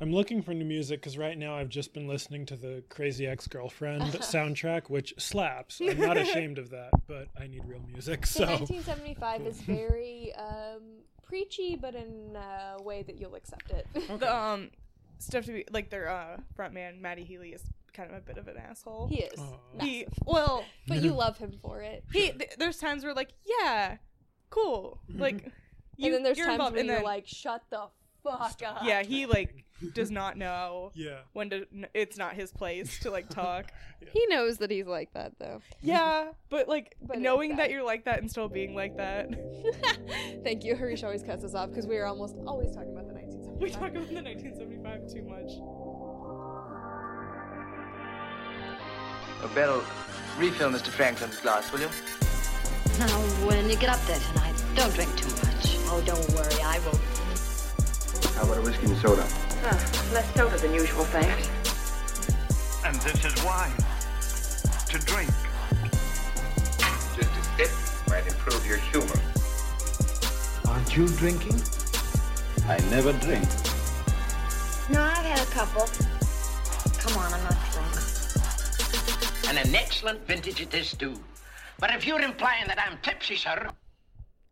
I'm looking for new music because right now I've just been listening to the Crazy Ex Girlfriend soundtrack, which slaps. I'm not ashamed of that, but I need real music. So So 1975 is very um, preachy, but in a way that you'll accept it. The um stuff to be like their uh frontman Matty Healy is kind of a bit of an asshole. he is. Aw. He well but you love him for it. he th- there's times where like yeah cool like you, and then there's times involved, when you're then- like, shut the fuck up. yeah he like does not know yeah. when to n- it's not his place to like talk He knows that he's like that though. yeah but like But knowing that bad. you're like that and still being like that Thank you. Harish always cuts us off because we are almost always talking about the 1975. we talk about the 1975 too much Oh, Beryl, refill Mr. Franklin's glass, will you? Now, when you get up there tonight, don't drink too much. Oh, don't worry, I won't. How about a whiskey and soda? Ah, less soda than usual, thanks. And this is wine. To drink. Just a sip might improve your humor. Aren't you drinking? I never drink. No, I've had a couple. Come on, I'm not drunk. And an excellent vintage it is, too. But if you're implying that I'm tipsy, sir.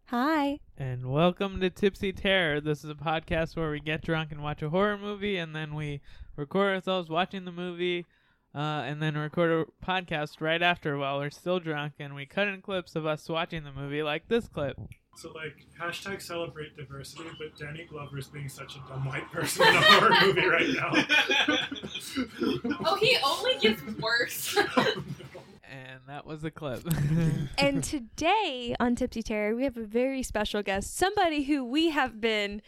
Hi. And welcome to Tipsy Terror. This is a podcast where we get drunk and watch a horror movie, and then we record ourselves watching the movie, uh, and then record a podcast right after while we're still drunk, and we cut in clips of us watching the movie, like this clip. So like hashtag celebrate diversity, but Danny Glover's being such a dumb white person in a horror movie right now. Oh, he only gets worse. And that was the clip. And today on Tipsy Terror, we have a very special guest, somebody who we have been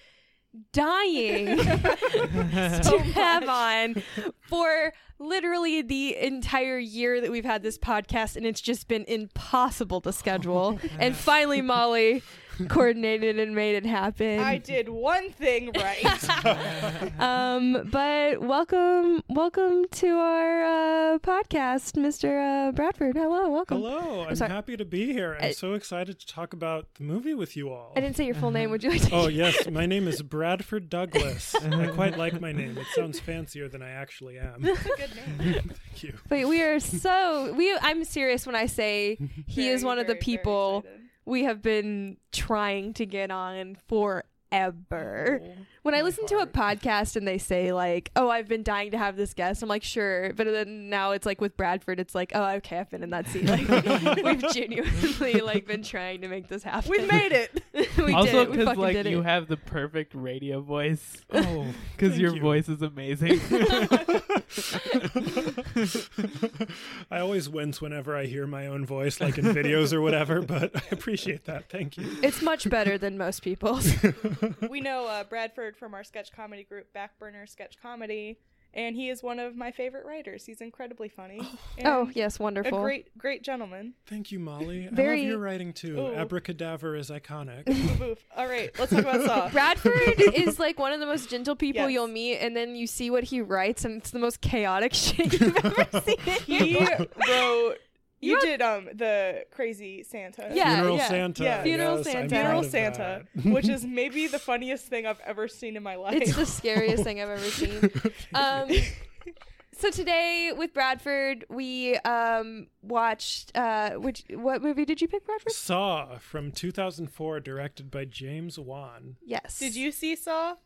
dying to have on for literally the entire year that we've had this podcast, and it's just been impossible to schedule. and finally, Molly coordinated and made it happen. I did one thing right. um, but welcome, welcome to our uh, podcast, Mr. Uh, Bradford. Hello, welcome. Hello, I'm sorry. happy to be here. I'm I- so excited to talk about the movie with you all. I didn't say your full name. Would you like to? Oh yes, my name is Bradford Douglas. I quite like my name. It sounds fancier than I actually am. It's a good name. Thank you. But we are so we. I'm serious when I say he Very, is one of the very, very people excited. We have been trying to get on forever. Oh. When I my listen to a podcast and they say like, "Oh, I've been dying to have this guest," I'm like, "Sure," but then now it's like with Bradford, it's like, "Oh, okay, I've been in that seat." Like we've genuinely like been trying to make this happen. we made it we also, did. it. We because fucking like did you have the perfect radio voice. Oh, Because your you. voice is amazing. I always wince whenever I hear my own voice, like in videos or whatever, but I appreciate that. Thank you. It's much better than most people's. we know uh, Bradford from our sketch comedy group, Backburner Sketch Comedy, and he is one of my favorite writers. He's incredibly funny. Oh. and oh yes, a wonderful. great, great gentleman. Thank you, Molly. I love your writing too. Ooh. Abracadabra is iconic. Boof, boof. All right, let's talk about Saw. Bradford is like one of the most gentle people Yes. you'll meet, and then you see what he writes, and it's the most chaotic shit you've ever seen. He wrote. You wrote- did um the crazy Santa. Yeah, Funeral yeah. Santa. Yeah. Funeral yes, Santa. Funeral Santa, which is maybe the funniest thing I've ever seen in my life. It's the scariest thing I've ever seen. Um, so today with Bradford, we um watched uh which what movie did you pick, Bradford? Saw from 2004, directed by James Wan. Yes. Did you see Saw?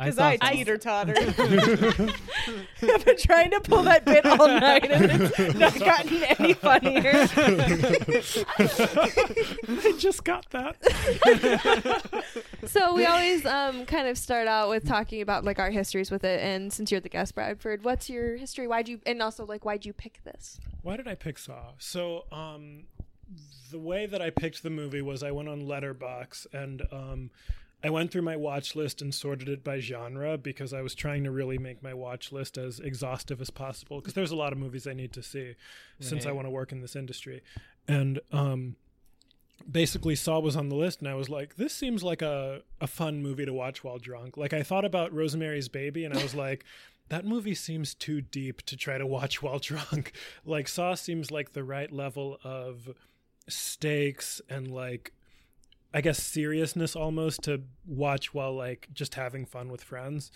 I Because saw I, some. teeter totter. I've been trying to pull that bit all night and it's not gotten any funnier. I just got that. So we always um kind of start out with talking about like our histories with it, and since you're the guest, Bradford, what's your history? Why'd you and also like why'd you pick this? Why did I pick Saw? So, um, the way that I picked the movie was I went on Letterboxd and um, I went through my watch list and sorted it by genre because I was trying to really make my watch list as exhaustive as possible because there's a lot of movies I need to see since I want to work in this industry. And um, basically Saw was on the list and I was like, this seems like a, a fun movie to watch while drunk. Like I thought about Rosemary's Baby and I was like, that movie seems too deep to try to watch while drunk. Like Saw seems like the right level of stakes and like I guess seriousness almost to watch while like just having fun with friends.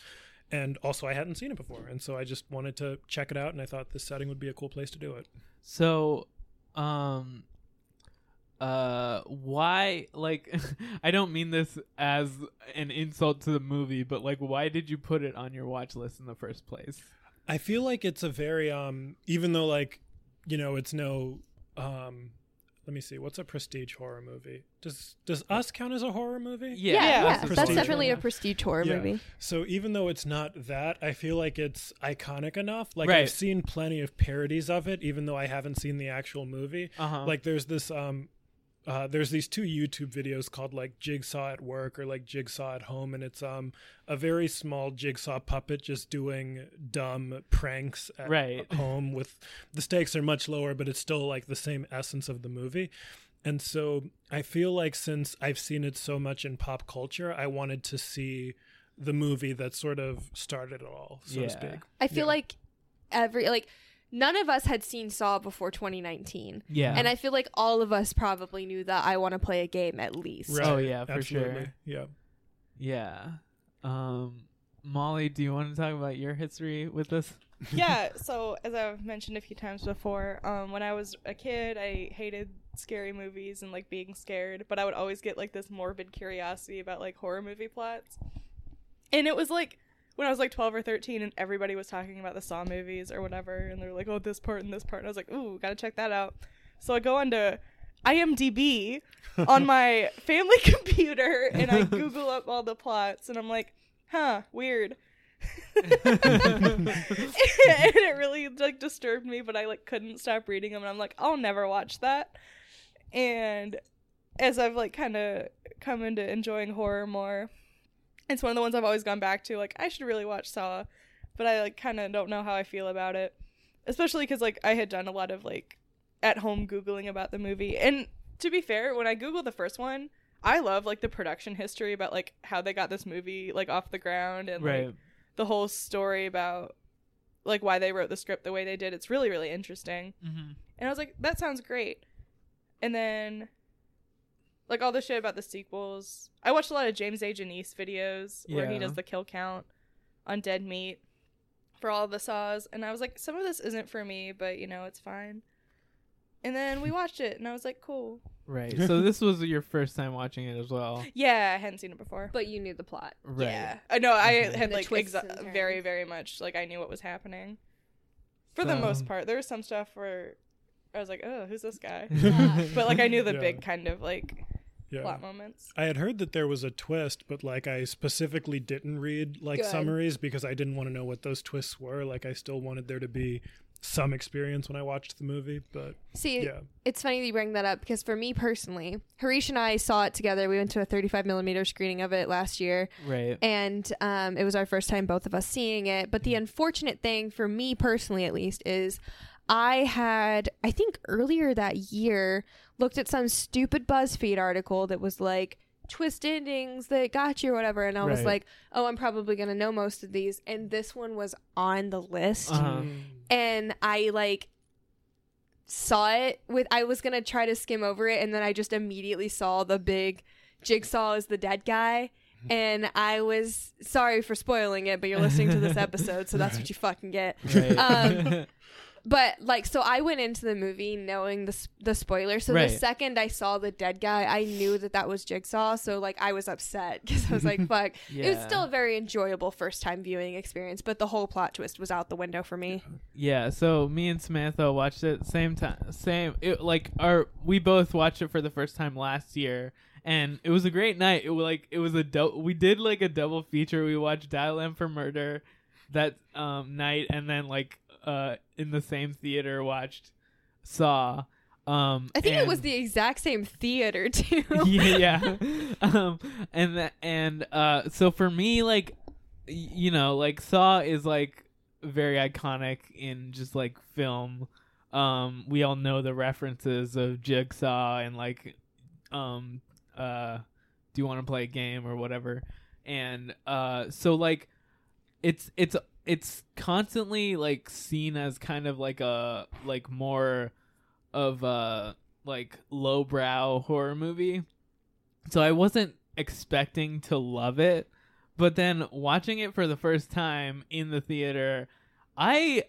and also I hadn't seen it before, and so I just wanted to check it out, and I thought this setting would be a cool place to do it. So, um, uh, why? Like, I don't mean this as an insult to the movie, but like, why did you put it on your watch list in the first place? I feel like it's a very um, even though like, you know, it's no um. Let me see. What's a prestige horror movie? Does does Us count as a horror movie? Yeah, yeah, That's that's, definitely horror. a prestige horror Yeah. movie. So even though it's not that, I feel like it's iconic enough. Like Right. I've seen plenty of parodies of it, even though I haven't seen the actual movie. Uh-huh. Like there's this um uh, there's these two YouTube videos called like Jigsaw at Work or like Jigsaw at Home, and it's um a very small jigsaw puppet just doing dumb pranks at Right. home. With the stakes are much lower, but it's still like the same essence of the movie. And so I feel like since I've seen it so much in pop culture, I wanted to see the movie that sort of started it all, so Yeah. to speak. I feel Yeah. like every like none of us had seen Saw before 2019. Yeah. And I feel like all of us probably knew that I want to play a game at least. Right. Oh yeah, for Absolutely. sure. Yeah. Yeah. Um, Molly, do you want to talk about your history with this? yeah, so as I've mentioned a few times before, um, when I was a kid, I hated scary movies and like being scared, but I would always get like this morbid curiosity about like horror movie plots. And it was like when I was like 12 or 13 and everybody was talking about the Saw movies or whatever, and they're like, oh, this part and this part. And I was like, ooh, gotta check that out. So I go onto IMDb on my family computer and I Google up all the plots, and I'm like, huh, weird. and it really like disturbed me but i like couldn't stop reading them and i'm like i'll never watch that and as i've like kind of come into enjoying horror more it's one of the ones i've always gone back to like i should really watch saw but i like kind of don't know how i feel about it especially because like i had done a lot of like at home googling about the movie and to be fair when i googled the first one i love like the production history about like how they got this movie like off the ground and like the whole story about like why they wrote the script the way they did. It's really really interesting. Mhm. And I was like, that sounds great. And then like all the shit about the sequels. I watched a lot of James A. Janisse videos where he does the kill count on Dead Meat for all the saws, and I was like, some of this isn't for me, but you know, it's fine. And then we watched it, and I was like, cool. Right. so this was your first time watching it as well. Yeah, I hadn't seen it before. But you knew the plot. Right. Yeah, I know. I Mhm. had The like exa- very, very much like I knew what was happening. For the most part, there was some stuff where I was like, "Oh, who's this guy?" Yeah. but like I knew the Yeah. big kind of like Yeah. plot moments. I had heard that there was a twist, but like I specifically didn't read like Good. summaries because I didn't want to know what those twists were. Like I still wanted there to be some experience when I watched the movie, but See, yeah. it's funny that you bring that up because for me personally, Harish and I saw it together. We went to a 35 millimeter screening of it last year. Right. And um, it was our first time, both of us seeing it. But the unfortunate thing for me personally, at least, is I had, I think earlier that year, looked at some stupid BuzzFeed article that was like, twist endings that got you or whatever and i was Right. like oh i'm probably gonna know most of these and this one was on the list Uh-huh. and I like saw it with I was gonna try to skim over it and then I just immediately saw the big jigsaw is the dead guy and I was sorry for spoiling it but you're listening to this episode so that's what you fucking get Right. um, but like so I went into the movie knowing the the spoiler so Right. the second I saw the dead guy I knew that that was jigsaw so like I was upset because I was like fuck it was still a very enjoyable first time viewing experience but the whole plot twist was out the window for me Yeah, so me and Samantha watched it same time, same it, like our we both watched it for the first time last year, and it was a great night. It was like it was a do- we did like a double feature. We watched Dial M for Murder that um night, and then like uh in the same theater watched Saw. Um, I think it was the exact same theater too. yeah, yeah. um, and tha- and uh, so for me, like, you know, like Saw is like very iconic in just like film. Um, we all know the references of Jigsaw and like, um, uh, do you want to play a game or whatever? And uh, so like, it's it's it's constantly like seen as kind of like a like more of a like lowbrow horror movie. So I wasn't expecting to love it, but then watching it for the first time in the theater, I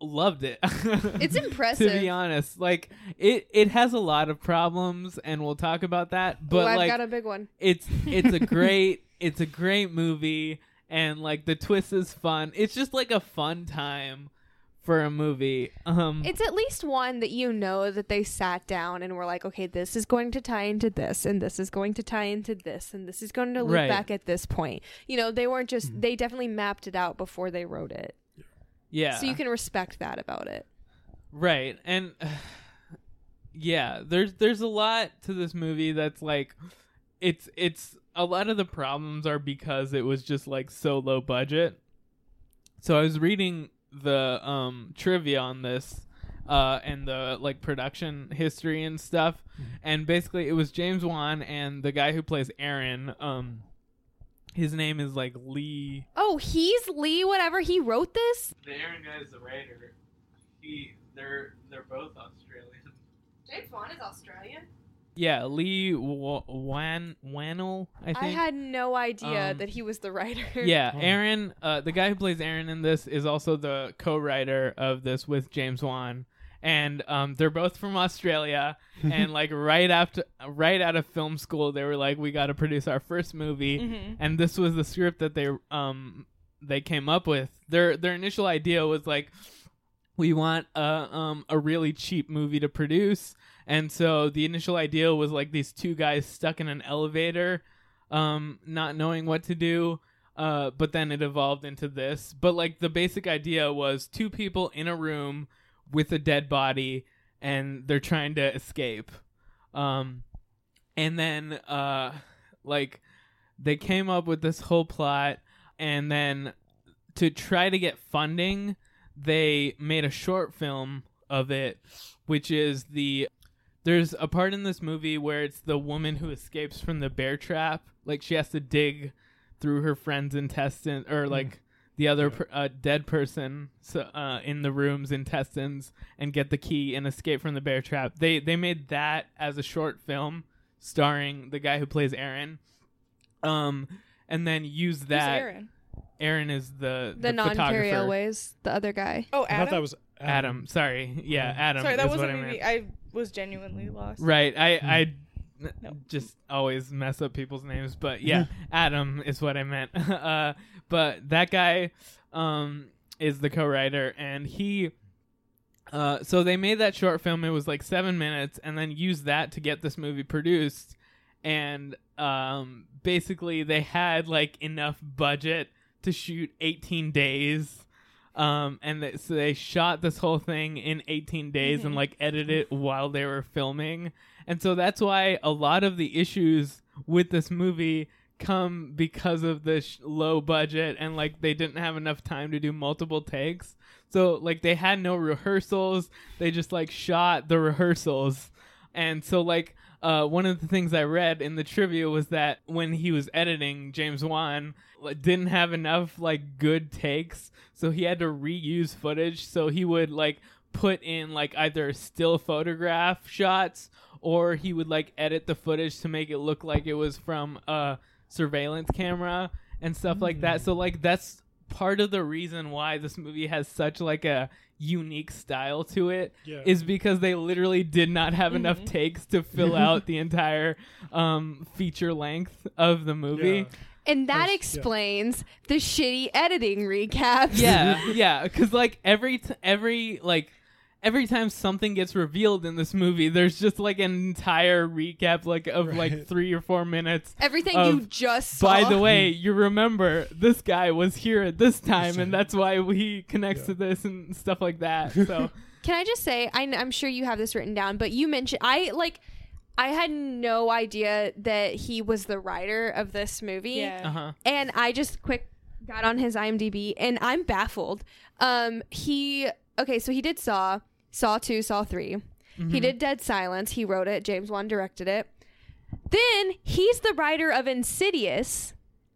loved it. It's impressive. to be honest. Like it it has a lot of problems and we'll talk about that, but Ooh, I've like got a big one. it's it's a great it's a great movie and like the twist is fun. It's just like a fun time for a movie. Um It's at least one that you know that they sat down and were like, okay, this is going to tie into this, and this is going to tie into this, and this is going to loop Right. back at this point. You know, they weren't just, they definitely mapped it out before they wrote it. yeah. So you can respect that about it. Right. And yeah, there's there's a lot to this movie that's like it's it's a lot of the problems are because it was just like so low budget. So I was reading the um trivia on this uh and the like production history and stuff and basically it was James Wan and the guy who plays Aaron um his name is like Leigh Oh, he's Leigh, whatever. He wrote this? the Aaron guy is the writer. He they're they're both Australian. James Wan is Australian? Yeah, Leigh w- Wan Whannell, I I, had no idea Um, that he was the writer. yeah, Aaron, uh, the guy who plays Aaron in this is also the co-writer of this with James Wan, and um, they're both from Australia. and like right after, right out of film school, they were like, "We got to produce our first movie," Mhm. and this was the script that they um they came up with. Their their initial idea was like, we want a um a really cheap movie to produce. And so the initial idea was like these two guys stuck in an elevator um not knowing what to do uh but then it evolved into this. But like the basic idea was two people in a room with a dead body and they're trying to escape. Um and then uh like they came up with this whole plot and then to try to get funding they made a short film of it which is the there's a part in this movie where it's the woman who escapes from the bear trap. Like she has to dig through her friend's intestine or like the other per, uh, dead person so, uh, in the room's intestines and get the key and escape from the bear trap. They they made that as a short film starring the guy who plays aaron. Um and then use that Aaron? Aaron is the The, non photographer. Cary Elwes, the other guy. Oh, I Adam. thought that was Adam. Sorry, yeah, Adam. Sorry, that is wasn't what I me. I was genuinely lost. Right. I I I n- just always mess up people's names, but yeah, Adam is what I meant. uh, but that guy um is the co-writer, and he. Uh, so they made that short film. It was like seven minutes, and then used that to get this movie produced. And um, basically, they had like enough budget to shoot 18 days. Um, and th- so they shot this whole thing in 18 days and Mhm. like edited it while they were filming. And so that's why a lot of the issues with this movie come because of the sh- low budget and like they didn't have enough time to do multiple takes. So like they had no rehearsals. They just like shot the rehearsals. And so like uh, one of the things I read in the trivia was that when he was editing, James Wan didn't have enough like good takes, so he had to reuse footage. So he would like put in like either still photograph shots or he would like edit the footage to make it look like it was from a surveillance camera and stuff like that. So like that's part of the reason why this movie has such like a unique style to it Yeah. is because they literally did not have enough Mhm. takes to fill out the entire um, feature length of the movie. And that That's- yeah. explains the shitty editing recaps. Yeah, yeah, because like every t- every like every time something gets revealed in this movie, there's just like an entire recap like of like three or four minutes. Everything of, you just saw. By the way, you remember this guy was here at this time, and that's why he connects to this and stuff like that. So Can I just say, I, am sure you have this written down, but you mentioned, I like, I had no idea that he was the writer of this movie. Yeah. uh-huh. And I just quick got on his IMDb and I'm baffled. Um, he, okay, so he did Saw, Saw 2, Saw 3. He did Dead Silence. He wrote it. James Wan directed it. Then he's the writer of Insidious,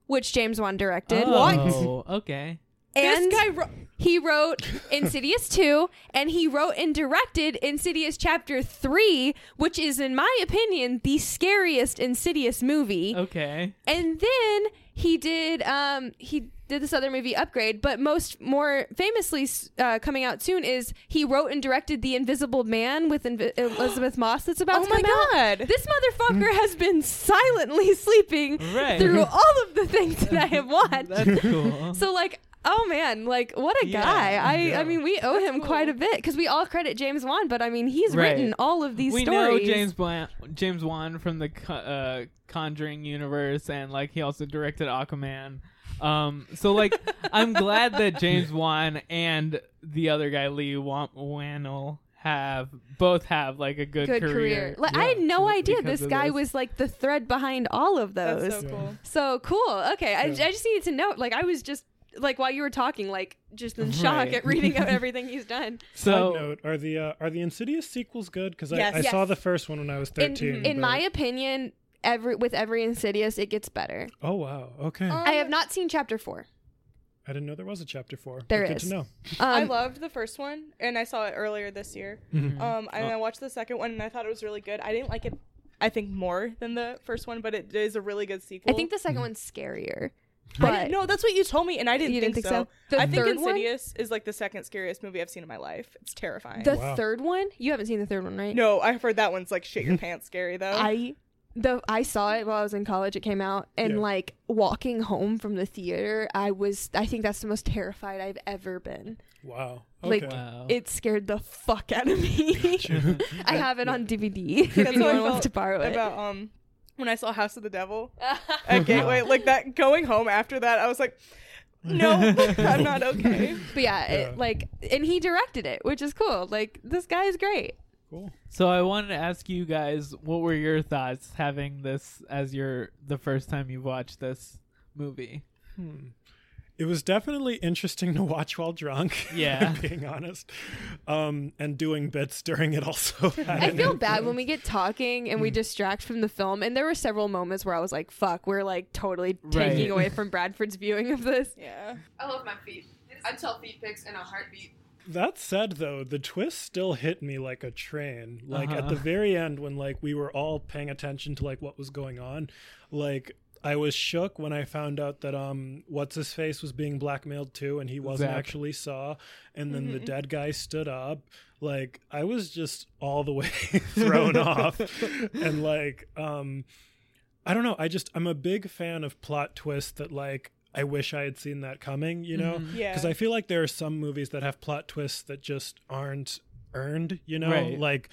which James Wan directed. Oh, okay. And this guy wrote. he wrote Insidious 2 and he wrote and directed Insidious Chapter 3, which is in my opinion the scariest Insidious movie. Okay. And then he did um he did this other movie Upgrade, but most more famously uh, coming out soon is he wrote and directed The Invisible Man with Invi- Elisabeth Moss. That's about Oh to my come out. God. This motherfucker has been silently sleeping Right. through all of the things that I have watched. That's cool. So like, oh man, like what a Yeah, guy! I yeah. I mean, we owe him quite a bit because we all credit James Wan, but I mean, he's Right. written all of these we stories. know James Blan- James Wan from the uh, Conjuring universe, and like he also directed Aquaman. Um, so like I'm glad that James Wan and the other guy Leigh Wan- Whannell have both have like a good, Good career. Like I had no idea this guy this. was like the thread behind all of those. That's so cool. So cool. Okay, I, I just needed to know. Like I was just like while you were talking, like just in shock Right. at reading out everything he's done. So Side note: Are the uh, are the Insidious sequels good? Because Yes. I, I Yes. saw the first one when I was In, thirteen. in but- my opinion, every with every Insidious, it gets better. oh wow, okay. Um, I have not seen chapter four. I didn't know there was a chapter four. There Good is. to know. I Um, loved the first one, and I saw it earlier this year. Mhm. Um, and Oh. I watched the second one, and I thought it was really good. I didn't like it, I think, more than the first one, but it is a really good sequel. I think the second one's scarier. I But didn't- no, that's what you told me, and I didn't, You think, didn't think so. so? The I think third one? Insidious is like the second scariest movie I've seen in my life. It's terrifying. the Wow. third one, you haven't seen the third one, right? no, I've heard that one's like shit your pants scary though. I the I saw it while I was in college. It came out, and Yeah. like walking home from the theater, I was. I think that's the most terrified I've ever been. Wow. Like, wow. It scared the fuck out of me. I have it on DVD. That's how I anyone wants to borrow it. about um when I saw House of the Devil at Gateway, like that going home after that, I was like, no, I'm not okay. but yeah, Yeah. It, like, and he directed it, which is cool. Like, this guy is great. cool. So I wanted to ask you guys, what were your thoughts having this as your the first time you've watched this movie? Hmm. It was definitely interesting to watch while drunk. Yeah. being honest, um, and doing bits during it also. I an feel bad when we get talking and we distract from the film. And there were several moments where I was like, fuck, we're like totally Right. taking away from Bradford's viewing of this. Yeah. I love my feet. I'd sell feet pics in a heartbeat. That said, though, the twist still hit me like a train. Like at Uh-huh. the very end, when like we were all paying attention to like what was going on, like I was shook when I found out that um what's his face was being blackmailed too, and he wasn't Zap. actually Saw, and then the Mhm. dead guy stood up. Like I was just all the way thrown off, and like um I don't know. I just I'm a big fan of plot twists that like I wish I had seen that coming. You know, Mhm. Yeah. because I feel like there are some movies that have plot twists that just aren't earned. You know, Right. like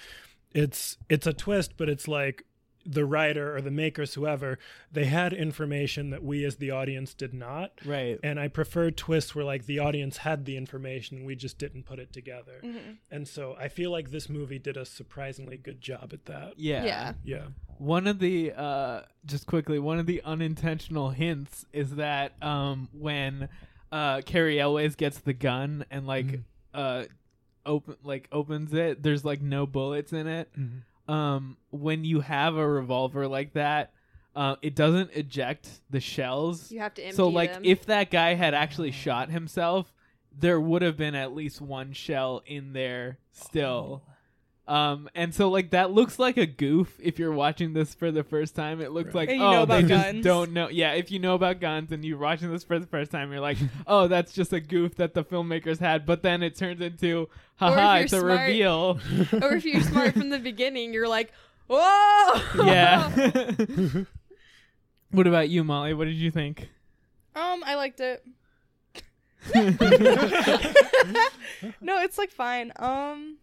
it's it's a twist, but it's like the writer or the makers, whoever, they had information that we as the audience did not. Right. And I prefer twists where like the audience had the information and we just didn't put it together. Mhm. And so I feel like this movie did a surprisingly good job at that. Yeah. Yeah. Yeah. One of the uh just quickly, one of the unintentional hints is that um when uh Cary Elwes gets the gun and like Mhm. uh open like opens it, there's like no bullets in it. Um when you have a revolver like that, uh, it doesn't eject the shells. You have to empty so like them. if that guy had actually shot himself, there would have been at least one shell in there still. Um, and so like that looks like a goof if you're watching this for the first time. It looks like And you oh know they about just don't know. Yeah, if you know about guns and you're watching this for the first time, you're like, oh, that's just a goof that the filmmakers had. But then it turns into, haha, you're it's a reveal. or if you're smart from the beginning, you're like, whoa. yeah. what about you, Molly? What did you think? Um, I liked it. no, it's like fine. Um,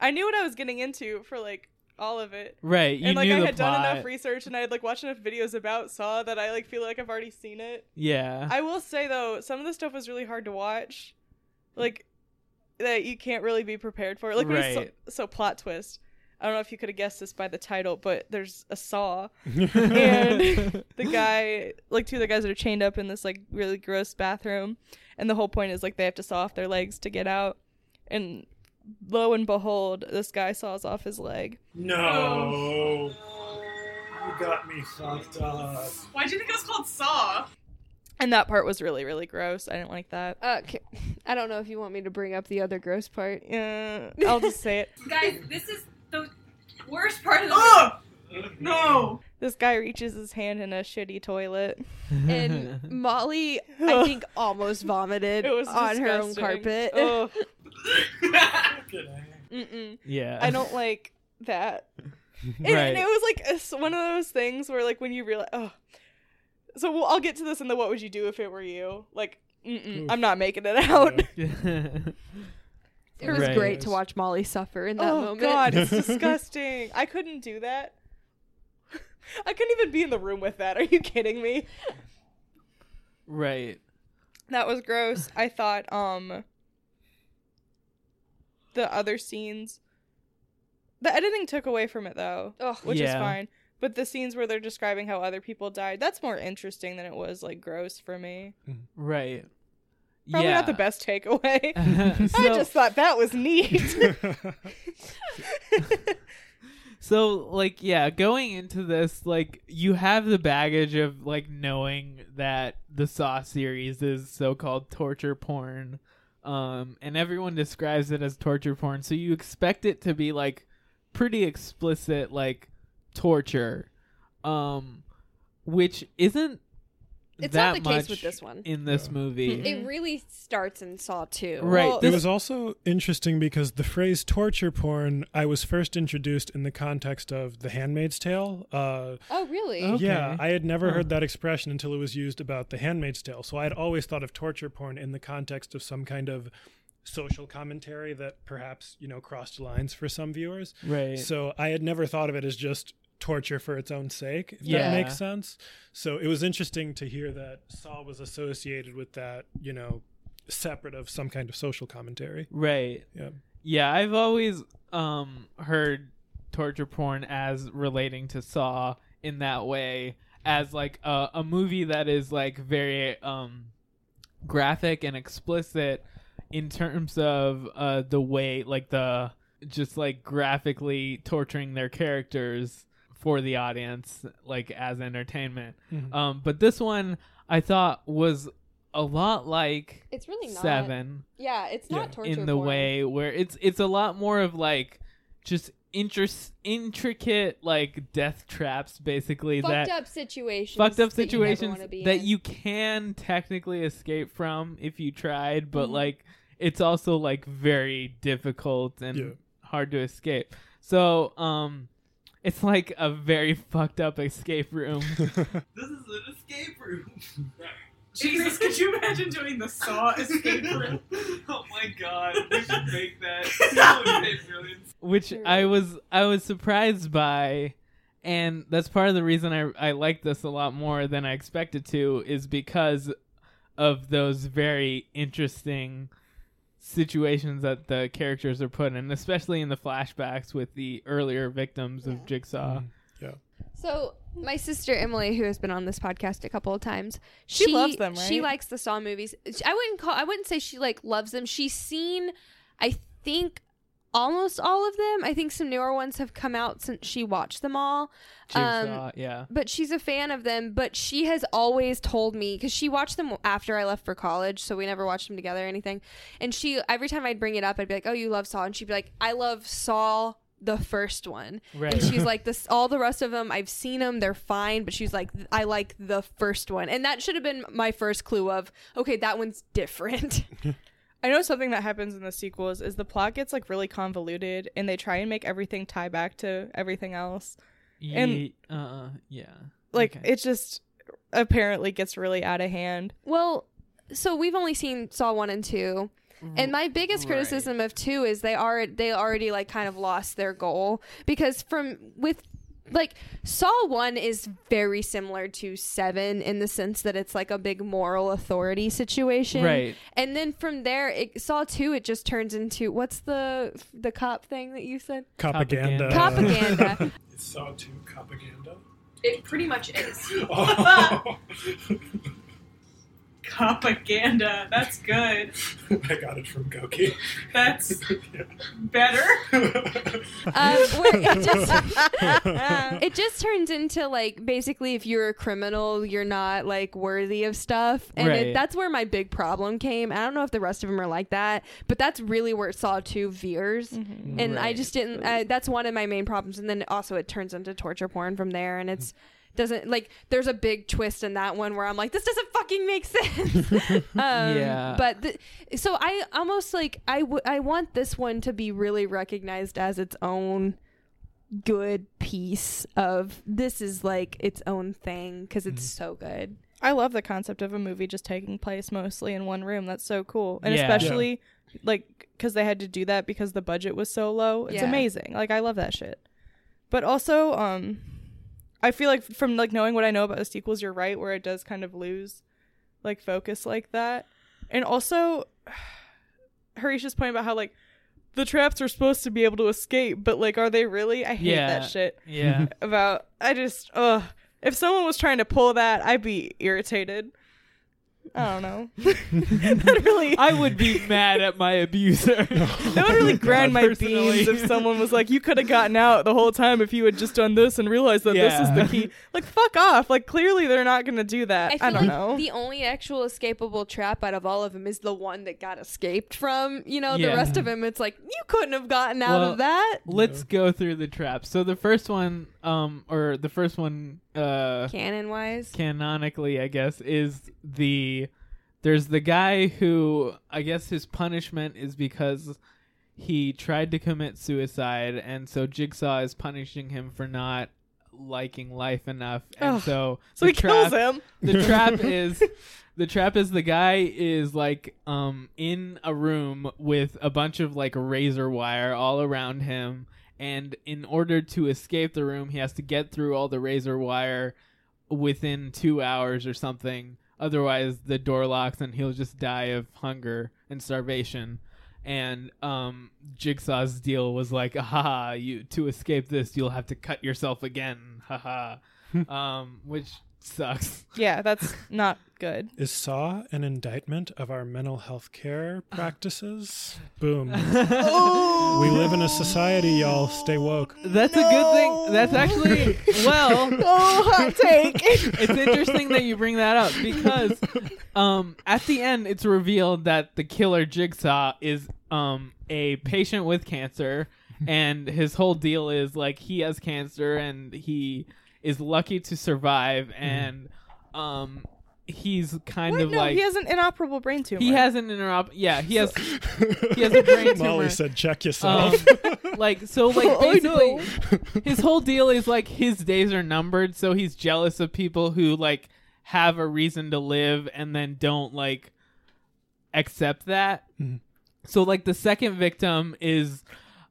I knew what I was getting into for like all of it. Right, you and like knew I the had done enough research and I had like watched enough videos about Saw that I like feel like I've already seen it. Yeah. I will say though, some of the stuff was really hard to watch, like that you can't really be prepared for. Like when it's so, so plot twist. I don't know if you could have guessed this by the title, but there's a saw, and the guy, like two of the guys that are chained up in this like really gross bathroom, and the whole point is like they have to saw off their legs to get out, and lo and behold, this guy saws off his leg. No. You got me fucked up. Why'd you think it was called Saw? And that part was really, really gross. I didn't like that. Uh, okay. I don't know if you want me to bring up the other gross part. Yeah, I'll just say it. Guys, this is the worst part of the movie. No! this guy reaches his hand in a shitty toilet. and Molly, I think, almost vomited It was on her own carpet. Ugh. Mm-mm. Yeah. I don't like that. And, Right. and it was like a s one of those things where like when you realize, oh, so well, I'll get to this in the what would you do if it were you? Like, mm-mm, I'm not making it out. It was Right. great to watch Molly suffer in that moment. oh moment. God, it's disgusting. I couldn't do that. I couldn't even be in the room with that. Are you kidding me? right. That was gross. I thought um the other scenes the editing took away from it though, which is Yeah. fine. But the scenes where they're describing how other people died, that's more interesting than it was like gross for me. Right. Probably yeah. not the best takeaway. I just thought that was neat. So like yeah, going into this like you have the baggage of like knowing that the Saw series is so-called torture porn. Um and everyone describes it as torture porn. So you expect it to be like pretty explicit like torture. Um which isn't It's that not the case with this one. in this movie. It really starts in Saw 2. Right. it was also interesting because the phrase torture porn, I was first introduced in the context of The Handmaid's Tale. Uh, Oh, really? Yeah, I had never Huh. heard that expression until it was used about The Handmaid's Tale. So I had always thought of torture porn in the context of some kind of social commentary that perhaps, you know, crossed lines for some viewers. Right. So I had never thought of it as just torture for its own sake, if Yeah. that makes sense. So it was interesting to hear that Saw was associated with that, you know, separate of some kind of social commentary. Right. Yeah. Yeah, I've always um heard torture porn as relating to Saw in that way as like a, a movie that is like very um graphic and explicit in terms of uh the way like the just like graphically torturing their characters for the audience like as entertainment. Mhm. Um but this one I thought was a lot like It's really not. 7 Yeah, it's not torture in the porn. way where it's it's a lot more of like just interest intricate like death traps basically Fucked that up situations fucked up that you situations that you can technically escape from if you tried but Mhm. like it's also like very difficult and Yeah. hard to escape so um it's like a very fucked up escape room This is an escape room. Jesus, could you imagine doing the Saw escape room? oh my god, we should make that. That would pay millions. which I was I was surprised by, and that's part of the reason I I like this a lot more than I expected to is because of those very interesting situations that the characters are put in, especially in the flashbacks with the earlier victims of Jigsaw. Mm. Yeah. So my sister Emily, who has been on this podcast a couple of times, She loves them, She likes the Saw movies. I wouldn't call. I wouldn't say she like loves them. She's seen, I think, almost all of them. I think some newer ones have come out since she watched them all. Um, Jigsaw, yeah. But she's a fan of them. But she has always told me because she watched them after I left for college, so we never watched them together or anything. And she every time I'd bring it up, I'd be like, "Oh, you love Saw," and she'd be like, "I love Saw." The first one, Right. and she's like, "This all the rest of them, I've seen them, they're fine." But she's like, "I like the first one," and that should have been my first clue of, okay, that one's different. I know something that happens in the sequels is the plot gets like really convoluted and they try and make everything tie back to everything else. And Ye- uh, yeah. like Okay. it just apparently gets really out of hand. Well, so we've only seen Saw one and two, and my biggest Right. criticism of two is they are they already like kind of lost their goal because from with like Saw one is very similar to seven in the sense that it's like a big moral authority situation, Right. And then from there, it, Saw two it just turns into what's the the cop thing that you said? Propaganda. Propaganda. It's Saw 2 propaganda. It pretty much is. Oh. propaganda. That's good. I got it from Goki. That's better. um, where it just it just turns into like basically if you're a criminal you're not like worthy of stuff and Right. it, that's where my big problem came i don't know if the rest of them are like that but that's really where it saw 2 veers and i Right. just didn't uh, that's one of my main problems and then also it turns into torture porn from there and it's doesn't like there's a big twist in that one where i'm like this doesn't fucking make sense um, Yeah. but the, so i almost like I w- I want this one to be really recognized as its own good piece of this is like its own thing because it's so good I love the concept of a movie just taking place mostly in one room. That's so cool. And Yeah. especially like cuz they had to do that because the budget was so low. It's Yeah. amazing. Like I love that shit. But also um I feel like from like knowing what I know about the sequels, you're right where it does kind of lose like focus like that. And also Harisha's point about how like the traps are supposed to be able to escape, but like are they really? I hate Yeah. that shit. Yeah. About I just ugh. If someone was trying to pull that, I'd be irritated. I don't know. that really I would be mad at my abuser. that would really grind my Personally. beans if someone was like, "You could have gotten out the whole time if you had just done this and realized that this is Yeah. the key." Like, fuck off! Like, clearly they're not gonna do that. I I, feel don't like know. the only actual escapable trap out of all of them is the one that got escaped from. You know, Yeah. the rest of them, it's like you couldn't have gotten out Well, of that. Let's go through the traps. So the first one, um, or the first one, uh, Canon wise, canonically, I guess, is the there's the guy who I guess his punishment is because he tried to commit suicide, and so Jigsaw is punishing him for not liking life enough, and Ugh. so So he kills him. The trap is the trap is the guy is like um in a room with a bunch of like razor wire all around him and in order to escape the room he has to get through all the razor wire within 2 hours or something. Otherwise the door locks and he'll just die of hunger and starvation. And um Jigsaw's deal was like "Aha! you to escape this you'll have to cut yourself again. Haha um which sucks. Yeah, that's not good. Is Saw an indictment of our mental health care practices? Boom. Oh. we live in a society, y'all. Stay woke. That's a good thing. That's actually well. oh, hot take. it's interesting that you bring that up because um, at the end it's revealed that the killer Jigsaw is um, a patient with cancer, and his whole deal is like he has cancer and he is lucky to survive, and um, he's kind What? of no, like he has an inoperable brain tumor. he has an interop. Yeah, he has he has a brain tumor. Molly said, "Check yourself." Um, like so, like Oh, basically, his whole deal is like his days are numbered, so he's jealous of people who like have a reason to live and then don't like accept that. Mhm. So like the second victim is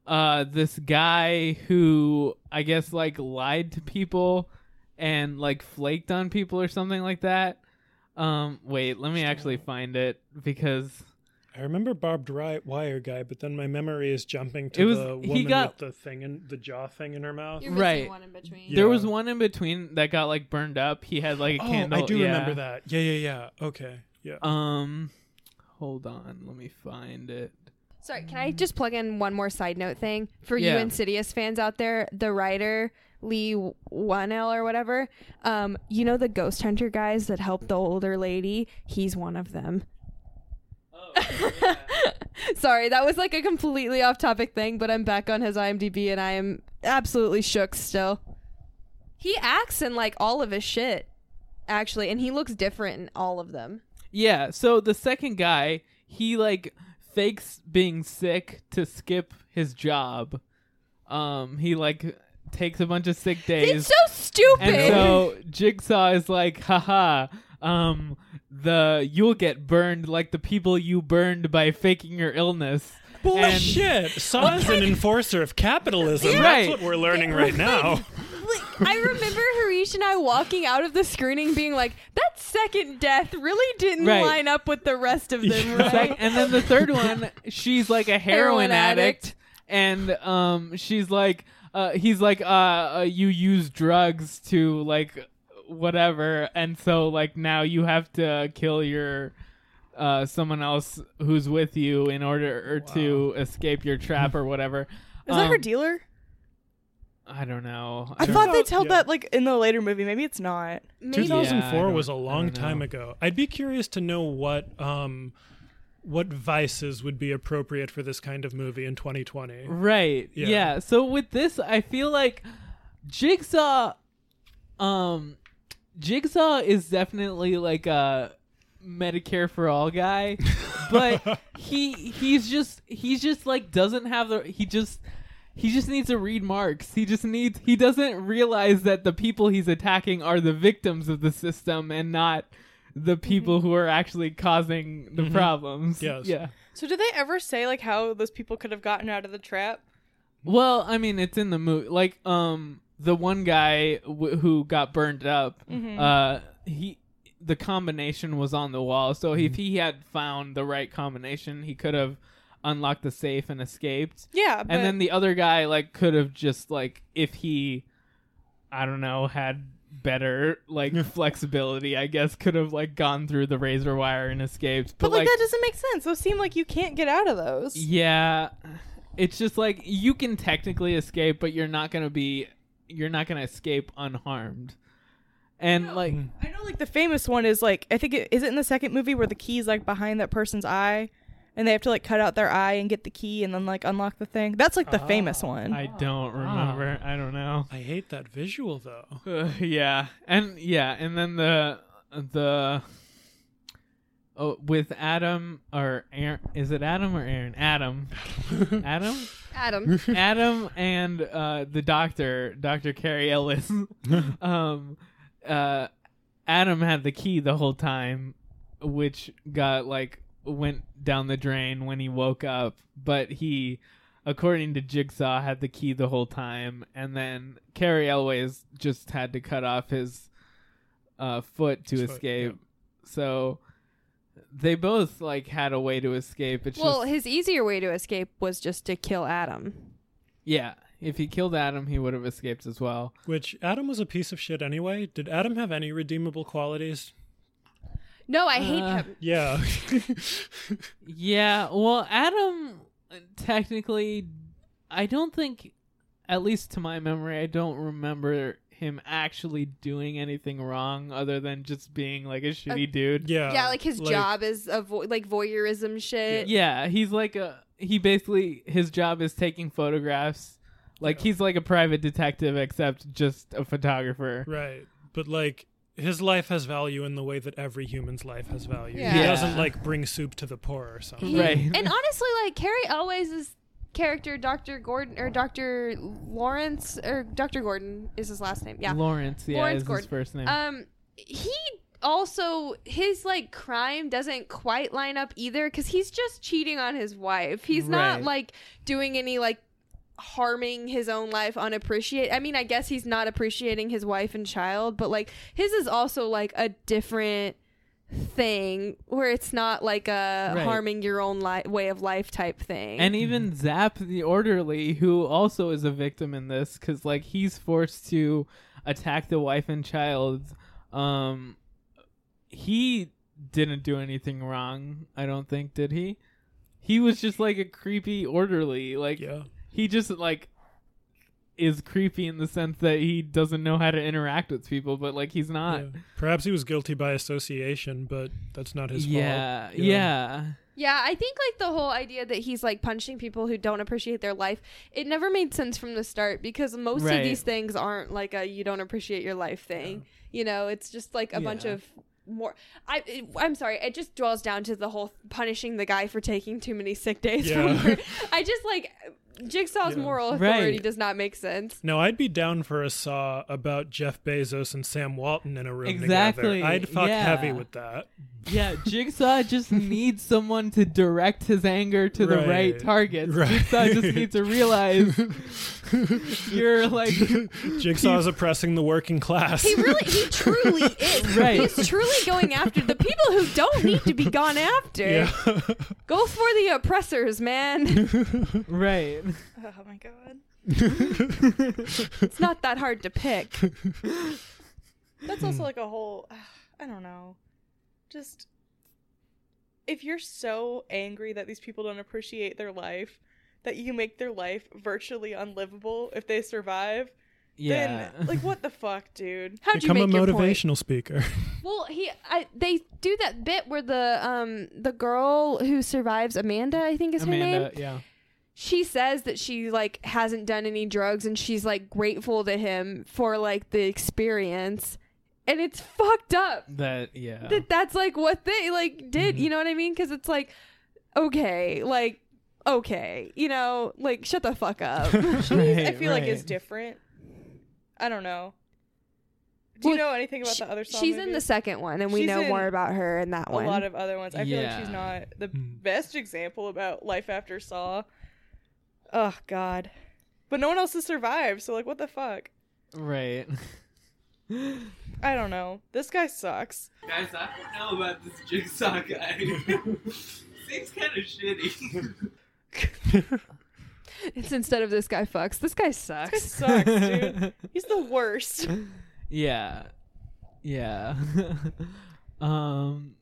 uh this guy who I guess like lied to people and like flaked on people or something like that. Um wait, let me actually find it because I remember barbed wire guy, but then my memory is jumping to It was- the he woman got- with the thing in the jaw thing in her mouth. You're missing Right. one in between. Yeah. There was one in between that got like burned up. He had like a Oh, candle. I do yeah. remember that. Yeah, yeah, yeah. Okay, yeah. Um, hold on, let me find it. Sorry, can I just plug in one more side note thing for Yeah. you Insidious fans out there? The writer Leigh Whannell or whatever, um, you know the ghost hunter guys that helped the older lady. He's one of them. Oh, Sorry, that was like a completely off topic thing, but I'm back on his IMDb and I am absolutely shook still. He acts in like all of his shit, actually, and he looks different in all of them. Yeah. So the second guy, he like fakes being sick to skip his job. Um, he like takes a bunch of sick days. It's so stupid. And so Jigsaw is like, haha, um, the you'll get burned like the people you burned by faking your illness. Bullshit. Saw is an enforcer of capitalism. Right. That's what we're learning right now. I remember Harish and I walking out of the screening being like, that second death really didn't Right. line up with the rest of them, right? Sec- and then the third one, she's like a heroin, Heroin addict, addict. and um, she's like, uh, he's like, uh, uh, you use drugs to like whatever, and so like now you have to kill your uh, someone else who's with you in order to escape your trap or whatever. Is that her Um, dealer? I don't know. I don't thought know. they told that like in the later movie. Maybe it's not. 2004 I was a long time ago. I'd be curious to know what um what vices would be appropriate for this kind of movie in 2020. Right. Yeah. Yeah. So with this, I feel like Jigsaw, um, Jigsaw is definitely like a Medicare for all guy, but he he's just he's just like doesn't have the he just he just needs to read Marx. He just needs he doesn't realize that the people he's attacking are the victims of the system and not the people who are actually causing the Mhm. problems. Yes. Yeah. So did they ever say like how those people could have gotten out of the trap? Well, I mean, it's in the movie. Like, um, the one guy w- who got burned up, Mhm. uh, he the combination was on the wall. So if he had found the right combination, he could have unlocked the safe and escaped. Yeah, but- and then the other guy like could have just like if he, I don't know, had better like flexibility, I guess could have like gone through the razor wire and escaped. But, like, that doesn't make sense. Those seem like you can't get out of those. yeah, it's just like you can technically escape, but you're not gonna be, you're not gonna escape unharmed. And like, I know like the famous one is like I think it is it in the second movie where the key's like behind that person's eye and they have to like cut out their eye and get the key and then like unlock the thing. That's like the famous one. I don't remember. I don't know. I hate that visual though. Uh, yeah, and yeah, and then the the oh with Adam or Aaron is it Adam or Aaron? Adam, Adam, Adam. Adam, and uh, the doctor, Doctor Cary Elwes. um, uh, Adam had the key the whole time, which got like went down the drain when he woke up, but he. According to Jigsaw, had the key the whole time, and then Cary Elwes just had to cut off his uh, foot to His foot, escape. So they both like had a way to escape. It's well, just his easier way to escape was just to kill Adam. yeah. If he killed Adam, he would have escaped as well. Which Adam was a piece of shit anyway. Did Adam have any redeemable qualities? No, I hate Uh, him. Yeah. Yeah, well, Adam uh, technically, I don't think, at least to my memory, I don't remember him actually doing anything wrong other than just being like a shitty dude. Yeah. yeah, like his job is a vo- like voyeurism shit. Yeah, he's like a he basically his job is taking photographs. Like he's like a private detective except just a photographer. Right. But like his life has value in the way that every human's life has value. He Yeah. doesn't like bring soup to the poor or something. He- And honestly, like Cary Elwes' character, Doctor Gordon or Doctor Lawrence or Doctor Gordon is his last name. Yeah, Lawrence, yeah, Lawrence is his Gordon. first name. Um, he also his like crime doesn't quite line up either because he's just cheating on his wife. He's not like doing any like harming his own life unappreciate i mean i guess he's not appreciating his wife and child but like his is also like a different thing where it's not like a Right. harming your own li- way of life type thing and even Zep the orderly, who also is a victim in this, because like he's forced to attack the wife and child. Um, he didn't do anything wrong. I don't think, did he? He was just like a creepy orderly. Like he just like is creepy in the sense that he doesn't know how to interact with people, but like he's not. Yeah. Perhaps he was guilty by association, but that's not his Yeah, fault. yeah. Yeah, Yeah, I think like the whole idea that he's like punching people who don't appreciate their life, it never made sense from the start because most Right. of these things aren't like a you don't appreciate your life thing. You know, it's just like a bunch of more I it, I'm sorry, it just dwells down to the whole punishing the guy for taking too many sick days from Yeah. work. I just like Jigsaw's Yeah. moral Right. authority does not make sense. No, I'd be down for a saw about Jeff Bezos and Sam Walton in a room Exactly, together. I'd fuck yeah. heavy with that. Yeah, Jigsaw just needs someone to direct his anger to the right Right. targets. Right. Jigsaw just needs to realize you're like Jigsaw's oppressing the working class. He really he truly is. Right. He's truly going after the people who don't need to be gone after. Yeah. Go for the oppressors, man. right. Oh my god. it's not that hard to pick. That's also like a whole. I don't know. Just if you're so angry that these people don't appreciate their life, that you make their life virtually unlivable if they survive. Yeah. Then, like, what the fuck, dude? How'd you Become a make your point? motivational speaker. Well, he I, they do that bit where the um the girl who survives Amanda, I think is her name. Yeah. She says that she like hasn't done any drugs and she's like grateful to him for like the experience. And it's fucked up. That yeah. That that's like what they like did, you know what I mean? Cuz it's like okay, like okay, you know, like shut the fuck up. I feel like is right. different. I don't know. Do you Well, know anything about the other Saw She's in the second one and we She's know more about her in that a one. A lot of other ones. I feel like she's not the Hmm. best example about life after Saw. Oh God, but no one else has survived. So like, what the fuck? Right. I don't know. This guy sucks. Guys, I don't know about this jigsaw guy. Seems kind of shitty. it's instead of this guy fucks. This guy sucks. This guy sucks, dude. He's the worst. Yeah. Yeah. um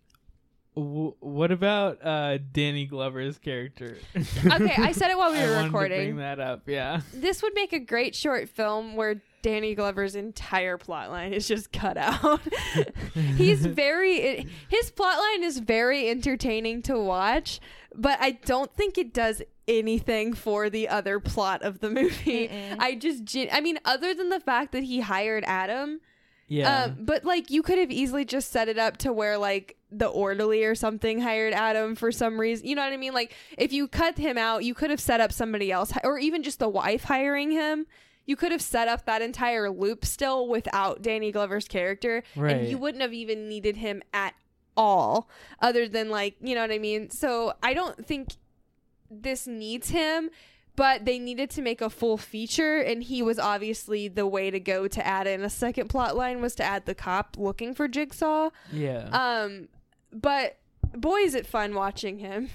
w- what about uh Danny Glover's character? Okay, I said it while we I were to recording. bring that up. Yeah. this would make a great short film where Danny Glover's entire plot line is just cut out. He's very it, his plot line is very entertaining to watch, but I don't think it does anything for the other plot of the movie. I just I mean other than the fact that he hired Adam Yeah. um, but like you could have easily just set it up to where like the orderly or something hired Adam for some reason. You know what I mean? Like if you cut him out, you could have set up somebody else, or even just the wife hiring him. You could have set up that entire loop still without Danny Glover's character, Right. and you wouldn't have even needed him at all, other than like you know what I mean. So I don't think this needs him but they needed to make a full feature and he was obviously the way to go to add in a second plot line was to add the cop looking for jigsaw yeah. um but boy is it fun watching him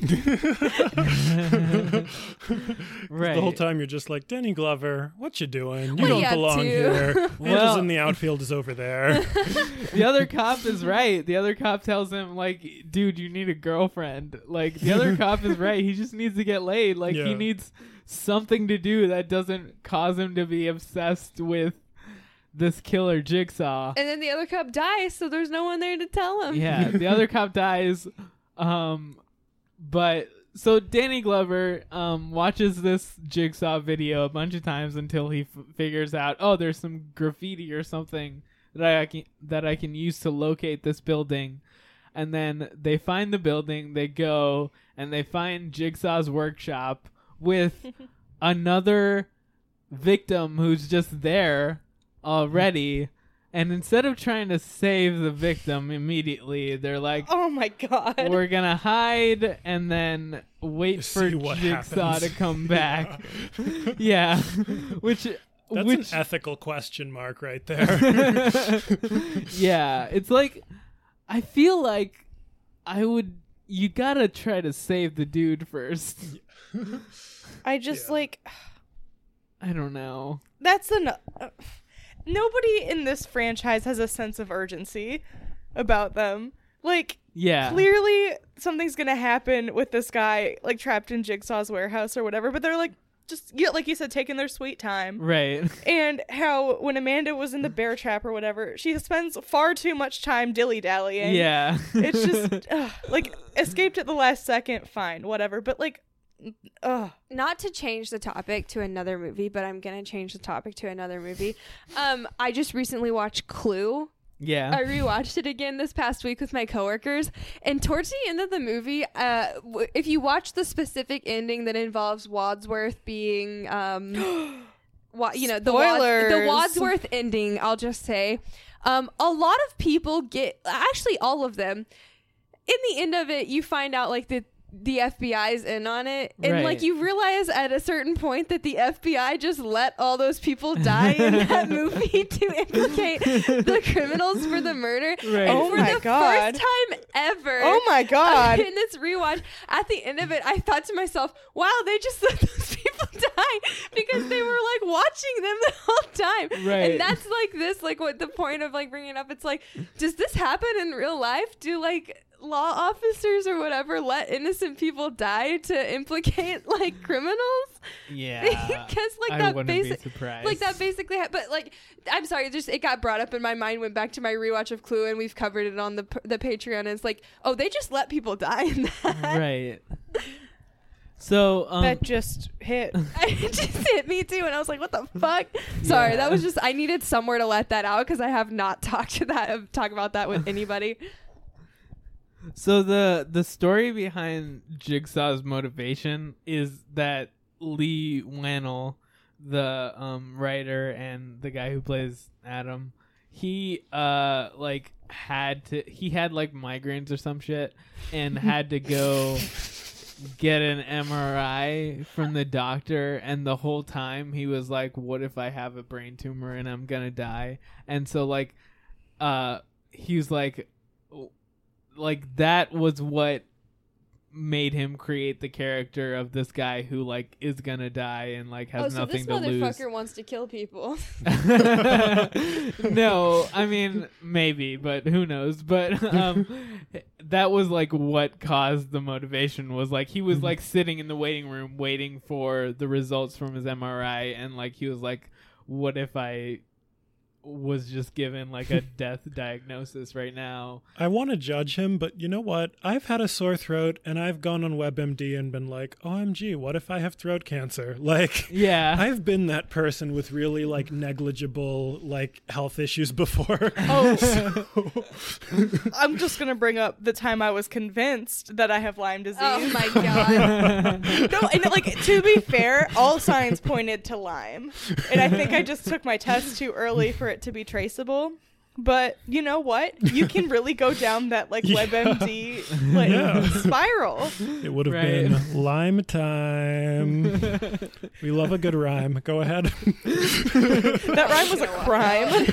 right. The whole time you're just like, Danny Glover, what you doing? You What don't you belong to?" here. Angels Well- in the outfield is over there. the other cop is right. The other cop tells him like, "Dude, you need a girlfriend." Like the other cop is right. He just needs to get laid. Like he needs something to do that doesn't cause him to be obsessed with this killer jigsaw. and then the other cop dies so there's no one there to tell him yeah, the other cop dies. Um, but so Danny Glover um watches this jigsaw video a bunch of times until he f- figures out, oh, there's some graffiti or something that I can that I can use to locate this building. And then they find the building, they go and they find Jigsaw's workshop with another victim who's just there already. And instead of trying to save the victim immediately, they're like, Oh my god. we're gonna hide and then wait for what Jigsaw happens. to come back. yeah, which That's which an ethical question mark right there. yeah, it's like I feel like I would. You gotta try to save the dude first. I just like I don't know. that's the no- uh, nobody in this franchise has a sense of urgency about them. Like Yeah. clearly something's gonna happen with this guy like trapped in Jigsaw's warehouse or whatever, but they're like just yeah, like you said, taking their sweet time. Right. And how when Amanda was in the bear trap or whatever, she spends far too much time dilly dallying. Yeah. it's just ugh, like escaped at the last second, fine, whatever. But like, ugh. not to change the topic to another movie, but I'm gonna change the topic to another movie. Um, I just recently watched Clue. Yeah. I rewatched it again this past week with my coworkers, and towards the end of the movie, uh, w- if you watch the specific ending that involves Wadsworth being, um, wa- you know, the, Wad- the Spoilers. Wadsworth ending, I'll just say, um, a lot of people get, actually, all of them. In the end of it, you find out like the the FBI's in on it, and Right. like you realize at a certain point that the FBI just let all those people die in that movie to implicate the criminals for the murder. Right. And Oh for my the God. first time ever, Oh my God. in this rewatch, at the end of it, I thought to myself, "Wow, they just let those people people die because they were like watching them the whole time. Right. And that's like this, like what the point of like bringing it up. It's like, does this happen in real life? Do like law officers or whatever let innocent people die to implicate like criminals? Yeah. because like that wouldn't basic, like that basically. Ha- but like, I'm sorry, just it got brought up and my mind went back to my rewatch of Clue, and we've covered it on the p- the Patreon. And it's like, oh, they just let people die in that. right. So um, that just hit. it just hit me too, and I was like, "What the fuck?" Sorry, Yeah. that was just I needed somewhere to let that out because I have not talked to that talk about that with anybody. So the the story behind Jigsaw's motivation is that Leigh Whannell, the um, writer and the guy who plays Adam, he uh like had to he had like migraines or some shit and had to go get an MRI from the doctor. And the whole time he was like what if I have a brain tumor and I'm going to die? And so like uh he was like like that was what made him create the character of this guy who like is gonna die and like has oh, so nothing to lose. This motherfucker wants to kill people. no, I mean maybe, but who knows? But um, that was like what caused the motivation was like he was like sitting in the waiting room waiting for the results from his MRI, and like he was like, "What if I was just given like a death diagnosis right now?" I want to judge him, but you know what? I've had a sore throat and I've gone on WebMD and been like, OMG, what if I have throat cancer? Like, Yeah. I've been that person with really like negligible like health issues before. Oh, I'm just gonna bring up the time I was convinced that I have Lyme disease. Oh my god! no, and like to be fair, all signs pointed to Lyme, and I think I just took my test too early for it to be traceable. But you know what? You can really go down that like Yeah. WebMD like Yeah. spiral. It would have Right. been lime time. we love a good rhyme. Go ahead. That rhyme was a crime.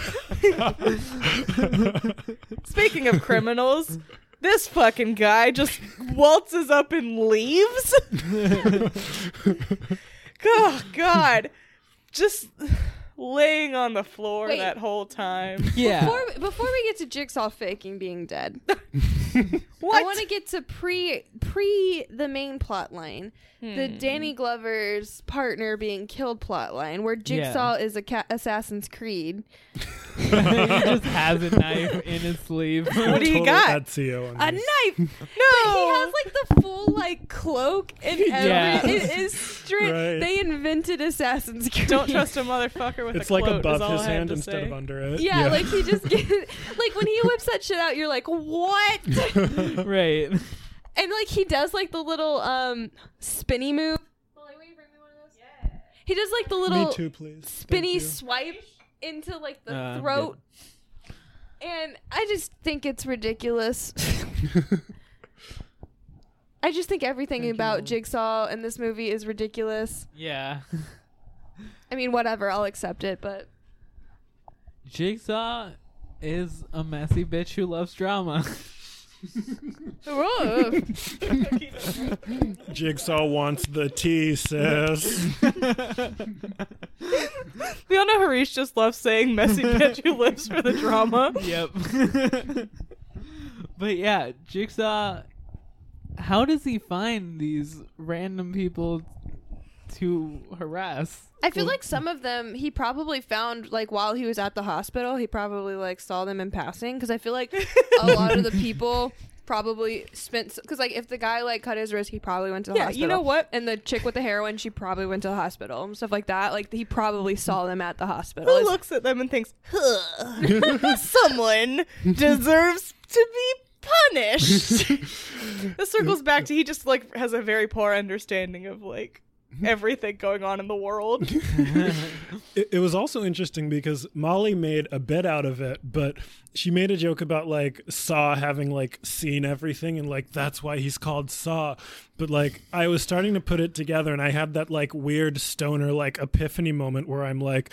Speaking of criminals, this fucking guy just waltzes up and leaves. oh God, just laying on the floor Wait. that whole time. Before, before we get to Jigsaw faking being dead, I want to get to pre pre the main plot line, the Hmm. Danny Glover's partner being killed plot line, where Jigsaw is a ca- Assassin's Creed. he just has a knife in his sleeve. What do you got? Ezio on A this. knife. No, he has like the full like cloak and every. Yeah. It is straight. Right. They invented Assassin's Creed. Don't trust a motherfucker with It's a like quote, above his hand instead say. of under it. Yeah, like he just get, like when he whips that shit out, you're like, what? right. And like he does like the little um spinny move. He does like the little too, please. Spinny swipe into like the Uh, throat. And I just think it's ridiculous. I just think everything about Jigsaw in this movie is ridiculous. Yeah. I mean, whatever, I'll accept it, but Jigsaw is a messy bitch who loves drama. Jigsaw wants the tea, sis. Fiona Harish just loves saying messy bitch who lives for the drama. yep. but yeah, Jigsaw. How does he find these random people to harass? I feel like some of them he probably found like while he was at the hospital. He probably like saw them in passing because I feel like a lot of the people probably spent because like if the guy like cut his wrist, he probably went to the Yeah, hospital. you know what? And the chick with the heroin, she probably went to the hospital and stuff like that. Like he probably saw them at the hospital. Who looks at them and thinks, huh, someone deserves to be punished? this circles back to he just like has a very poor understanding of like everything going on in the world. it, it was also interesting because Molly made a bit out of it, but she made a joke about like Saw having like seen everything and like that's why he's called Saw. But like I was starting to put it together and I had that like weird stoner like epiphany moment where I'm like,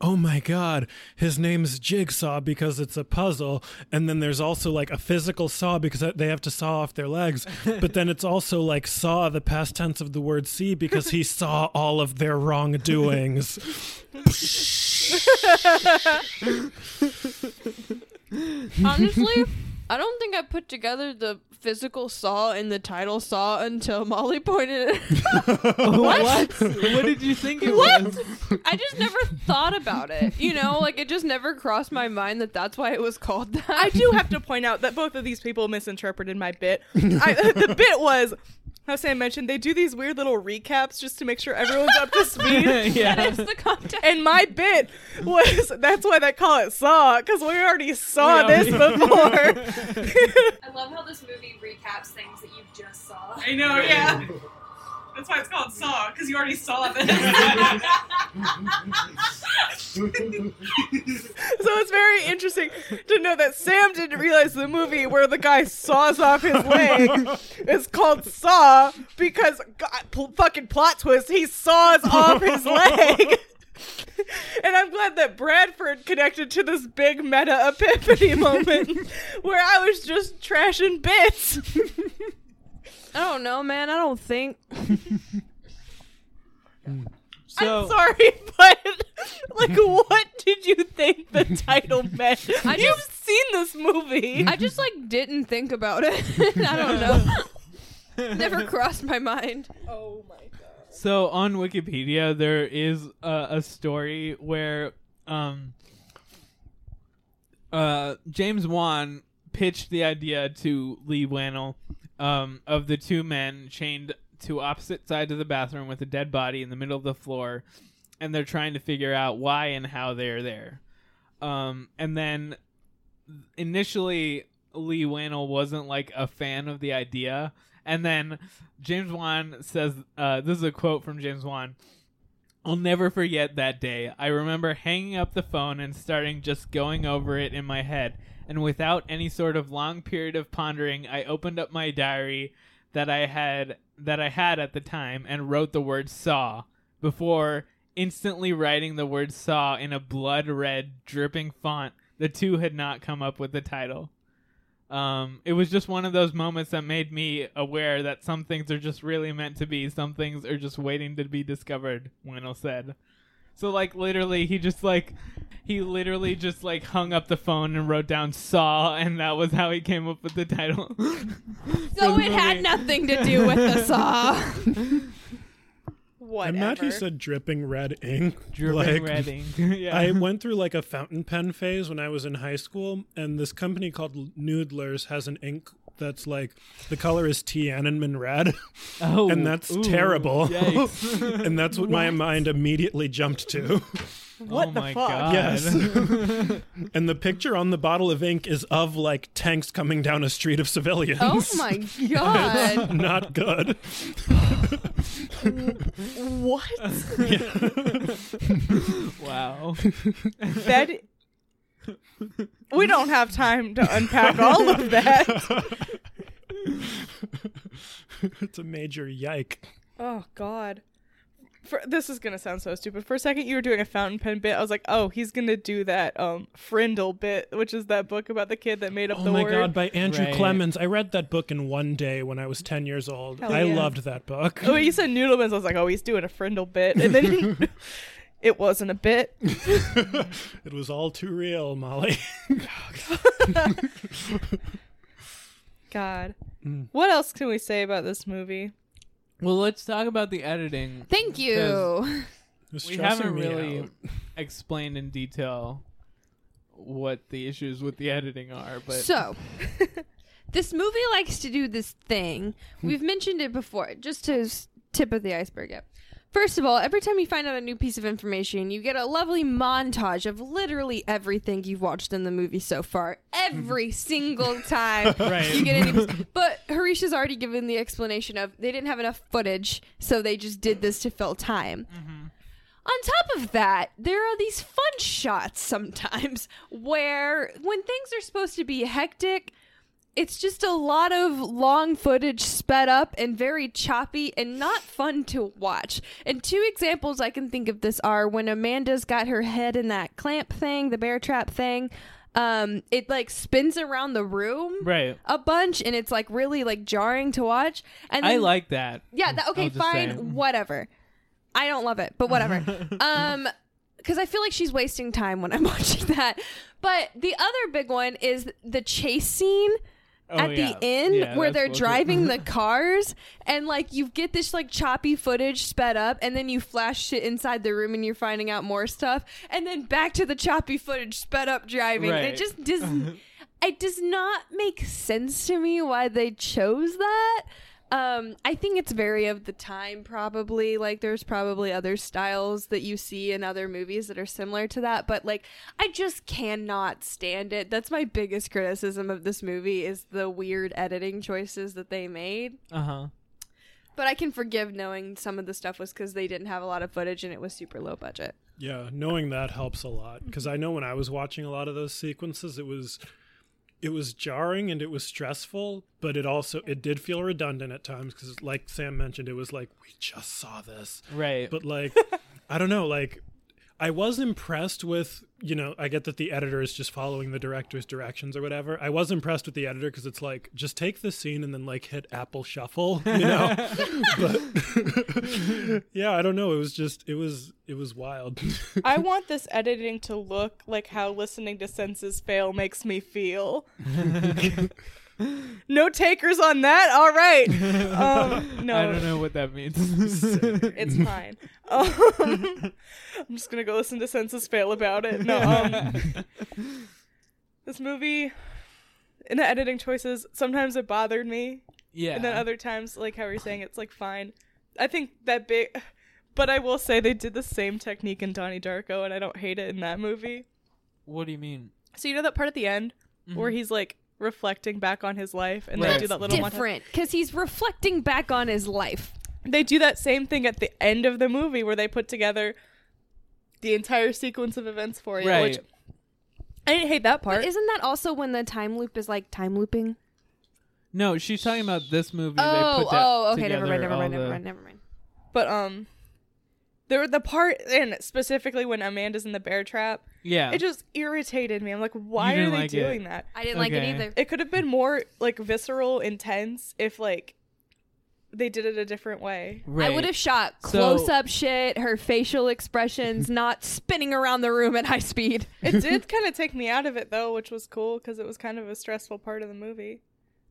oh my god, his name's Jigsaw because it's a puzzle, and then there's also like a physical saw because they have to saw off their legs, but then it's also like saw the past tense of the word see because he saw all of their wrongdoings. Honestly, I don't think I put together the physical saw and the title saw until Molly pointed it. Out. What? what did you think it What? was? I just never thought about it. You know, like it just never crossed my mind that that's why it was called that. I do have to point out that both of these people misinterpreted my bit. I, the bit was, how Sam mentioned, they do these weird little recaps just to make sure everyone's up to speed. Yeah. That is the context. And my bit was, that's why they call it Saw, because we already saw We this before. I love how this movie recaps things that you just saw. I know, yeah. That's why it's called Saw, because you already saw this. so it's very interesting to know that Sam didn't realize the movie where the guy saws off his leg is called Saw because God, pl- fucking plot twist, he saws off his leg. and I'm glad that Bradford connected to this big meta epiphany moment where I was just trashing bits. I don't know, man. I don't think. So I'm sorry, but like, what did you think the title meant? I You've just- seen this movie. I just like didn't think about it. I don't know. Never crossed my mind. Oh my god. So on Wikipedia, there is a, a story where um, uh, James Wan pitched the idea to Leigh Whannell um, of the two men chained to opposite sides of the bathroom with a dead body in the middle of the floor, and they're trying to figure out why and how they're there. Um, and then initially Leigh Whannell wasn't like a fan of the idea, and then James Wan says, uh, "This is a quote from James Wan." I'll never forget that day. I remember hanging up the phone and starting just going over it in my head. And without any sort of long period of pondering, I opened up my diary that I had that I had at the time and wrote the word saw before instantly writing the word saw in a blood red dripping font. The two had not come up with the title. Um, it was just one of those moments that made me aware that some things are just really meant to be. Some things are just waiting to be discovered. Whannell said. So like literally, he just like he literally just like hung up the phone and wrote down "saw," and that was how he came up with the title. So it had nothing to do with the saw. Whatever. I'm mad he said dripping red ink. Dripping red ink, yeah. I went through like a fountain pen phase when I was in high school, and this company called Noodler's has an ink that's like the color is Tiananmen red. Oh, and that's ooh, terrible. and that's what, my mind immediately jumped to. What oh the my fuck? God. Yes. and the picture on the bottle of ink is of like tanks coming down a street of civilians. Oh my god. Not good. What? wow. that we don't have time to unpack all of that. it's a major yike. Oh God. For, this is gonna sound so stupid. For a second, you were doing a fountain pen bit. I was like, "Oh, he's gonna do that um Frindle bit, which is that book about the kid that made up Oh the word." Oh my god, by Andrew Right. Clements. I read that book in one day when I was 10 years old. Hell I yeah. loved that book. Oh, you said Noodlemans. I was like, "Oh, he's doing a Frindle bit," and then it wasn't a bit. it was all too real, Molly. God. Mm. What else can we say about this movie? Well, let's talk about the editing. Thank you. because It's We haven't really out. explained in detail what the issues with the editing are, but So, this movie likes to do this thing. We've mentioned it before, just to tip of the iceberg. Yep. First of all, every time you find out a new piece of information, you get a lovely montage of literally everything you've watched in the movie so far. Every mm-hmm. single time Right. you get a new piece. But Harish has already given the explanation of they didn't have enough footage, so they just did this to fill time. Mm-hmm. On top of that, there are these fun shots sometimes where when things are supposed to be hectic, it's just a lot of long footage sped up and very choppy and not fun to watch. And two examples I can think of this are when Amanda's got her head in that clamp thing, the bear trap thing. Um, it like spins around the room Right. a bunch, and it's like really like jarring to watch. And I like that. yeah, that, okay, fine, whatever. I don't love it, but whatever. um, because I feel like she's wasting time when I'm watching that. But the other big one is the chase scene. Oh, at yeah. the end Yeah, where they're bullshit. driving the cars and like you get this like choppy footage sped up and then you flash shit inside the room and you're finding out more stuff and then back to the choppy footage sped up driving Right. it just doesn't it does not make sense to me why they chose that. Um, I think it's very of the time, probably. Like, there's probably other styles that you see in other movies that are similar to that, but like, I just cannot stand it. That's my biggest criticism of this movie is the weird editing choices that they made. Uh huh. But I can forgive knowing some of the stuff was because they didn't have a lot of footage and it was super low budget. Yeah, knowing that helps a lot because I know when I was watching a lot of those sequences, it was it was jarring and it was stressful, but it also it did feel redundant at times because, like Sam mentioned, it was like we just saw this, Right. But like, I don't know, like I was impressed with you know I get that the editor is just following the director's directions or whatever. I was impressed with the editor because it's like just take the scene and then like hit Apple Shuffle, you know. but yeah, I don't know. It was just it was it was wild. I want this editing to look like how listening to Senses Fail makes me feel. no takers on that. All right. Um, no, I don't know what that means. it's fine. Um, I'm just gonna go listen to Senses Fail about it. No, um, this movie, in the editing choices, sometimes it bothered me. Yeah. And then other times, like how you're saying, it's like fine. I think that big, but I will say they did the same technique in Donnie Darko, and I don't hate it in that movie. What do you mean? So you know that part at the end where Mhm. he's like reflecting back on his life, and Right. they do that little montage? Different because he's reflecting back on his life. They do that same thing at the end of the movie where they put together the entire sequence of events for you. Which Right. I didn't hate that part. But isn't that also when the time loop is like time looping? No, she's talking about this movie. Oh, they put that oh, okay, never mind, together never all mind, never the- mind, never mind. But um, there the part and specifically when Amanda's in the bear trap. Yeah. it just irritated me. I'm like, why are they like it. doing that? I didn't like it either. It could have been more like visceral, intense if like they did it a different way. Right. I would have shot So- close up shit, her facial expressions, not spinning around the room at high speed. It did kind of take me out of it though, which was cool because it was kind of a stressful part of the movie.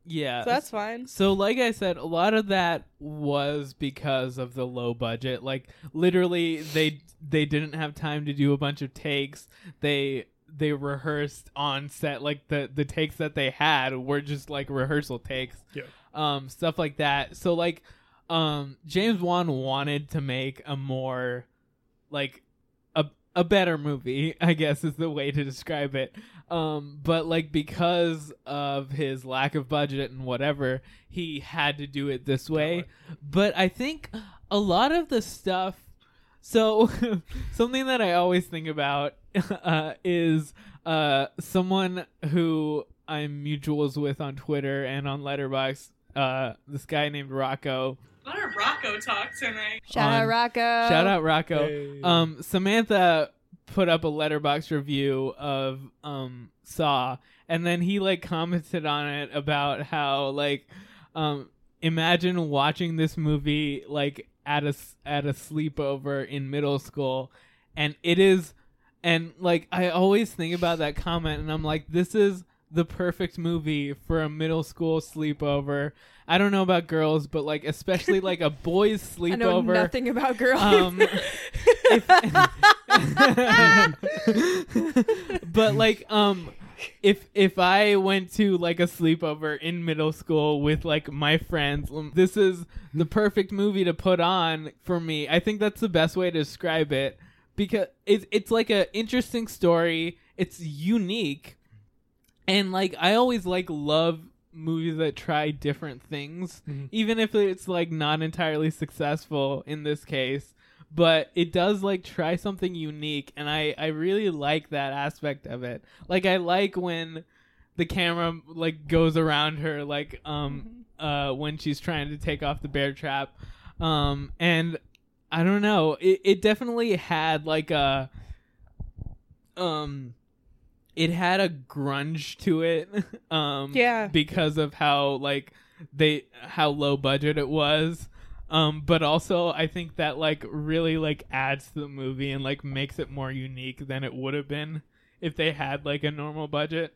Yeah. So that's fine. So like I said, a lot of that was because of the low budget. Like literally they they didn't have time to do a bunch of takes. They they rehearsed on set like the the takes that they had were just like rehearsal takes. Yeah. Um stuff like that. So like um James Wan wanted to make a more like a better movie, I guess is the way to describe it. Um, but like because of his lack of budget and whatever, he had to do it this way. But I think a lot of the stuff. So something that I always think about uh, is uh, someone who I'm mutuals with on Twitter and on Letterboxd. Uh, this guy named Rocco. A lot of Rocco talk tonight. Shout out Rocco. Shout out Rocco. Hey. Um, Samantha put up a Letterboxd review of um Saw, and then he like commented on it about how like um imagine watching this movie like at a s- at a sleepover in middle school, and it is, and like I always think about that comment, and I'm like, this is the perfect movie for a middle school sleepover. I don't know about girls, but like especially like a boys sleepover. I know nothing about girls. Um, but like um if if I went to like a sleepover in middle school with like my friends, um, this is the perfect movie to put on for me. I think that's the best way to describe it because it's it's like a interesting story. It's unique, and like I always like love movies that try different things, even if it's like not entirely successful in this case. But it does like try something unique and I I really like that aspect of it. Like I like when the camera like goes around her like um uh when she's trying to take off the bear trap. Um and i don't know. It, it definitely had like a um it had a grunge to it um Yeah. because of how like they how low budget it was um but also i think that like really like adds to the movie and like makes it more unique than it would have been if they had like a normal budget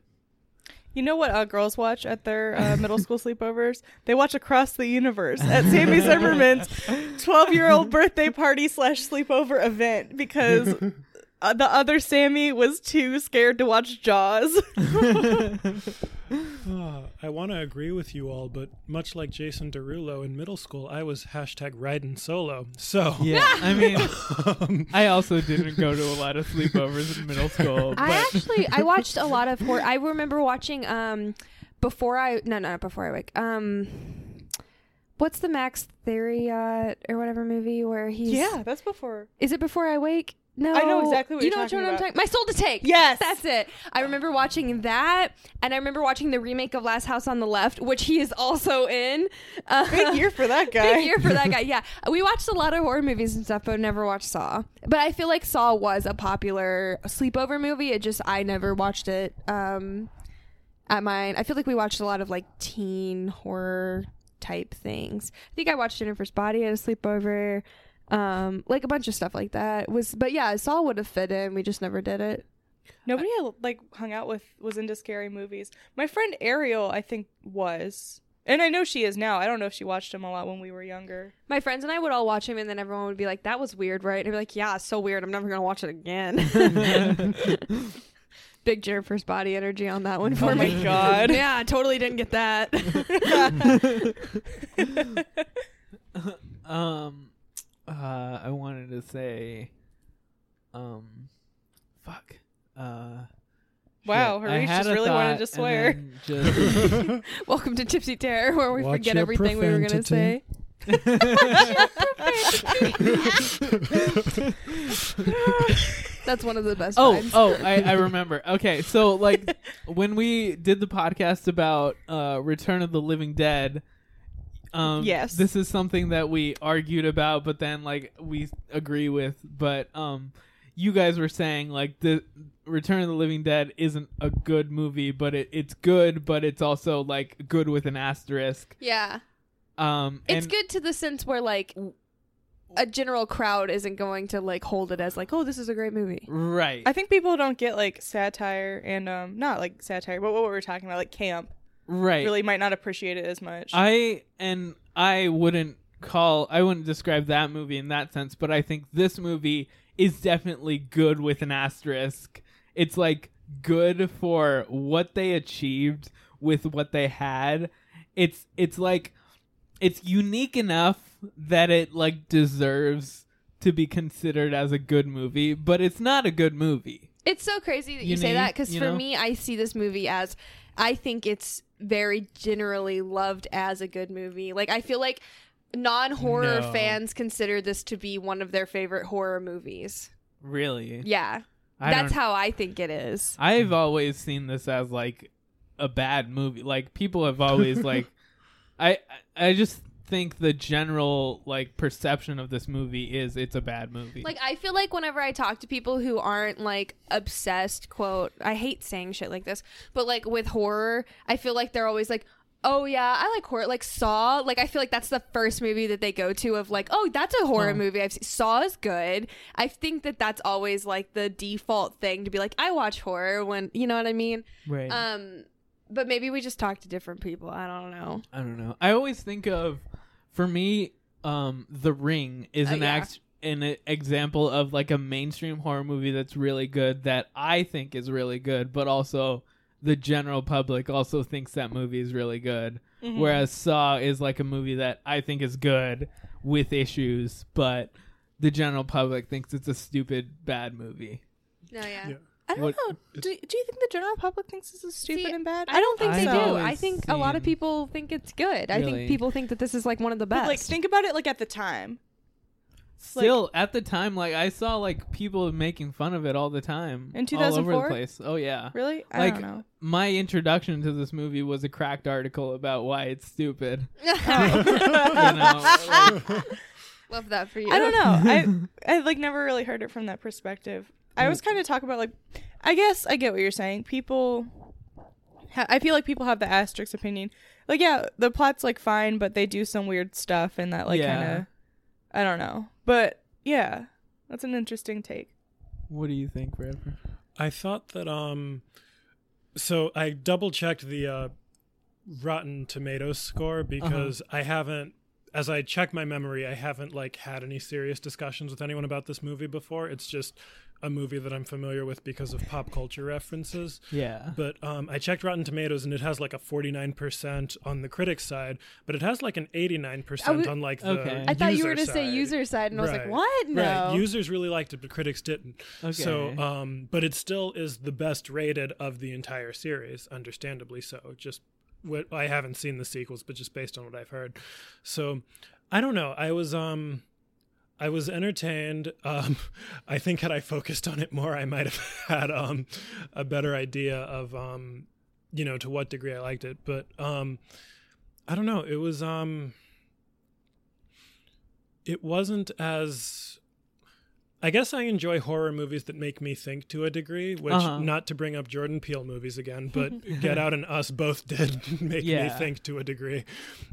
You know what uh, girls watch at their uh, middle school sleepovers? They watch Across the Universe at Sammy Zimmerman's 12 year old birthday party slash sleepover event because uh, the other Sammy was too scared to watch Jaws. Ah, I want to agree with you all, but much like Jason Derulo in middle school, I was hashtag riding solo. So yeah i mean i also didn't go to a lot of sleepovers in middle school but I actually I watched a lot of horror. I remember watching um before I no no before I wake um what's the Max Thieriot uh, or whatever movie where he's yeah, that's before. is it before I wake? No, I know exactly what you you're know talking what I'm about. talking. My Soul to Take. Yes. that's it. I remember watching that, and I remember watching the remake of Last House on the Left, which he is also in. Uh, Big year for that guy. Big year for that guy. Yeah, we watched a lot of horror movies and stuff, but never watched Saw. But I feel like Saw was a popular sleepover movie. It just I never watched it. Um, at mine, I feel like we watched a lot of like teen horror type things. I think I watched Jennifer's Body at a sleepover. Um, like a bunch of stuff like that was, but yeah, Saw would have fit in. We just never did it. Nobody I like hung out with was into scary movies. My friend Ariel, I think, was. And I know she is now. I don't know if she watched him a lot when we were younger. My friends and I would all watch him, and then everyone would be like, "That was weird, right?" And I'd be like, "Yeah, it's so weird. I'm never gonna watch it again." Big Jennifer's body energy on that one for Oh my me. God. yeah, totally didn't get that. um uh i wanted to say um fuck uh Wow, Harish just really wanted to swear. just- Welcome to Tipsy Terror, where we Watch forget your everything we were gonna say. That's one of the best. oh vibes. oh I, I remember okay so like when we did the podcast about uh return of the living dead um Yes. this is something that we argued about but then like we agree with but um you guys were saying like the return of the living dead isn't a good movie but it, it's good but it's also like good with an asterisk yeah. um It's and- good to the sense where like a general crowd isn't going to like hold it as like, oh, this is a great movie. right I think people don't get like satire and um not like satire, but what we were talking about, like camp, right really might not appreciate it as much. I and I wouldn't call I wouldn't describe that movie in that sense, but I think this movie is definitely good with an asterisk. It's like good for what they achieved with what they had. It's it's like it's unique enough that it like deserves to be considered as a good movie, but it's not a good movie. It's so crazy that you, You say need- that because for know? me, I see this movie as I think it's very generally loved as a good movie. Like I feel like non-horror No. fans consider this to be one of their favorite horror movies. Really. Yeah, I that's how I think it is. I've always seen this as like a bad movie. Like people have always like I I just think the general like perception of this movie is it's a bad movie. Like I feel like whenever I talk to people who aren't like obsessed, quote, I hate saying shit like this, but like with horror, I feel like they're always like, "Oh yeah, I like horror." Like Saw, like I feel like that's the first movie that they go to of like, "Oh, that's a horror movie." I've seen Saw is good. I think that that's always like the default thing to be like, "I watch horror when," you know what I mean? Right. Um but maybe we just talk to different people. I don't know. I don't know. I always think of for me um The Ring is Uh, an yeah. act an e- example of like a mainstream horror movie that's really good that I think is really good, but also the general public also thinks that movie is really good. Mhm. Whereas Saw is like a movie that I think is good with issues, but the general public thinks it's a stupid bad movie. No, yeah. I don't What- know. Do, do you think the general public thinks this is stupid and bad? I don't think they I've do. I think a lot of people think it's good. I think people think that this is like one of the But best. like, think about it like at the time. Still, at the time, like I saw like people making fun of it all the time In all over the 2004? place. Oh yeah, Really? I like don't know. my introduction to this movie was a cracked article about why it's stupid. you know, like- Love that for you. I don't know. I I like never really heard it from that perspective. I was kind of talk about like, I guess I get what you're saying. People, ha- I feel like people have the asterisk opinion. Like, yeah, the plot's like fine, but they do some weird stuff, and that like Yeah. kind of, I don't know. But yeah, that's an interesting take. what do you think, Forever? I thought that um so I double checked the uh Rotten Tomatoes score because I haven't as I check my memory, I haven't like had any serious discussions with anyone about this movie before. It's just a movie that I'm familiar with because of pop culture references. Yeah. But um, I checked Rotten Tomatoes and it has like a 49% on the critics side, but it has like an 89% I on like the Okay. I thought you user were to say user side, and I was like, Right. what? No. Right. Users really liked it, but critics didn't. So, Okay. um, but it still is the best rated of the entire series, understandably so. Just what I haven't seen the sequels, but just based on what I've heard. So, I don't know. I was um, I was entertained. Um, I think had I focused on it more, I might have had um, a better idea of um, you know, to what degree I liked it. But um, I don't know. It was um it wasn't as I guess I enjoy horror movies that make me think to a degree, which Uh-huh. not to bring up Jordan Peele movies again, but Get Out and Us both did make me think to a degree.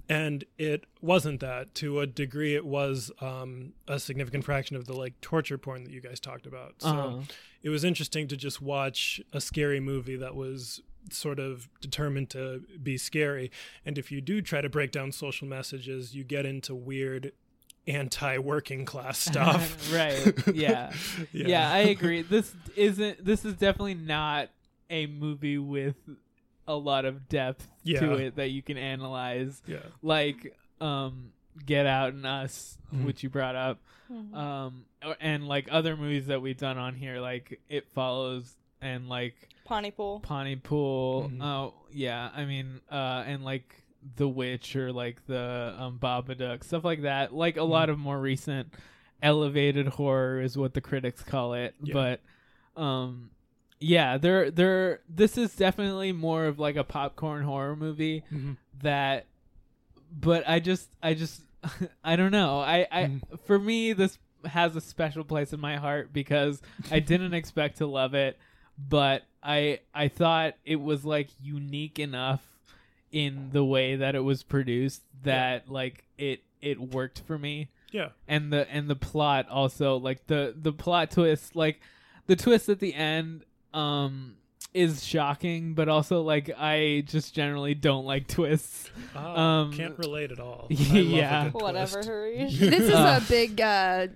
And it wasn't that. To a degree it was um, a significant fraction of the like torture porn that you guys talked about. So Uh-huh. it was interesting to just watch a scary movie that was sort of determined to be scary. And if you do try to break down social messages, you get into weird anti-working class stuff. right. Yeah. Yeah. yeah. I agree. This isn't this is definitely not a movie with a lot of depth Yeah. to it that you can analyze. Yeah. Like um Get Out and Us, Mhm. which you brought up. Um and like other movies that we've done on here like It Follows and like Pontypool. Pawnee Pool. Mhm. Oh, yeah. I mean, uh, and like The Witch or like the um, Babadook, stuff like that. Like a Mm-hmm. lot of more recent elevated horror is what the critics call it. Yeah. But, um, yeah, there, there. This is definitely more of like a popcorn horror movie Mhm. that. But I just, I just, I don't know. I, I, Mm-hmm. for me, this has a special place in my heart because I didn't expect to love it but I I thought it was like unique enough in the way that it was produced that like it it worked for me. Yeah. And the and the plot also like the the plot twist like the twist at the end um is shocking but also like I just generally don't like twists. Ah, um can't relate at all. I love a yeah. good Whatever, twist. Harish. This is Uh, a big uh,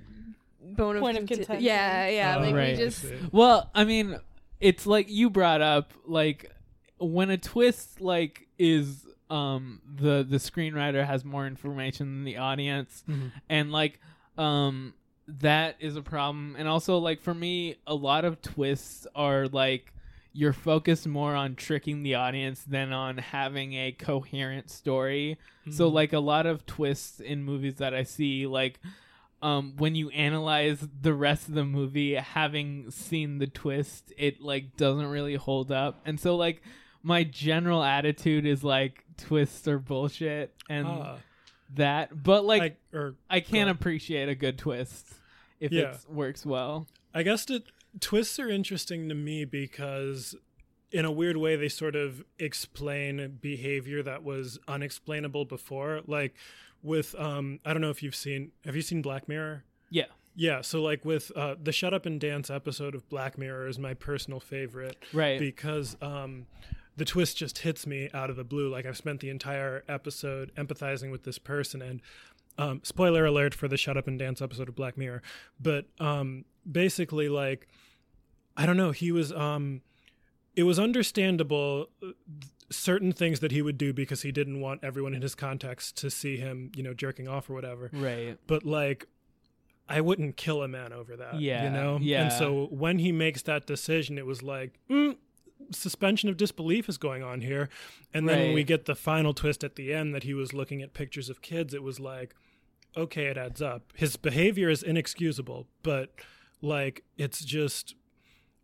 bone of, Point of conti- contention. Yeah, yeah. Oh, like right. we just. Well, I mean, it's like you brought up like when a twist like is um the the screenwriter has more information than the audience Mhm. and like um that is a problem and also like for me a lot of twists are like you're focused more on tricking the audience than on having a coherent story so Mhm. like a lot of twists in movies that i see like um when you analyze the rest of the movie having seen the twist it like doesn't really hold up and so like my general attitude is like twists are bullshit and Ah. that but like I- or I can't go- appreciate a good twist if Yeah. it works well. I guess that twists are interesting to me because in a weird way they sort of explain behavior that was unexplainable before like with um I don't know if you've seen have you seen Black Mirror? Yeah. Yeah, so like with uh the Shut Up and Dance episode of Black Mirror is my personal favorite Right. because um the twist just hits me out of the blue like I've spent the entire episode empathizing with this person and um, spoiler alert for the Shut Up and Dance episode of Black Mirror, but um, basically, like, I don't know, he was, um, it was understandable uh, certain things that he would do because he didn't want everyone in his context to see him, you know, jerking off or whatever. Right. But like, I wouldn't kill a man over that. Yeah, You know? yeah. And so when he makes that decision, it was like, mm, suspension of disbelief is going on here. And then when we get the final twist at the end that he was looking at pictures of kids, it was like, okay, it adds up. His behavior is inexcusable, but like it's just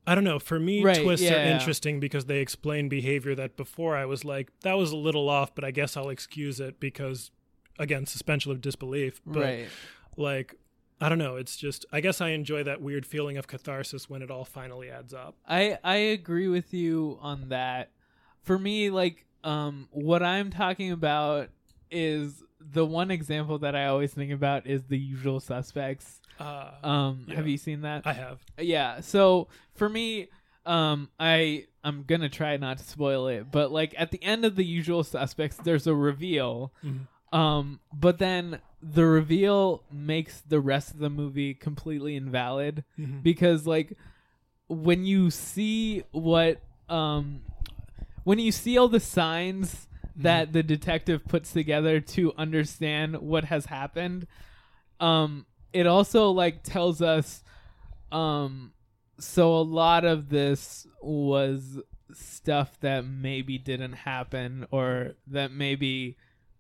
I don't know. For me, Right, twists yeah, are yeah. interesting because they explain behavior that before I was like, that was a little off, but I guess I'll excuse it because, again, suspension of disbelief. But Right. like, I don't know. It's just, I guess I enjoy that weird feeling of catharsis when it all finally adds up. I I agree with you on that. For me, like um, what I'm talking about is the one example that I always think about is the Usual Suspects. Uh, um, yeah. have you seen that? I have. Yeah. So for me, um, I I'm gonna try not to spoil it, but like at the end of the Usual Suspects, there's a reveal. Mhm. Um, but then the reveal makes the rest of the movie completely invalid Mhm. because like when you see what um when you see all the signs that the detective puts together to understand what has happened um it also like tells us um so a lot of this was stuff that maybe didn't happen or that maybe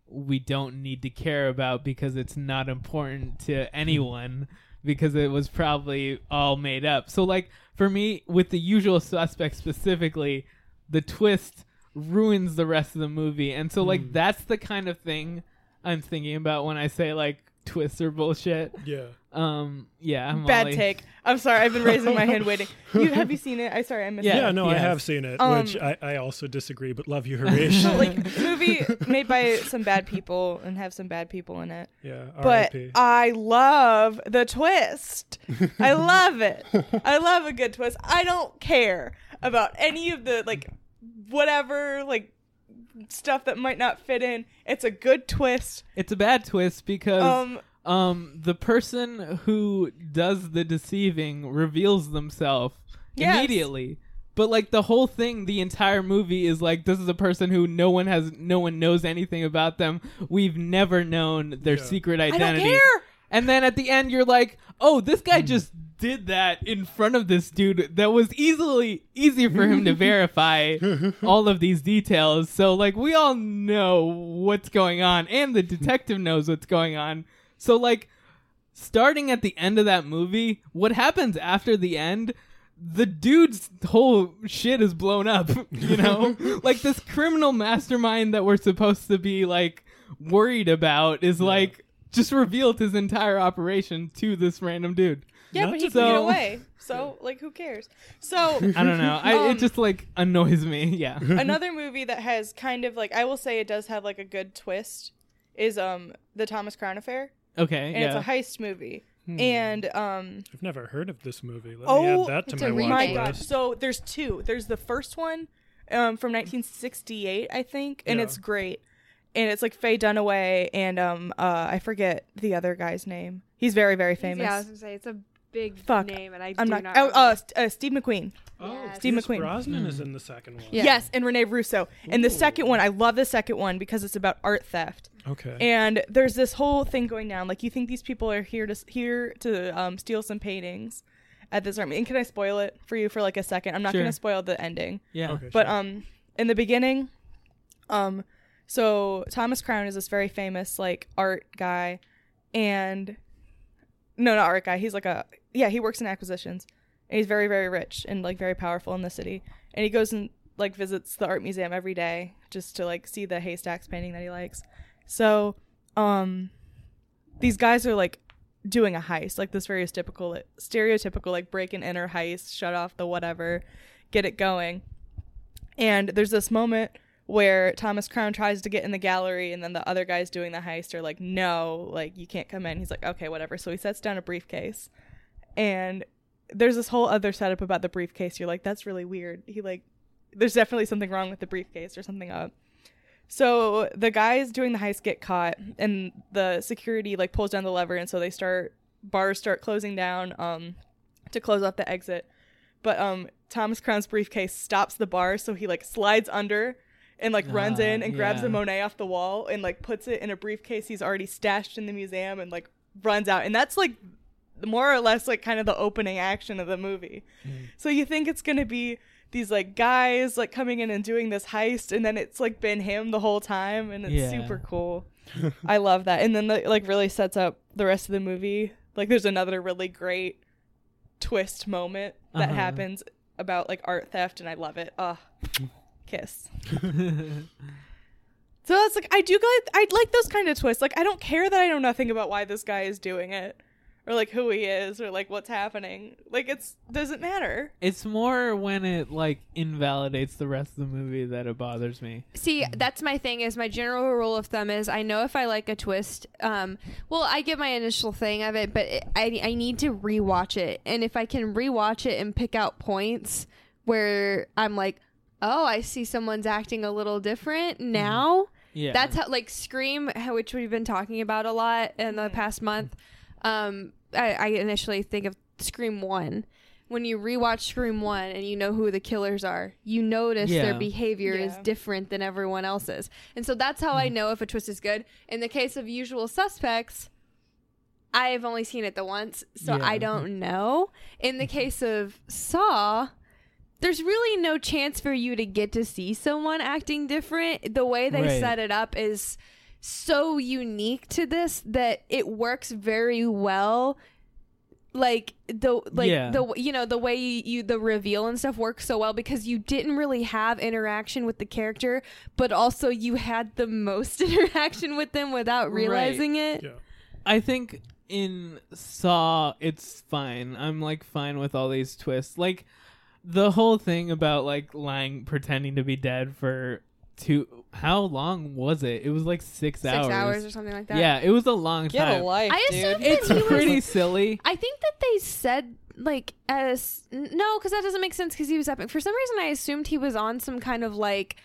we don't need to care about because it's not important to anyone because it was probably all made up. So like for me with the usual suspect specifically, the twist ruins the rest of the movie. And so like hmm. that's the kind of thing I'm thinking about when I say like twists are bullshit. Yeah. Um yeah, I'm Bad Molly. take. I'm sorry. I've been raising my hand waiting. You have you seen it? I sorry I missed Yeah, it. no, I have seen it, Um, which I, I also disagree, but love you, Harish. So, like movie made by some bad people and have some bad people in it. yeah, But R.I.P. I love the twist. I love it. I love a good twist. I don't care about any of the like whatever like stuff that might not fit in. It's a good twist. It's a bad twist because Um, um the person who does the deceiving reveals themselves Yes. immediately. But like the whole thing, the entire movie is like this is a person who no one has no one knows anything about them. We've never known their Yeah. secret don't identity. care. And then at the end you're like, "Oh, this guy just did that in front of this dude that was easily easy for him to verify all of these details." So like we all know what's going on and the detective knows what's going on. So like starting at the end of that movie, what happens after the end? The dude's whole shit is blown up, you know? like this criminal mastermind that we're supposed to be like worried about is like just revealed his entire operation to this random dude. yeah, Not but he to can get So- away. So like, who cares? So I don't know. I, Um, it just like annoys me. Yeah. another movie that has kind of like I will say it does have like a good twist is um the Thomas Crown Affair, Okay. and yeah. it's a heist movie. Hmm. And um I've never heard of this movie. Let me oh add that to my a watch my remake. god! So there's two. There's the first one um from 1968, I think, and Yeah. it's great. And it's like Faye Dunaway and um uh I forget the other guy's name. He's very very famous. Yeah, I was gonna say it's a big Fuck. name, and I I'm do not. not. oh, uh, uh, Steve McQueen. Oh, Yes. Steve Pierce McQueen. Brosnan is Hmm. in the second one. Yeah. Yes, and Rene Russo. And the second one, I love the second one because it's about art theft. Okay. And there's this whole thing going down. Like you think these people are here to here to um, steal some paintings at this art. And can I spoil it for you for like a second? I'm not Sure. going to spoil the ending. yeah. okay, But sure. um, in the beginning, um, so Thomas Crown is this very famous like art guy, and no, not art guy. He's like a yeah. He works in acquisitions, and he's very very rich and like very powerful in the city. And he goes and like visits the art museum every day just to like see the haystacks painting that he likes. So, um, these guys are like doing a heist, like this very typical, stereotypical like break and enter heist, shut off the whatever, get it going. And there's this moment where Thomas Crown tries to get in the gallery, and then the other guys doing the heist are like, "No, like you can't come in." He's like, "Okay, whatever." So he sets down a briefcase, and there's this whole other setup about the briefcase. You're like, "That's really weird." He like, there's definitely something wrong with the briefcase or something up. So the guys doing the heist get caught, and the security like pulls down the lever, and so they start bars start closing down um to close off the exit. But um Thomas Crown's briefcase stops the bar, so he like slides under and like runs Ah, in and grabs the yeah. Monet off the wall and like puts it in a briefcase he's already stashed in the museum and like runs out. And that's like more or less like kind of the opening action of the movie. So you think it's gonna be these like guys like coming in and doing this heist, and then it's like been him the whole time, and it's Yeah. super cool. I love that. And then the like really sets up the rest of the movie. Like there's another really great twist moment that Uh-huh. happens about like art theft and I love it. Ugh. Kiss. So that's like I do like I like those kind of twists. Like I don't care that I know nothing about why this guy is doing it or like who he is or like what's happening. Like it's doesn't matter. It's more when it like invalidates the rest of the movie that it bothers me. See, that's my thing. Is my general rule of thumb is I know if I like a twist. Um, well, I get my initial thing of it, but it, I I need to rewatch it, and if I can rewatch it and pick out points where I'm like, oh, I see someone's acting a little different now. Yeah. That's how like Scream, which we've been talking about a lot in the past month. Um, I, I initially think of Scream One. When you rewatch Scream One and you know who the killers are, you notice their Yeah. behavior is Yeah. different than everyone else's, and so that's how I mm. know if a twist is good. In the case of Usual Suspects, I have only seen it the once, so Yeah. I don't know. In the mm-hmm. case of Saw, there's really no chance for you to get to see someone acting different. The way they Right. set it up is so unique to this that it works very well. Like the like Yeah. the you know the way you, you the reveal and stuff works so well because you didn't really have interaction with the character, but also you had the most interaction with them without realizing it. Yeah. I think in Saw, it's fine. I'm like fine with all these twists. Like the whole thing about like lying, pretending to be dead for two. How long was it? It was like six, Six hours or something like that. Yeah, it was a long Get time. a life, I dude. assumed that It's he was pretty silly. I think that they said like as no, because that doesn't make sense. Because he was epic. For some reason, I assumed he was on some kind of like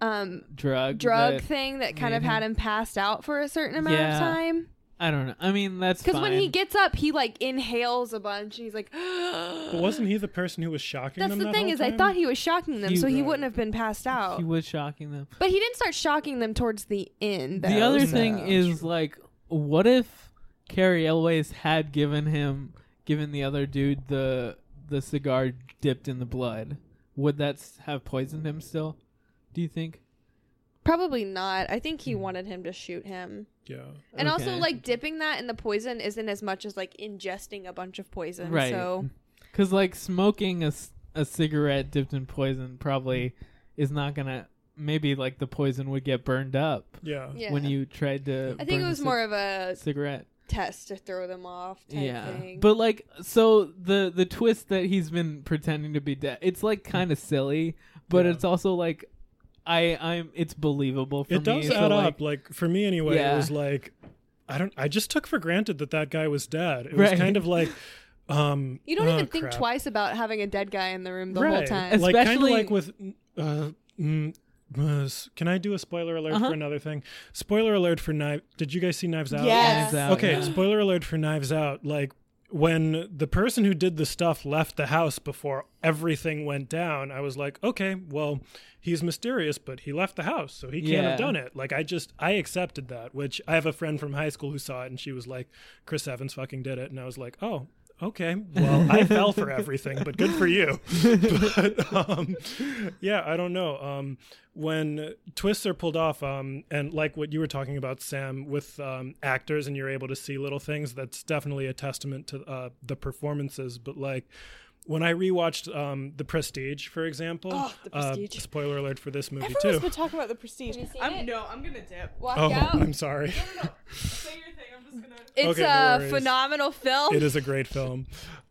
um Drug. drug that- thing that kind of made had him- him passed out for a certain amount Yeah. of time. I don't know. I mean, that's Because when he gets up, he like inhales a bunch. And he's like, But wasn't he the person who was shocking "That's them? the that thing whole is, I time? thought he was shocking them, He- so he Right. wouldn't have been passed out." he was shocking them. but he didn't start shocking them towards the end. the though, other so- thing is like, what if Cary Elwes had given him, given the other dude the the cigar dipped in the blood? Would that s- have poisoned him still? Do you think? Probably not. I think he hmm. wanted him to shoot him. Yeah. And also, like dipping that in the poison isn't as much as like ingesting a bunch of poison. Right. So Because like smoking a, a cigarette dipped in poison probably is not gonna. Maybe like the poison would get burned up Yeah. yeah, when you tried to. I think burn it was cig- more of a cigarette. test to throw them off. Type yeah, thing. but like so the the twist that he's been pretending to be dead. It's like kind of silly, but Yeah. it's also like. I, I'm. It's believable for It me. does so, add like, up. Like for me anyway, Yeah. it was like I don't. I just took for granted that that guy was dead. It was kind of like. Um, you don't oh, even think twice about having a dead guy in the room the whole right. time. Like kind of Especially- like with. Uh, mm, uh, can I do a spoiler alert Uh-huh. for another thing? Spoiler alert for Knives. Did you guys see Knives Out? Yes. Knives Out, Okay, yeah. spoiler alert for Knives Out. Like when the person who did the stuff left the house before everything went down, I was like, okay, well, he's mysterious, but he left the house, so he can't Yeah. have done it. Like I just I accepted that. Which I have a friend from high school who saw it, and she was like, Chris Evans fucking did it, and I was like, oh. Okay, well, I fell for everything, but good for you. but um, yeah, I don't know. Um, when twists are pulled off, um, and like what you were talking about, Sam, with um, actors, and you're able to see little things, that's definitely a testament to uh, the performances. But like when I rewatched um, The Prestige, for example, Oh, The uh, spoiler alert for this movie Everyone's too. been talking about the prestige. Have you seen I'm it? no, I'm gonna dip. Walk Oh, out. I'm sorry. Say your thing. I'm just gonna. It's Okay, a worries. phenomenal film. it is a great film.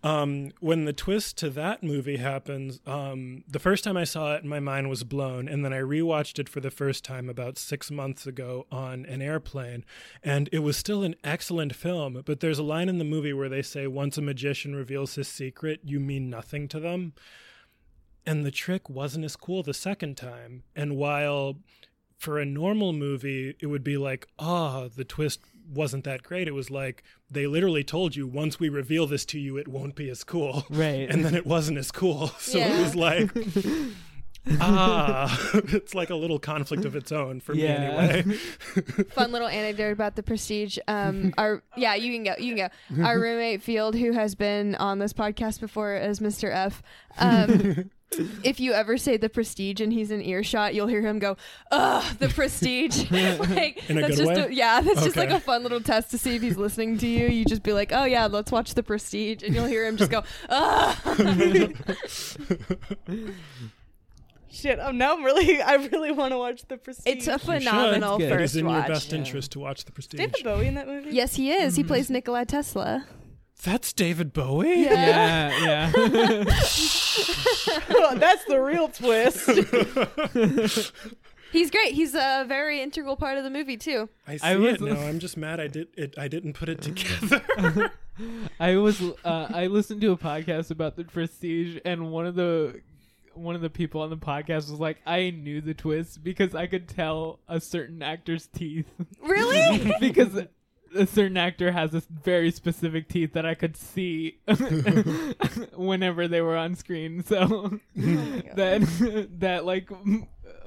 Um, when the twist to that movie happens, um, the first time I saw it, my mind was blown, and then I rewatched it for the first time about six months ago on an airplane, and it was still an excellent film. But there's a line in the movie where they say, "Once a magician reveals his secret, you mean nothing to them." And the trick wasn't as cool the second time. And while for a normal movie, it would be like, oh, the twist wasn't that great. It was like they literally told you once we reveal this to you, it won't be as cool. Right. And then it wasn't as cool. So Yeah. it was like, ah, it's like a little conflict of its own for Yeah. me anyway. Fun little anecdote about the Prestige. Um, our yeah, you can go. You can go. Our roommate Field, who has been on this podcast before as Mr. F, um, if you ever say the prestige and he's in earshot, you'll hear him go, "Ugh, the prestige." like In a that's good just way? A, yeah, that's just like a fun little test to see if he's listening to you. You just be like, "Oh yeah, let's watch the prestige," and you'll hear him just go, "Ugh." Shit, um, now I'm really, I really want to watch The Prestige. It's a You should. phenomenal It is first in watch. your best interest to watch the Prestige. David Bowie in that movie? Yes, he is. He plays Nikola Tesla. That's David Bowie. Yeah, yeah. That's the real twist. He's great. He's a very integral part of the movie too. I see I was- it now. I'm just mad I did it. I didn't put it together. I was uh, I listened to a podcast about the Prestige, and one of the one of the people on the podcast was like, I knew the twist because I could tell a certain actor's teeth. Really? because a certain actor has this very specific teeth that I could see whenever they were on screen. So that that like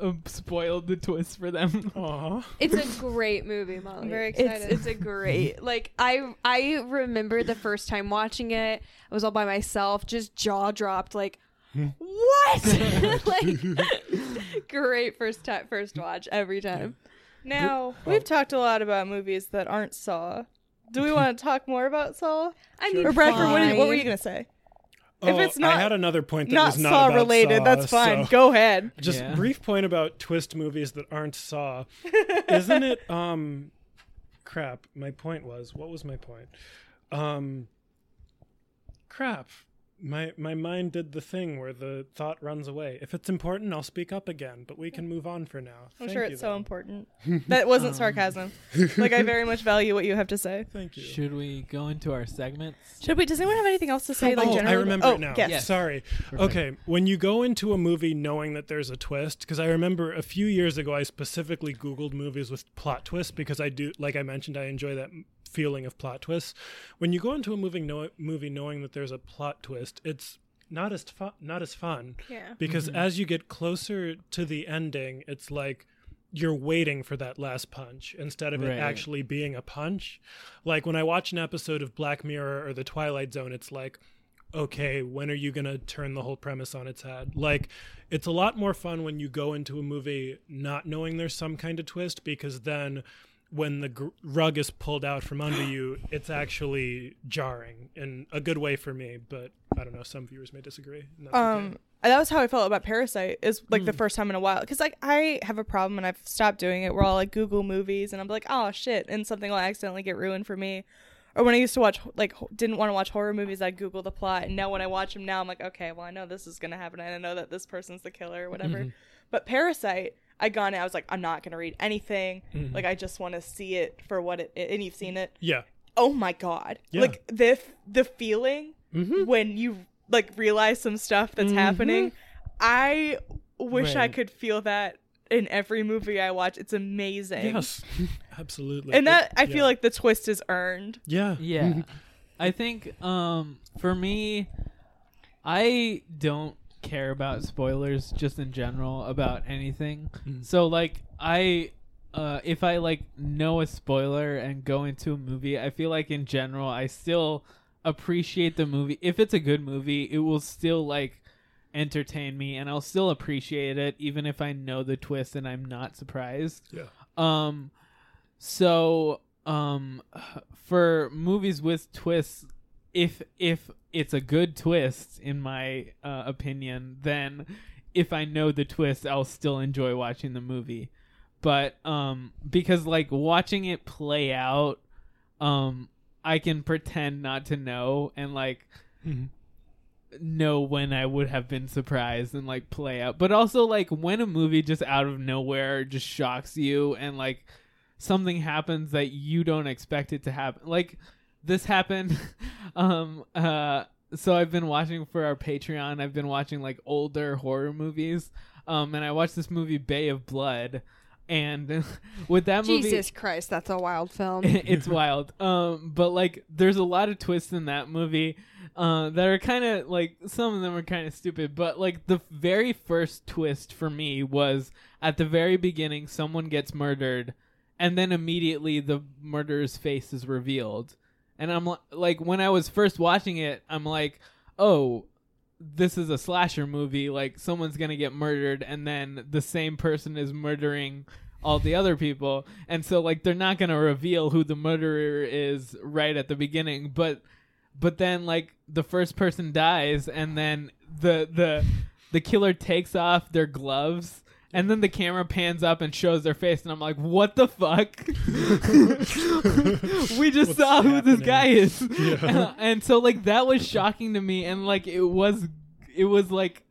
uh, spoiled the twist for them. Aw. It's a great movie, Molly. I'm very excited. it's a great like I I remember the first time watching it. I was all by myself, just jaw dropped, like what? like great first time first watch every time. Now, we've talked a lot about movies that aren't Saw. Do we want to talk more about Saw? I mean, Or Bradford, what, did- what were you going to say? Oh, if it's not I had another point that not was not Saw about related, Saw, that's fine. so- Go ahead. Just Yeah. brief point about twist movies that aren't Saw. Isn't it? Um, crap. My point was. What was my point? Um, crap. My my mind did the thing where the thought runs away. If it's important, I'll speak up again. But we can move on for now. I'm Thank sure you, it's so though. important. That wasn't um, sarcasm. like, I very much value what you have to say. Thank you. Should we go into our segments? Should we? Does anyone have anything else to say? Like, oh, generally? I remember oh, it now. Yes. Sorry. Okay, when you go into a movie knowing that there's a twist, because I remember a few years ago I specifically Googled movies with plot twists because I do, like I mentioned, I enjoy that m- feeling of plot twists. When you go into a movie, know- movie knowing that there's a plot twist, it's not as fun. Not as fun. Yeah. Because mm-hmm. as you get closer to the ending, it's like you're waiting for that last punch instead of Right. it actually being a punch. Like when I watch an episode of Black Mirror or The Twilight Zone, it's like, okay, when are you going to turn the whole premise on its head? Like, it's a lot more fun when you go into a movie not knowing there's some kind of twist because then when the gr- rug is pulled out from under you, it's actually jarring in a good way for me. But I don't know, some viewers may disagree. and that's Um, okay. that was how I felt about Parasite. Is like Hmm. the first time in a while because like I have a problem and I've stopped doing it. Where I'll like Google movies and I'm like, oh shit, and something will accidentally get ruined for me. Or when I used to watch like didn't want to watch horror movies, I'd Google the plot, and now when I watch them now, I'm like, okay, well I know this is gonna happen, I know that this person's the killer or whatever. Mhm. But Parasite, I gone in, I was like, I'm not gonna read anything. Mhm. Like I just want to see it for what it. And you've seen it. Yeah. Oh my god! Yeah. Like the the feeling Mhm. when you like realize some stuff that's happening. I wish I could feel that in every movie I watch. It's amazing. Yes, absolutely. And that It- I feel yeah. like the twist is earned. Yeah. Yeah. I think um for me I don't care about spoilers just in general about anything. Mm. So like I uh if I like know a spoiler and go into a movie, I feel like in general I still appreciate the movie. If it's a good movie, it will still like entertain me and I'll still appreciate it even if I know the twist and I'm not surprised. Yeah. Um so um for movies with twists if if it's a good twist in my uh, opinion then if I know the twist I'll still enjoy watching the movie. But um because like watching it play out um I can pretend not to know and like Mhm. know when I would have been surprised and like play out. But also like when a movie just out of nowhere just shocks you and like something happens that you don't expect it to happen. Like this happened um uh so I've been watching for our Patreon. I've been watching like older horror movies. Um and I watched this movie Bay of Blood and with that movie Jesus Christ, that's a wild film. it's wild. Um, but like, there's a lot of twists in that movie uh, that are kind of like some of them are kind of stupid. But like the very first twist for me was at the very beginning, someone gets murdered, and then immediately the murderer's face is revealed. And I'm li- like, when I was first watching it, I'm like, oh. this is a slasher movie, like someone's gonna get murdered, and then the same person is murdering all the other people, and so like they're not gonna reveal who the murderer is right at the beginning, but but then like the first person dies, and then the the the killer takes off their gloves. And then the camera pans up and shows their face, and I'm like, "What the fuck? we just What's saw who this happening? guy is." Yeah. and so like that was shocking to me and like it was it was like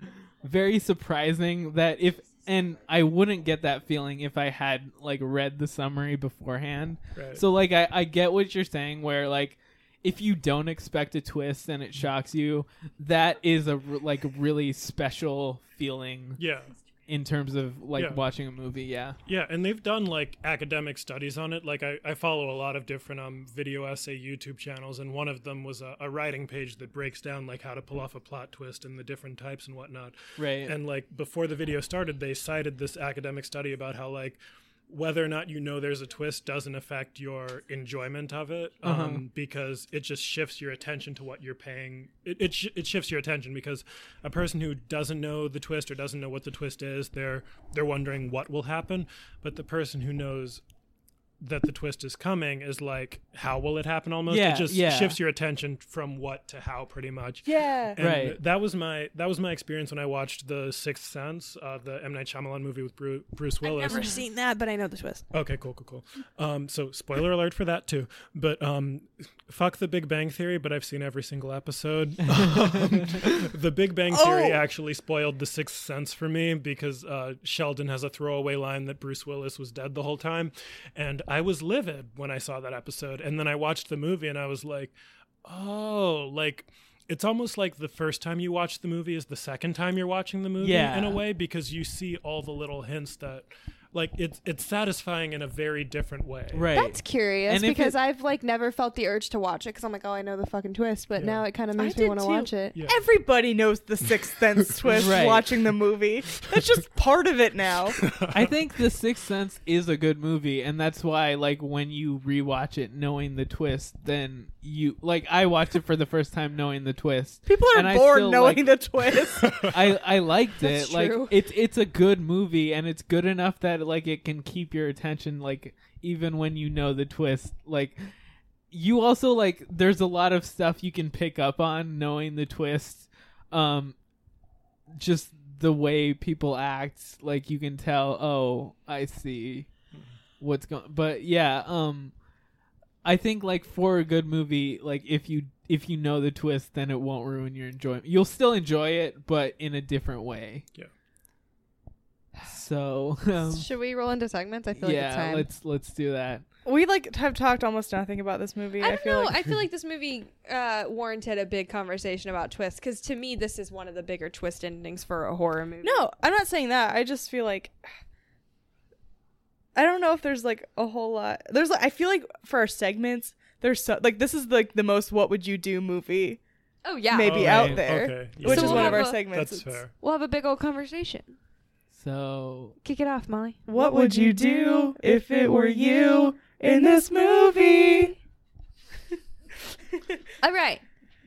very surprising that if and I wouldn't get that feeling if I had like read the summary beforehand. Right. So like I I get what you're saying where like if you don't expect a twist and it shocks you, that is a like really special feeling Yeah. In terms of like Yeah. watching a movie, yeah. Yeah, and they've done like academic studies on it. Like I, I follow a lot of different um video essay YouTube channels, and one of them was a, a writing page that breaks down like how to pull off a plot twist and the different types and whatnot. Right. And like before the video started, they cited this academic study about how like whether or not you know there's a twist doesn't affect your enjoyment of it um, Uh-huh. because it just shifts your attention to what you're paying it, it, sh- it shifts your attention because a person who doesn't know the twist or doesn't know what the twist is they're they're wondering what will happen but the person who knows that the twist is coming is like how will it happen almost Yeah, it just yeah. shifts your attention from what to how pretty much Yeah. and Right. that was my that was my experience when I watched the Sixth Sense, uh, the M Night Shyamalan movie with Bru- Bruce Willis. Never seen that, but I know the twist. Okay, cool, cool, cool. Um, so spoiler alert for that too. But um, fuck the Big Bang Theory, but I've seen every single episode. Um, the Big Bang Theory Oh. actually spoiled the Sixth Sense for me because uh, Sheldon has a throwaway line that Bruce Willis was dead the whole time, and I was livid when I saw that episode. And then I watched the movie, and I was like, oh, like. It's almost like the first time you watch the movie is the second time you're watching the movie Yeah. in a way because you see all the little hints that like it's it's satisfying in a very different way. Right. That's curious And because it- I've like never felt the urge to watch it because I'm like, oh, I know the fucking twist, but Yeah. now it kind of I makes me want to watch it. Yeah. Everybody knows the Sixth Sense twist Right. watching the movie. That's just part of it now. I think The Sixth Sense is a good movie, and that's why, like, when you rewatch it knowing the twist, then you like I watched it for the first time knowing the twist. People are and I bored still, knowing like- the twist. I I liked That's it. Like true. it's it's a good movie, and it's good enough that like it can keep your attention, like even when you know the twist. Like you also like there's a lot of stuff you can pick up on knowing the twist. Um, just the way people act, like you can tell. Oh, I see what's going. But yeah, um, I think like for a good movie, like if you if you know the twist, then it won't ruin your enjoyment. You'll still enjoy it, but in a different way. Yeah. So um, Should we roll into segments? I feel like it's yeah, time. let's let's do that. we like have talked almost nothing about this movie. I I, don't feel know. like I feel like this movie uh, warranted a big conversation about twists because to me, this is one of the bigger twist endings for a horror movie. No, I'm not saying that. I just feel like I don't know if there's like a whole lot. There's like I feel like for our segments, there's so like this is like the most what would you do movie Oh yeah. maybe Okay, out there, okay, yeah. which So is we'll one of our a- segments. That's It's, fair. We'll have a big old conversation. So Kick it off, Molly. What would you do if it were you in this movie? All right.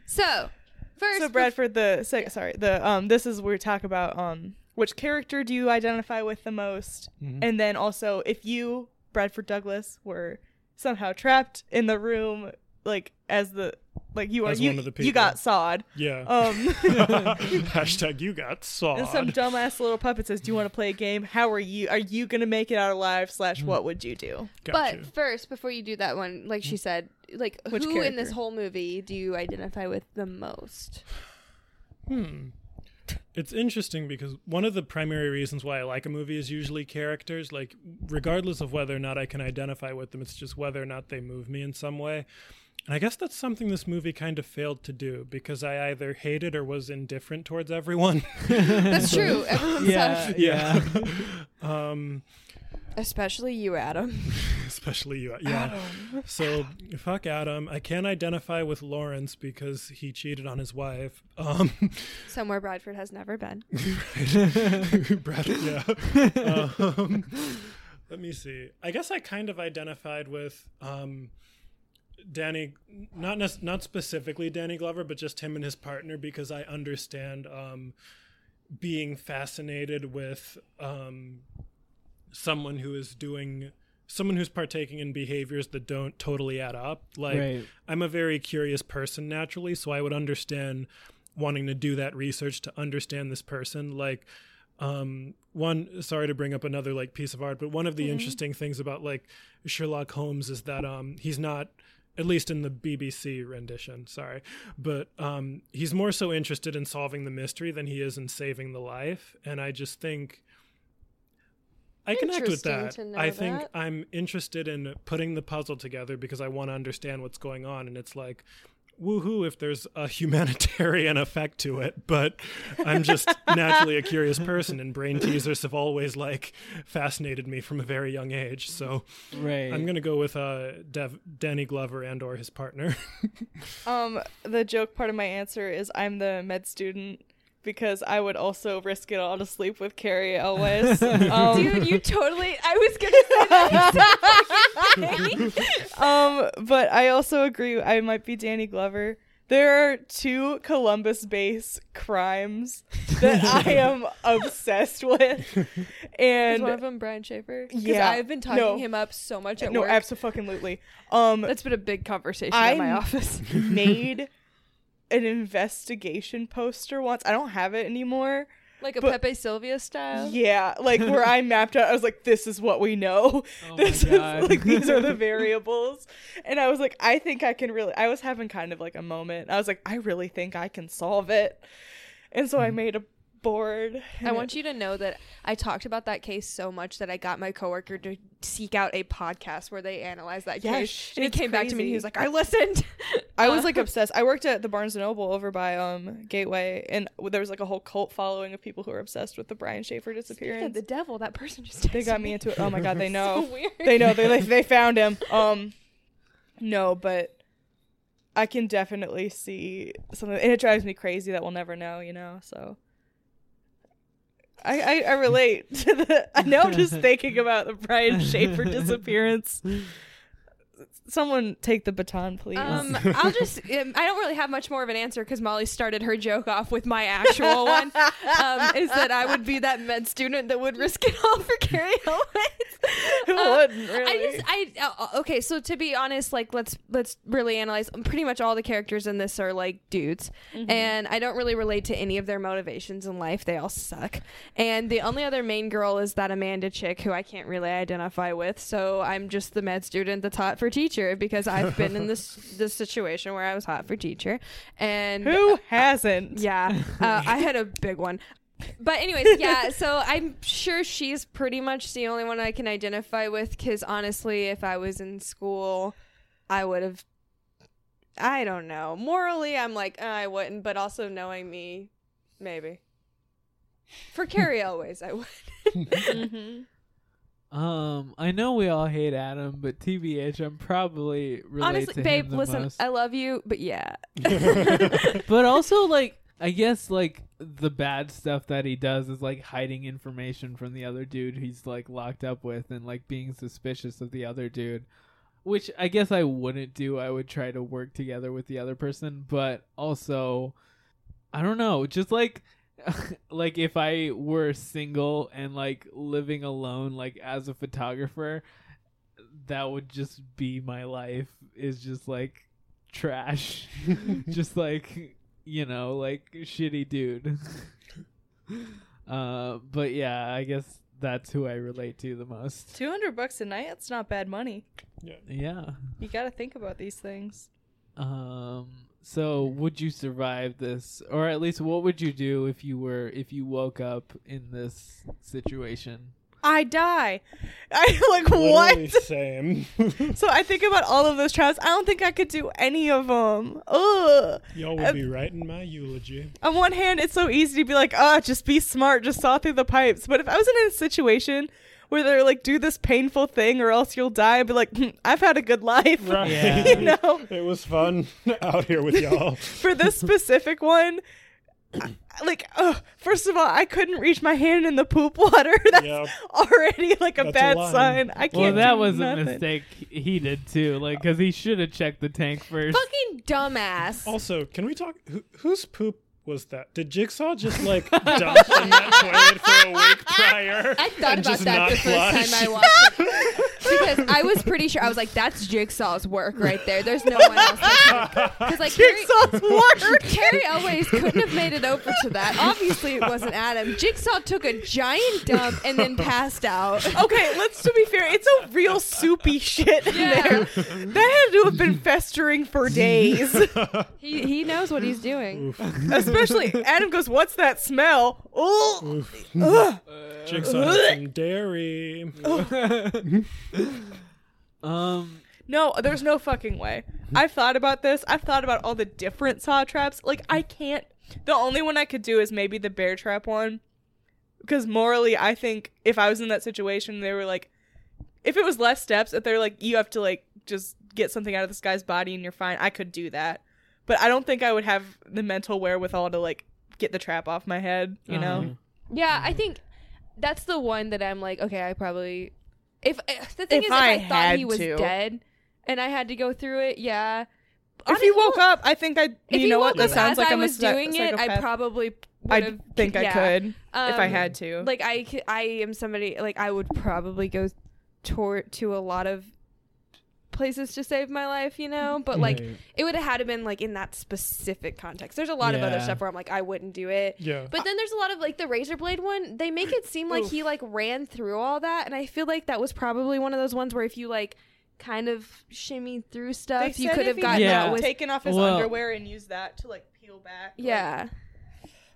So first, so Bradford, the seg- sorry, the um, this is where we talk about um, which character do you identify with the most, Mhm. and then also if you Bradford Douglas were somehow trapped in the room, like as the like you are you one of the you got sawed. Yeah. Um, Hashtag you got sawed. and some dumbass little puppet says, "Do you want to play a game? How are you? Are you gonna make it out alive? Slash, what would you do?" Got but first, before you do that one, like she said, like Which who in this whole movie do you identify with the most? Hmm. It's interesting because one of the primary reasons why I like a movie is usually characters. Like, regardless of whether or not I can identify with them, it's just whether or not they move me in some way. And I guess that's something this movie kind of failed to do because I either hated or was indifferent towards everyone. That's true. Everyone yeah, sucks. yeah. um, Especially you, Adam. especially you. Yeah. So fuck Adam. I can't identify with Lawrence because he cheated on his wife. Um, Somewhere Bradford has never been. Brad, yeah. Um, let me see. I guess I kind of identified with um, Danny, not nec- not specifically Danny Glover, but just him and his partner, because I understand um, being fascinated with um, someone who is doing someone who's partaking in behaviors that don't totally add up. Like Right. I'm a very curious person naturally, so I would understand wanting to do that research to understand this person. Like um one sorry to bring up another like piece of art, but one of the Mhm. interesting things about like Sherlock Holmes is that um he's not at least in the BBC rendition, sorry, but um he's more so interested in solving the mystery than he is in saving the life, and I just think I connect with that. I think that. I'm interested in putting the puzzle together because I want to understand what's going on, and it's like, woohoo! If there's a humanitarian effect to it, but I'm just naturally a curious person, and brain teasers have always like fascinated me from a very young age. So, Right. I'm gonna go with uh, Dev- Danny Glover and or his partner. Um, the joke part of my answer is I'm the med student because I would also risk it all to sleep with Cary Elwes. Um, Dude, you totally. I was gonna say that. um, but I also agree. I might be Danny Glover. There are two Columbus-based crimes that I am obsessed with, Is and one of them Brian Shaffer? 'Cause Yeah. I've been talking No. him up so much at no, work. No, absolutely. Um, That's been a big conversation I in my office. made an investigation poster once. I don't have it anymore. like a but- Pepe Sylvia style. Yeah, like where I mapped out, I was like, "This is what we know. Oh my this God. is like these are the variables." And I was like, "I think I can really." I was having kind of like a moment. I was like, "I really think I can solve it," and so I Hmm. made a board. I want you to know that I talked about that case so much that I got my coworker to seek out a podcast where they analyze that Yeah, case. And he came back to me and he was like, I listened. I was like obsessed. I worked at the Barnes and Noble over by um Gateway, and there was like a whole cult following of people who were obsessed with the Brian Shaffer disappearance. the devil, that person just they got me into it. Oh my god, they know. So weird. They know. They they, they found him. Um, no, but I can definitely see something, and it drives me crazy that we'll never know. You know, so. I, I, I relate to the. I know I'm just thinking about the Brian Shaffer disappearance. Someone take the baton, please. Um, I'll just. Um, I don't really have much more of an answer because Molly started her joke off with my actual one. Um, is that I would be that med student that would risk it all for Carrie Owens. Who Uh, wouldn't really? I just. I uh, okay. So to be honest, like let's let's really analyze. Pretty much all the characters in this are like dudes, Mhm. and I don't really relate to any of their motivations in life. They all suck. And the only other main girl is that Amanda chick who I can't really identify with. So I'm just the med student that's hot for teacher because I've been in this this situation where I was hot for teacher, and Who hasn't? yeah, uh, I had a big one. But anyways, yeah. So I'm sure she's pretty much the only one I can identify with. Because honestly, if I was in school, I would have. I don't know. Morally, I'm like uh, I wouldn't, but also knowing me, maybe. For Cary, Elwes I would. Mhm. Um, I know we all hate Adam, but TBH, I'm probably relate Honestly, to babe, the listen, most. I love you, but yeah. but also like I guess like the bad stuff that he does is like hiding information from the other dude he's like locked up with and like being suspicious of the other dude. Which I guess I wouldn't do. I would try to work together with the other person, but also I don't know, just like like if I were single and like living alone like as a photographer, that would just be my life is just like trash. just like you know, like shitty dude. uh but yeah, I guess that's who I relate to the most. Two hundred bucks a night. That's not bad money. Yeah. You got to think about these things. Um so would you survive this or at least what would you do if you were if you woke up in this situation? I die. I like Literally what? Same. so I think about all of those trials. I don't think I could do any of them. Ugh. Y'all would be writing my eulogy. On one hand, it's so easy to be like, "Ah, just be smart, just saw through the pipes." But if I was in a situation where they're like, "Do this painful thing, or else you'll die," I'd be like, "Hmm, "I've had a good life." Right. Yeah. you know. It was fun out here with y'all. For this specific one, I- like, ugh, first of all, I couldn't reach my hand in the poop water. That's Yeah. already like a That's bad line. sign. I can't. Well, that do was nothing. a mistake he did too. Like, because he should have checked the tank first. Fucking dumbass. Also, can we talk? Who, whose poop was that? Did Jigsaw just like dump in that toilet for a week prior? I thought and about just that not the first flush? time I watched it. because I was pretty sure I was like, "That's Jigsaw's work right there." There's no one else. Because like Jigsaw's work. Cary Elwes couldn't have made it over to that. Obviously, it wasn't Adam. Jigsaw took a giant dump and then passed out. Okay, let's to be fair, it's a real soupy shit in Yeah. there. That had to have been festering for days. He he knows what he's doing. Especially Adam goes, "What's that smell?" Oh, ugh. Jigsaw had some dairy. Um, No, there's no fucking way. I've thought about this. I've thought about all the different saw traps. Like I can't. The only one I could do is maybe the bear trap one. Because morally, I think if I was in that situation, they were like, if it was less steps, if they're like, you have to like just get something out of this guy's body and you're fine, I could do that. But I don't think I would have the mental wherewithal to like get the trap off my head. You know? Uh-huh. Yeah, I think that's the one that I'm like, okay, I probably. If eh, the thing If is, if I I, thought he was to. dead and I had to go through it, yeah. If he woke up, I think I. If You know what? That sounds like I I'm a was psy- doing it, I probably. I think I yeah. could if I Um, had to. Like I, I am somebody like I would probably go toward to a lot of places to save my life, you know. But like Right. it would have had to been like in that specific context. There's a lot of other stuff where I'm like I wouldn't do it. Yeah. But then there's a lot of like the razor blade one. They make it seem like he like ran through all that, and I feel like that was probably one of those ones where if you like kind of shimmied through stuff, They you could have gotten Yeah. that with taken off his Well- underwear and used that to like peel back. like- yeah.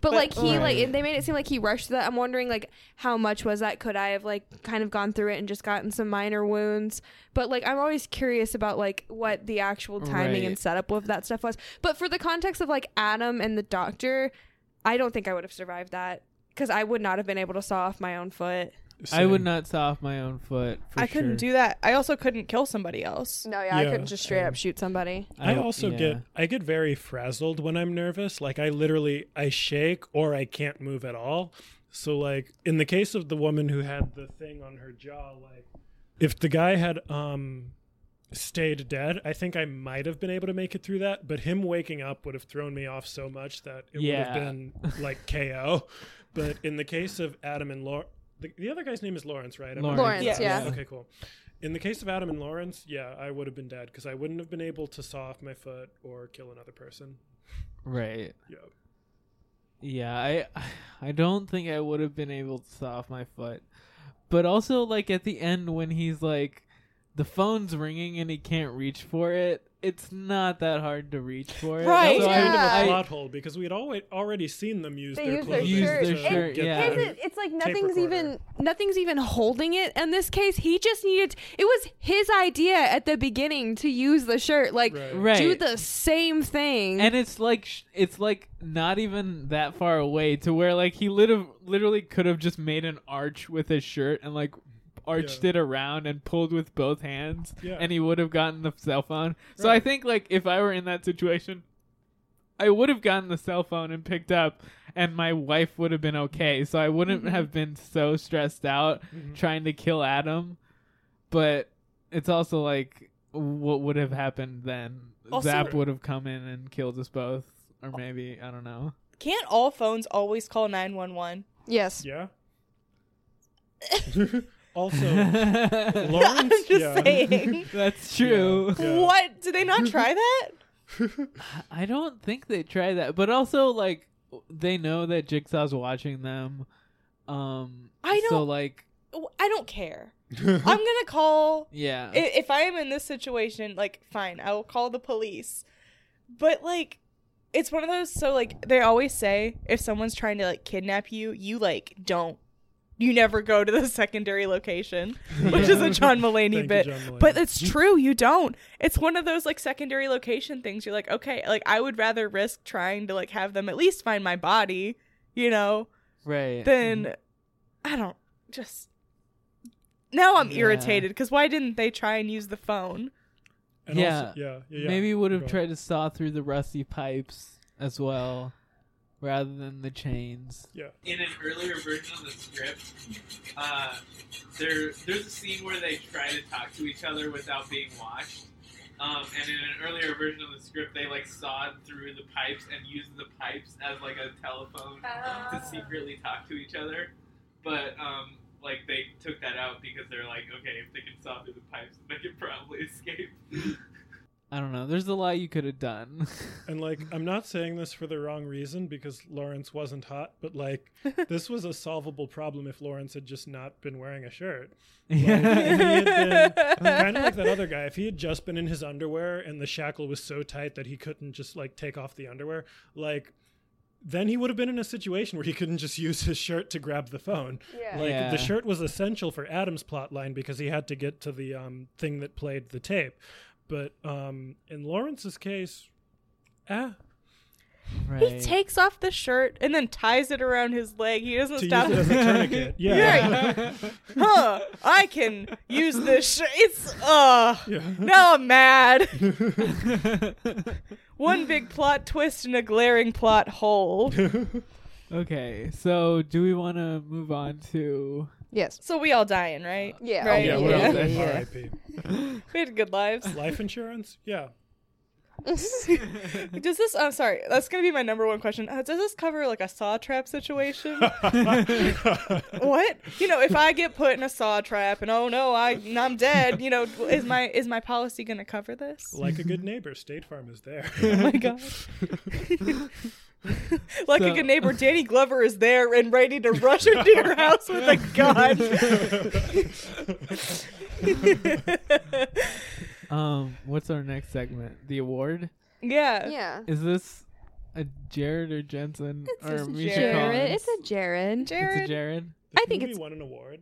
But, But- like he like Right. and they made it seem like he rushed that. I'm wondering like how much was that? Could I have like kind of gone through it and just gotten some minor wounds? But like I'm always curious about like what the actual timing and setup of that stuff was. But for the context of like Adam and the doctor, I don't think I would have survived that because I would not have been able to saw off my own foot. I would not saw off my own foot. For I couldn't sure. do that. I also couldn't kill somebody else. No, yeah, I couldn't just straight same. up shoot somebody. I also yeah. get I get very frazzled when I'm nervous. Like I literally I shake or I can't move at all. So like in the case of the woman who had the thing on her jaw, like if the guy had um stayed dead, I think I might have been able to make it through that. But him waking up would have thrown me off so much that it would have been like KO. But in the case of Adam and Laura, the, the other guy's name is Lawrence, right? Am I Lawrence. right? Lawrence, yeah. Okay, cool. In the case of Adam and Lawrence, yeah, I would have been dead because I wouldn't have been able to saw off my foot or kill another person. Right. Yeah. Yeah, I I don't think I would have been able to saw off my foot. But also like at the end when he's like the phone's ringing and he can't reach for it, it's not that hard to reach for it. Right. That was So I- kind of a I- plot hole because we had always already seen them use They their use their clothing Use shirt. their to shirt, get yeah. the it, it's like nothing's even nothing's even holding it in this case he just needed it was his idea at the beginning to use the shirt like Right. Right. do the same thing and it's like sh- it's like not even that far away to where like he lit- literally could have just made an arch with his shirt and like arched Yeah. it around and pulled with both hands Yeah. and he would have gotten the cell phone so i think like if i were in that situation i would have gotten the cell phone and picked up and my wife would have been okay so i wouldn't Mm-hmm. have been so stressed out trying to kill adam but it's also like what would have happened then Also- Zep would have come in and killed us both or maybe i don't know Can't all phones always call 911? yes Yeah. also, I'm just yeah. saying. that's true Yeah. What? Did they not try that? i don't think they try that but also like they know that jigsaw's watching them um I don't- like I don't care. I'm gonna call. yeah i- If I am in this situation, like, fine, I will call the police. But like, it's one of those. So like, they always say if someone's trying to like kidnap you, you like don't. You never go to the secondary location, which is a John Mulaney Thank you, bit. John Mulaney. But it's true, you don't. It's one of those like secondary location things. You're like, okay, like I would rather risk trying to like have them at least find my body, you know, right than mm-hmm. I don't just. Now I'm Yeah. irritated because why didn't they try and use the phone? And yeah. also- yeah, yeah, yeah. maybe would have tried to saw through the rusty pipes as well rather than the chains. Yeah. in an earlier version of the script, uh, there there's a scene where they try to talk to each other without being watched. Um, and in an earlier version of the script, they like sawed through the pipes and used the pipes as like a telephone to secretly talk to each other. But um, like they took that out because they're like, okay, if they can saw through the pipes, they can probably escape. I don't know. There's a lot you could have done. And like, I'm not saying this for the wrong reason because Lawrence wasn't hot, but like, this was a solvable problem if Lawrence had just not been wearing a shirt. Like, Yeah. if he had been kind of like that other guy. If he had just been in his underwear and the shackle was so tight that he couldn't just like take off the underwear, like. Then he would have been in a situation where he couldn't just use his shirt to grab the phone. Yeah. Like Yeah. the shirt was essential for Adam's plot line because he had to get to the um, thing that played the tape. But um, in Lawrence's case, ah, He takes off the shirt and then ties it around his leg. He doesn't To stop. use it as a tourniquet. Yeah. Right. huh? I can use this. Sh- it's uh. Yeah. Now I'm mad. One big plot twist and a glaring plot hole. okay, so do we want to move on to? Yes. So we all dying, right? Yeah. Right. yeah, we're all dead. R.I.P. We had good lives. Life insurance? Yeah. does this? I'm sorry. That's gonna be my number one question. Uh, does this cover like a saw trap situation? what? You know, if I get put in a saw trap and oh no, I I'm dead. You know, is my is my policy gonna cover this? Like a good neighbor, State Farm is there. Oh my god. like a good neighbor, Danny Glover is there and ready to rush into your house with a gun. Um, what's our next segment? The award. yeah. Yeah. Is this a Jared or Jensen or just Misha Jared. Jared. Jared? It's a Jared. Jared. It's a Jared. Jared. I think movie it's- won an award.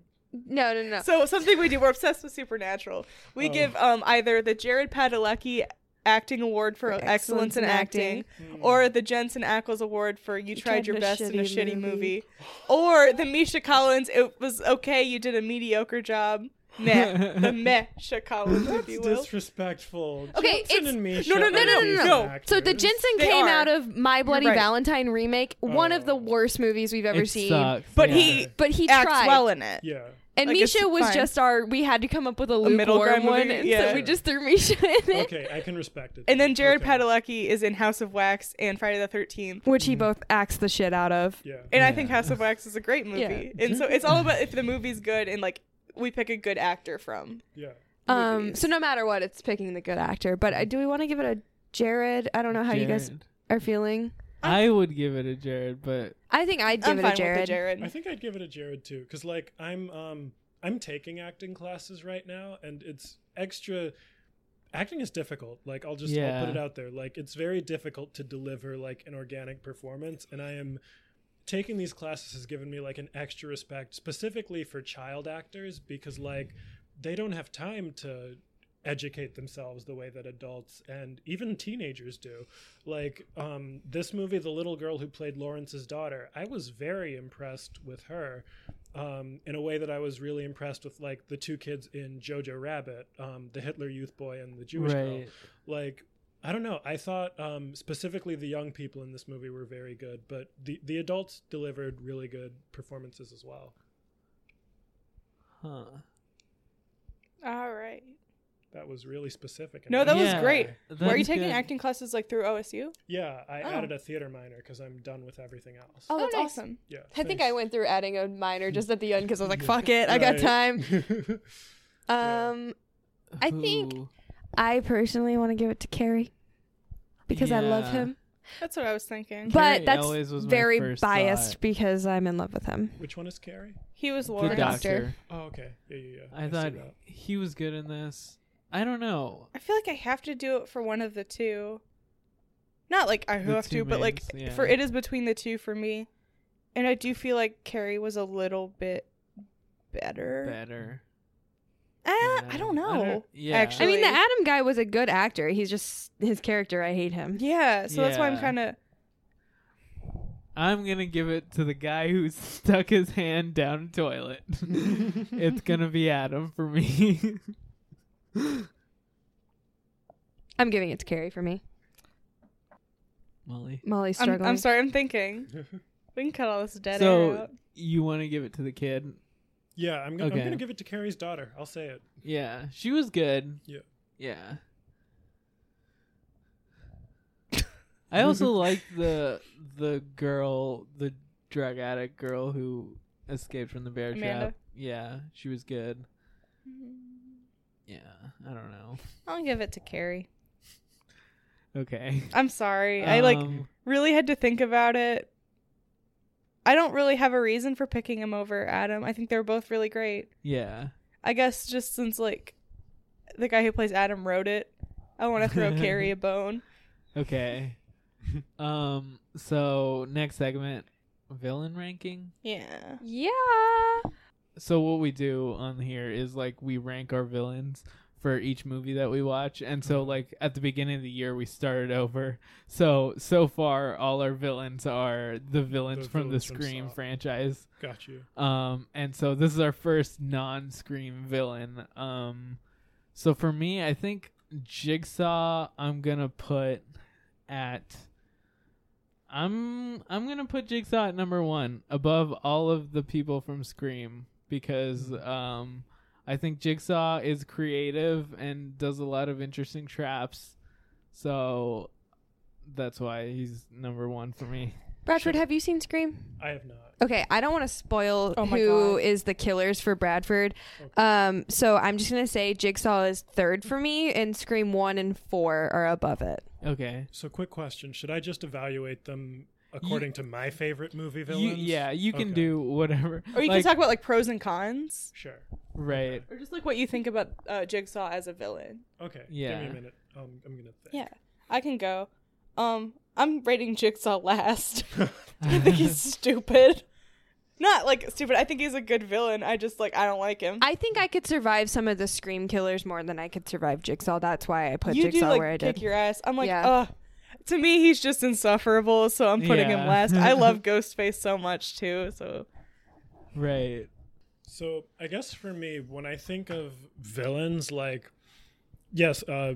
No, no, no. So something we do, we're obsessed with Supernatural. We Oh. give um either the Jared Padalecki Acting Award for, excellence, in acting, or mm. the Jensen Ackles Award for you, tried, your best in a shitty shitty movie. movie, or the Misha Collins. It was okay, you did a mediocre job. Meh, the Misha Collins, if you will. disrespectful. Okay, Jensen it's- and Misha no, no, no, are no, decent no. So the. Jensen They came are. out of My Bloody right. Valentine remake, one of the Oh. worst movies we've ever It seen. sucks. But yeah. he But he acts tried. well in it. Yeah. And Like, Misha was fine. just our. We had to come up with a middle lukewarm ground one, movie, and yeah. so we just threw Misha in it, Okay, I can respect it. And then Jared Okay. Padalecki is in House of Wax and Friday the Thirteenth. which he both acts the shit out of. Yeah. And I think House of Wax is a great movie. Yeah. And so it's all about if the movie's good and like we pick a good actor from. Yeah. Um, movies. so no matter what, it's picking the good actor. But uh, do we want to give it a Jared? I don't know how you guys are feeling. I would give it a Jared, but I think I'd give I'm it fine a Jared. with the Jared. I think I'd give it a Jared too, because like I'm um I'm taking acting classes right now, and it's extra. Acting is difficult. Like I'll just I'll put it out there. Like it's very difficult to deliver like an organic performance, and I am taking these classes has given me like an extra respect specifically for child actors because like they don't have time to educate themselves the way that adults and even teenagers do like um this movie the little girl who played lawrence's daughter i was very impressed with her um in a way that i was really impressed with like the two kids in jojo rabbit um the hitler youth boy and the jewish girl like I don't know. I thought um, specifically the young people in this movie were very good, but the the adults delivered really good performances as well. Huh. All right. That was really specific. No, that was Yeah, great. Were you that's taking good. acting classes like through OSU? Yeah, I Oh. added a theater minor because I'm done with everything else. Oh, Oh, that's nice. awesome. Yeah, I think I went through adding a minor just at the end because I was like, "Fuck it, I got Right. time." Yeah. Um, I think Who? I personally want to give it to Cary because I love Yeah. him, That's what I was thinking. but Cary that's always was my very first biased thought. because I'm in love with him. Which one is Cary? he was The Lawrence. doctor. Oh, okay. Yeah, yeah, yeah. I see thought that. he was good in this. I don't know. I feel like I have to do it for one of the two. Not like I have two to, but like mains, for it is between the two for me. And I do feel like Cary was a little bit better. Better. Uh, I Yeah. don't I know. don't- yeah. Actually, I mean, the Adam guy was a good actor. He's just his character. I hate him. yeah. So that's why I'm Yeah. kind of. I'm gonna give it to the guy who stuck his hand down a toilet. it's gonna be Adam for me. I'm giving it to Cary for me. Molly. Molly's I'm, struggling. I'm sorry, I'm thinking. We can cut all this dead so air out. you want to give it to the kid? Yeah, I'm gonna, Okay. I'm gonna give it to Cary's daughter. I'll say it. Yeah, she was good. Yeah. Yeah. I also like the the girl, the drug addict girl who escaped from the bear Amanda? trap. Yeah, she was good. Mm-hmm. Yeah, I don't know. I'll give it to Cary. Okay. I'm sorry. I like Um, really had to think about it. I don't really have a reason for picking him over Adam. I think they're both really great. Yeah. I guess just since like the guy who plays Adam wrote it, I want to throw Cary a bone. Okay. um. So next segment, villain ranking. Yeah. Yeah. So what we do on here is like we rank our villains for each movie that we watch, and so like at the beginning of the year we started over. So so far all our villains are the villains The from the villains from Scream Saw. franchise. Got you. Um, and so this is our first non-Scream villain. Um, so for me, I think Jigsaw. I'm gonna put at. I'm I'm gonna put Jigsaw at number one above all of the people from Scream because um I think Jigsaw is creative and does a lot of interesting traps, so that's why he's number one for me. Bradford, have you seen Scream? I have not. Okay, I don't want to spoil Oh who God. is the killers for Bradford. Um, so I'm just gonna say Jigsaw is third for me, and Scream one and four are above it. Okay. So, quick question: Should I just evaluate them according to my favorite movie You, villains? yeah, you can Okay. do whatever. Or you Like- can talk about like pros and cons. Sure. right. Or just like what you think about uh, Jigsaw as a villain. Okay. Yeah. Give me a minute. Um, I'm gonna think. Yeah. I can go. Um, I'm rating Jigsaw last. I think he's stupid. Not like stupid. I think he's a good villain. I just like I don't like him. I think I could survive some of the Scream killers more than I could survive Jigsaw. That's why I put you Jigsaw do like where I kick did. your ass. I'm like, Yeah. ugh. To me, he's just insufferable, so I'm putting him last. I love Ghostface so much too. So Right. So I guess for me, when I think of villains, like yes, uh,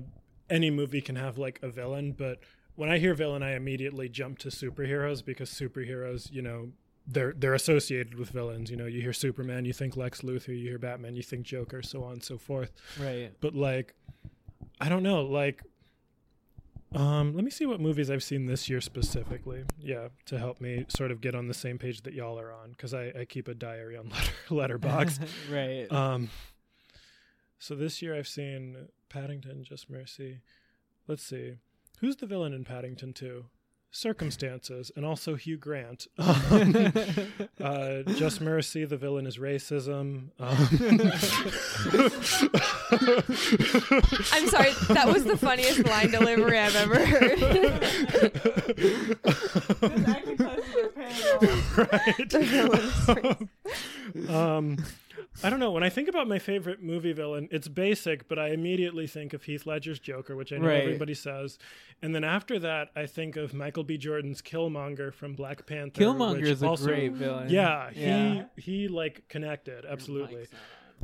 any movie can have like a villain, but when I hear villain, I immediately jump to superheroes because superheroes, you know, they're they're associated with villains. You know, you hear Superman, you think Lex Luthor, you hear Batman, you think Joker, so on and so forth. Right. But like, I don't know, like. Um, let me see what movies I've seen this year specifically. Yeah, to help me sort of get on the same page that y'all are on, because I, I keep a diary on letter, Letterboxd. right. Um, so this year I've seen Paddington, Just Mercy. Let's see, who's the villain in Paddington Two? Circumstances, and also Hugh Grant. Um, uh, Just Mercy, the villain is racism. Um, I'm sorry, that was the funniest line delivery I've ever heard. right. um, I don't know. When I think about my favorite movie villain, it's basic, but I immediately think of Heath Ledger's Joker, which I know Right. everybody says. And then after that, I think of Michael B. Jordan's Killmonger from Black Panther. Killmonger is a also- great villain. Yeah, Yeah. he he like connected absolutely.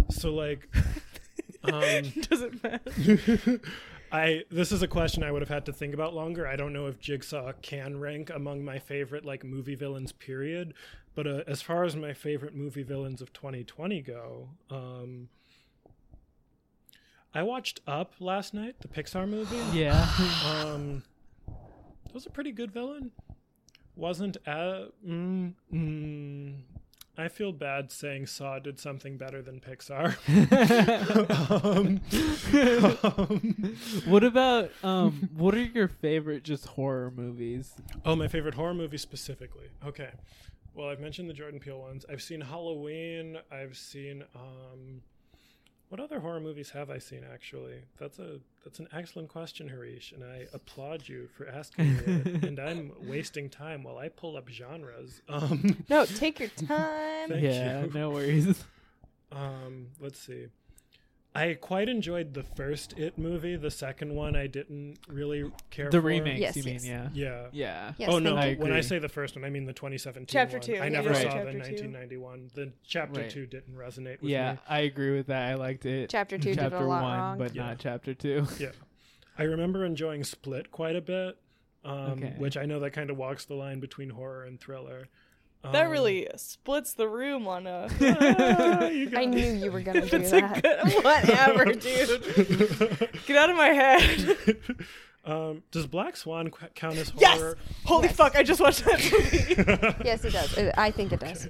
So like, um, doesn't matter. I this is a question I would have had to think about longer. I don't know if Jigsaw can rank among my favorite like movie villains period, but uh, as far as my favorite movie villains of 2020 go, um I watched Up last night, the Pixar movie. Yeah. um that was a pretty good villain. Wasn't a mm, mm, I feel bad saying Saw did something better than Pixar. um, um, what about um? What are your favorite just horror movies? Oh, my favorite horror movie specifically. Okay. Well, I've mentioned the Jordan Peele ones. I've seen Halloween. I've seen um what other horror movies have I seen actually? That's a that's an excellent question, Harish, and I applaud you for asking it. and I'm wasting time while I pull up genres. Um no, take your time. Thank yeah, you. no worries. Um, let's see. I quite enjoyed the first It movie. The second one, I didn't really care The for. remakes, Yes, you mean? yes. Yeah. Yeah. Yeah. Yes, oh no! thank you. when I I say the first one, I mean the 2017 Chapter one. two, I yeah, never right. saw Chapter the two. 1991. The chapter Right. two didn't resonate with Yeah, me. I agree with that. I liked it. Chapter two did a chapter lot one, wrong. but Yeah. not chapter two. Yeah, I remember enjoying Split quite a bit. um, Okay. which I know that kind of walks the line between horror and thriller. That Um, really splits the room on a. I knew you were gonna do It's a that. good- whatever, dude. Get out of my head. Um, does Black Swan qu- count as Yes! horror? Holy fuck! I just watched that movie. yes, it does. It- I think it does.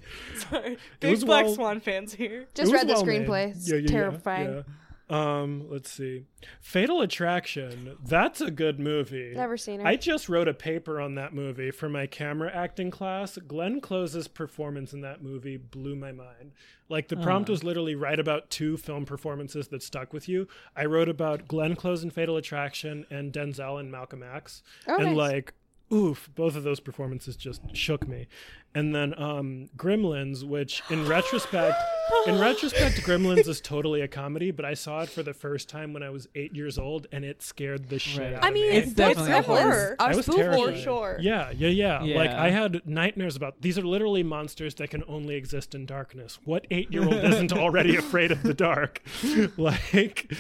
Sorry, big was Black well- Swan fans here. Just was read the well made. screenplay. It's Yeah, yeah, yeah, terrifying. yeah. Um, let's see. Fatal Attraction. That's a good movie. Never seen her. I just wrote a paper on that movie for my camera acting class. Glenn Close's performance in that movie blew my mind. Like the prompt Ah. was literally write about two film performances that stuck with you. I wrote about Glenn Close in Fatal Attraction and Denzel in Malcolm X. Oh, and nice. like oof, both of those performances just shook me. And then um Gremlins, which in retrospect in retrospect Gremlins is totally a comedy, but I saw it for the first time when I was 8 years old and it scared the shit Right. out I of mean, me. It's definitely a horror. horror. I was terrified. For sure. Yeah, yeah, yeah, Like I had nightmares about these are literally monsters that can only exist in darkness. What eight year old isn't already afraid of the dark? like,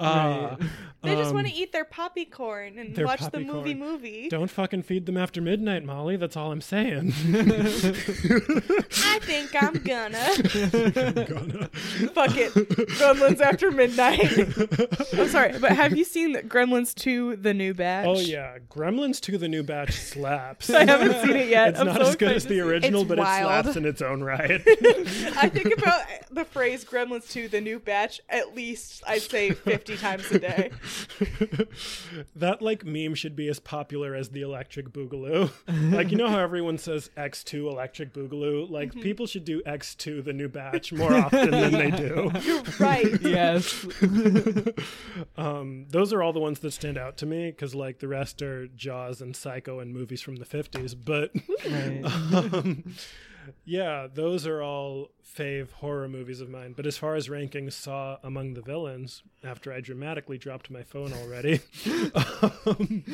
uh, They just want um, to eat their poppy corn and their watch the movie. Movie. Don't fucking feed them after midnight, Molly. That's all I'm saying. I think I'm gonna. Gonna. Fuck it. Gremlins after midnight. I'm sorry, but have you seen Gremlins 2 The New Batch? Oh yeah, Gremlins 2: The New Batch slaps. I haven't seen it yet. It's I'm not so as good as the see it. original, It's but wild. it slaps in its own right. I think about the phrase Gremlins 2 The New Batch at least, I'd say, 50 times a day. that like meme should be as popular as the electric boogaloo. like you know how everyone says X2 electric boogaloo? Like Mm-hmm. people should do X2 the new batch more often than they do. Right. yes. um, those are all the ones that stand out to me because like the rest are Jaws and Psycho and movies from the 50s. But Right. um, yeah, those are all fave horror movies of mine. But as far as ranking Saw among the villains, after I dramatically dropped my phone already, um,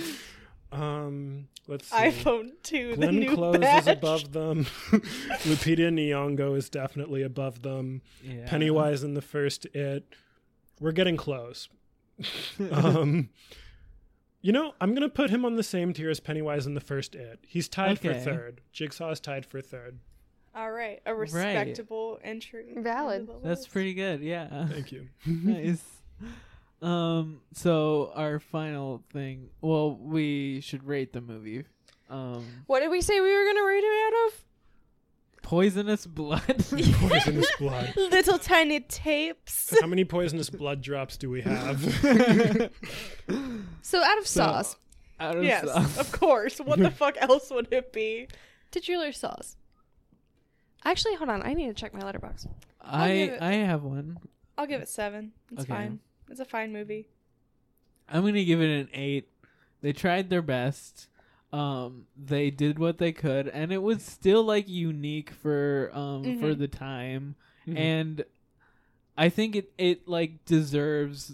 um, let's see. iPhone 2 The Glenn New Close Batch. is above them. Lupita Nyong'o is definitely above them. Yeah. Pennywise in the first It. We're getting close. um, you know, I'm gonna put him on the same tier as Pennywise in the first It. He's tied for third. Jigsaw is tied for third. All right. A respectable entry. Valid. That's pretty good. Yeah. Thank you. nice. Um. So our final thing. Well, we should rate the movie. Um. What did we say we were gonna rate it out of? Poisonous blood. Poisonous blood. Little tiny tapes. How many poisonous blood drops do we have? So out of So, Saws, Out of sauce. yes, sauce. of course. What the fuck else would it be? titular sauce. Actually, hold on. I need to check my Letterboxd. I give it- I have one. I'll give it seven. It's Okay. fine. It's a fine movie. I'm gonna give it an eight. They tried their best. Um, they did what they could, and it was still like unique for um for Mhm. the time, Mhm. and I think it it like deserves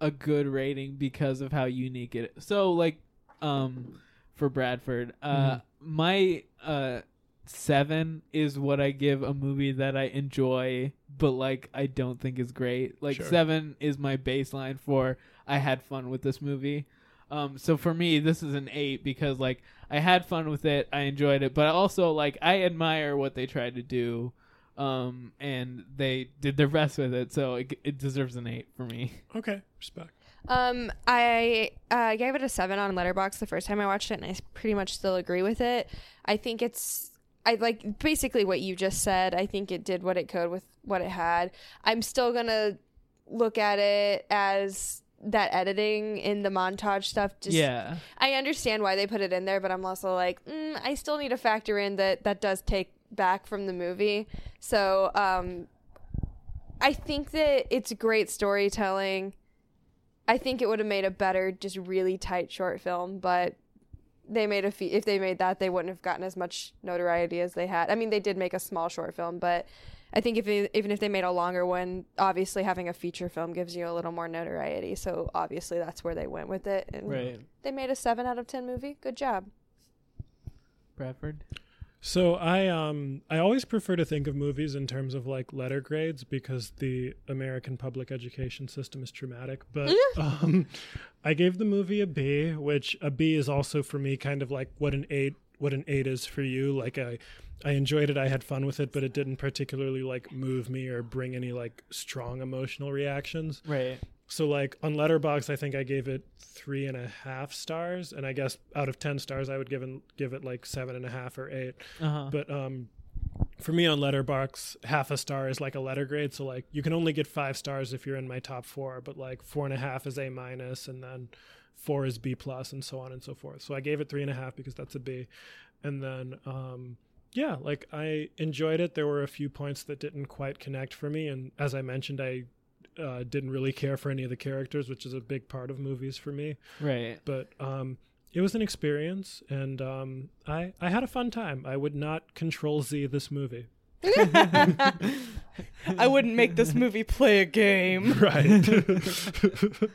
a good rating because of how unique it. Is. So like um for Bradford, uh, my uh seven is what I give a movie that I enjoy, but like I don't think is great. Like Sure. seven is my baseline for I had fun with this movie. Um, so for me, this is an eight because like I had fun with it, I enjoyed it, but also like I admire what they tried to do, um, and they did their best with it. So it, it deserves an eight for me. okay, respect. Um, I uh, gave it a seven on Letterboxd the first time I watched it, and I pretty much still agree with it. I think it's I like basically what you just said. I think it did what it could with what it had. I'm still gonna look at it as that editing in the montage stuff. Just yeah, I understand why they put it in there, but I'm also like, mm, I still need to factor in that that does take back from the movie. So um, I think that it's great storytelling. I think it would have made a better, just really tight short film, but they made a fe- if they made that, they wouldn't have gotten as much notoriety as they had. I mean, they did make a small short film, but I think if they, even if they made a longer one, obviously having a feature film gives you a little more notoriety. So obviously that's where they went with it, and right, they made a seven out of ten movie. Good job. Bradford. So I um I always prefer to think of movies in terms of like letter grades because the American public education system is traumatic. But um I gave the movie a B, which a B is also for me kind of like what an eight what an eight is for you. Like I I enjoyed it, I had fun with it, but it didn't particularly like move me or bring any like strong emotional reactions. Right. So like on Letterboxd, I think I gave it three and a half stars, and I guess out of ten stars, I would give it give it like seven and a half or 8 Uh-huh. But um, for me on Letterboxd, half a star is like a letter grade. So like you can only get five stars if you're in my top four, but like four and a half is A minus, and then four is B plus, and so on and so forth. So I gave it three and a half because that's a B, and then um, yeah, like I enjoyed it. There were a few points that didn't quite connect for me, and as I mentioned, I uh, didn't really care for any of the characters, which is a big part of movies for me. Right. But um, it was an experience, and um, I I had a fun time. I would not control Z this movie. I wouldn't make this movie play a game. Right.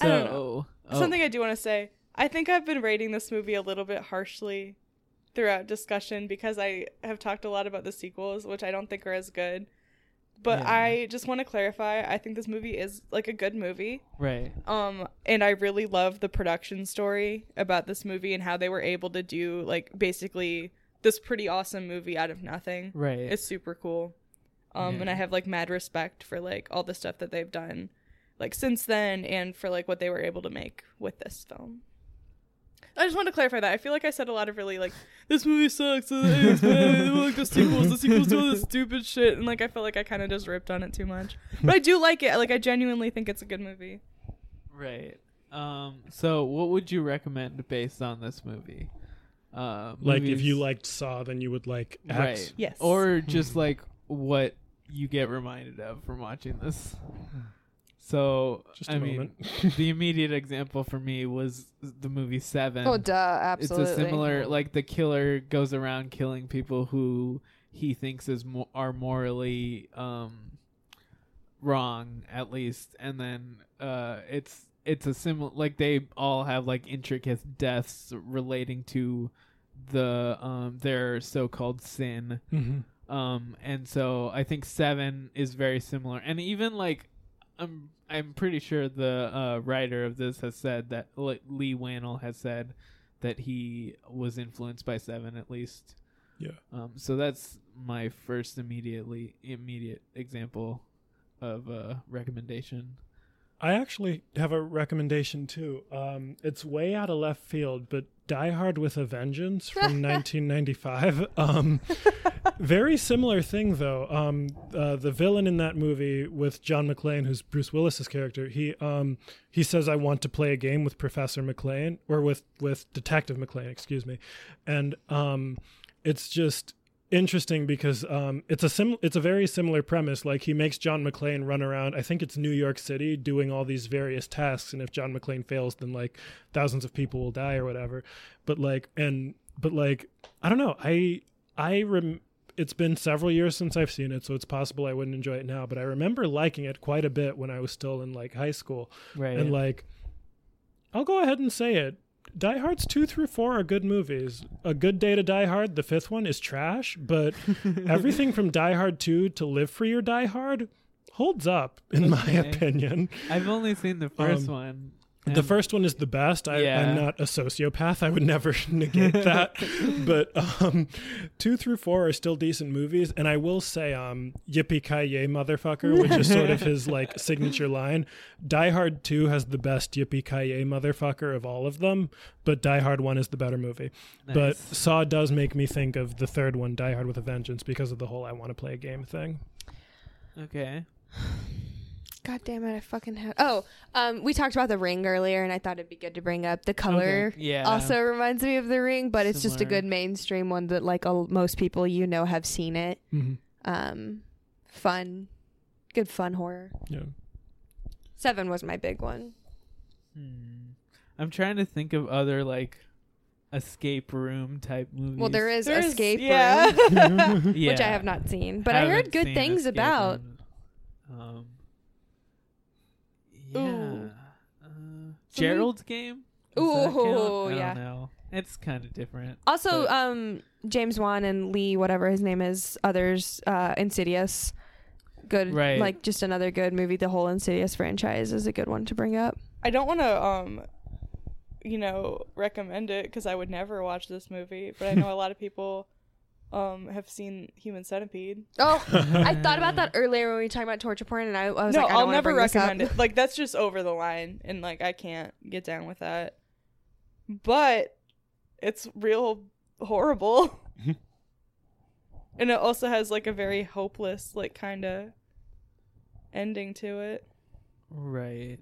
I don't know. So- oh. Something I do want to say. I think I've been rating this movie a little bit harshly throughout discussion because I have talked a lot about the sequels, which I don't think are as good. But Yeah. I just want to clarify, I think this movie is like a good movie. Right. Um and I really love the production story about this movie and how they were able to do like basically this pretty awesome movie out of nothing. Right. It's super cool. Um and I have like mad respect for like all the stuff that they've done like since then and for like what they were able to make with this film. I just want to clarify that. I feel like I said a lot of really like this movie sucks. uh, it's bad, like the sequels, the sequels do all this stupid shit, and like I feel like I kind of just ripped on it too much. But I do like it. Like I genuinely think it's a good movie. Right. Um. So, what would you recommend based on this movie? Uh, like if you liked Saw, then you would like X. right? Yes. Or just like what you get reminded of from watching this. So, Just a I mean, the immediate example for me was the movie Seven. Oh, duh, absolutely. It's a similar, like the killer goes around killing people who he thinks is mo- are morally um, wrong, at least, and then uh, it's it's a similar, like they all have like intricate deaths relating to the um their so-called sin. Mhm. Um, and so I think seven is very similar, and even like I'm I'm pretty sure the uh, writer of this has said that Leigh Whannell has said that he was influenced by seven at least. Yeah. Um, so that's my first immediately immediate example of a recommendation. I actually have a recommendation too. Um, it's way out of left field, but Die Hard with a Vengeance from 1995. Um, very similar thing though. Um, uh, the villain in that movie with John McClane, who's Bruce Willis's character, he um, he says, "I want to play a game with Professor McClane or with with Detective McClane, excuse me," and um, it's just interesting because um, it's a sim- it's a very similar premise. Like he makes John McClane run around. I think it's New York City doing all these various tasks, and if John McClane fails, then like thousands of people will die or whatever. But like and but like I don't know. I I rem- it's been several years since I've seen it, so it's possible I wouldn't enjoy it now. But I remember liking it quite a bit when I was still in like high school, Right. and like I'll go ahead and say it. Die Hard's two through four are good movies. A Good Day to Die Hard, the fifth one, is trash, but everything from Die Hard 2 to Live Free or Die Hard holds up, in my opinion. I've only seen the first Um, one. The first one is the best. I, Yeah. I'm not a sociopath. I would never negate that. but um, two through four are still decent movies. And I will say, um, "Yippee ki yay, motherfucker," which is sort of his like signature line. Die Hard Two has the best "Yippee ki yay, motherfucker" of all of them, but Die Hard One is the better movie. But Saw does make me think of the third one, Die Hard with a Vengeance, because of the whole "I want to play a game" thing. Okay. God damn it! I fucking had. Oh, um, we talked about the ring earlier, and I thought it'd be good to bring up the color. Okay, yeah. Also reminds me of the ring, but it's just a good mainstream one that like all, most people you know have seen it. Mhm. Um, fun, good fun horror. Yeah. Seven was my big one. Hmm. I'm trying to think of other like escape room type movies. Well, there is There's- Escape yeah. Room, which I have not seen, but I, heard good things about. Room. Um, yeah. Ooh. Uh, Gerald's game. Does that count? Ooh, I don't yeah. know. it's kind of different. Also, but- um, James Wan and Leigh, whatever his name is, others, uh, Insidious. Good, Right. Like just another good movie. The whole Insidious franchise is a good one to bring up. I don't want to, um, you know, recommend it because I would never watch this movie. But I know a lot of people, um, have seen Human Centipede. Oh, I thought about that earlier when we were talking about torture porn, and I, I was no, like, I I'll don't wanna never bring this up. recommend it. Like that's just over the line, and like I can't get down with that. But it's real horrible, and it also has like a very hopeless, like kind of ending to it. Right.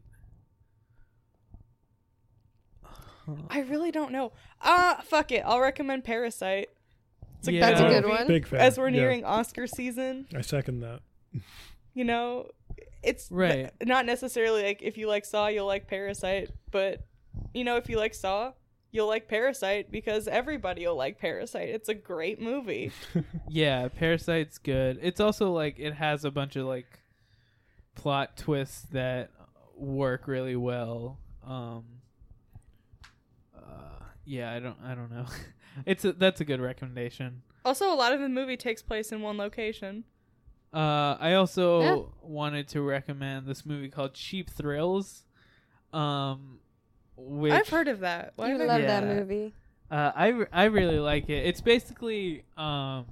I really don't know. Ah, fuck it. I'll recommend Parasite. It's a Yeah. That's a good one. Big fan, As we're yeah. nearing Oscar season, I second that. you know, it's Right. not necessarily like if you like Saw, you'll like Parasite, but you know, if you like Saw, you'll like Parasite because everybody will like Parasite. It's a great movie. Yeah, Parasite's good. It's also like it has a bunch of like plot twists that work really well. Um uh, yeah, I don't I don't know. it's a, that's a good recommendation. also, a lot of the movie takes place in one location. Uh I also Yeah. wanted to recommend this movie called Cheap Thrills. Um which I've heard of that. Why You have I- love that movie. Uh, I, re- I really like it. It's basically um,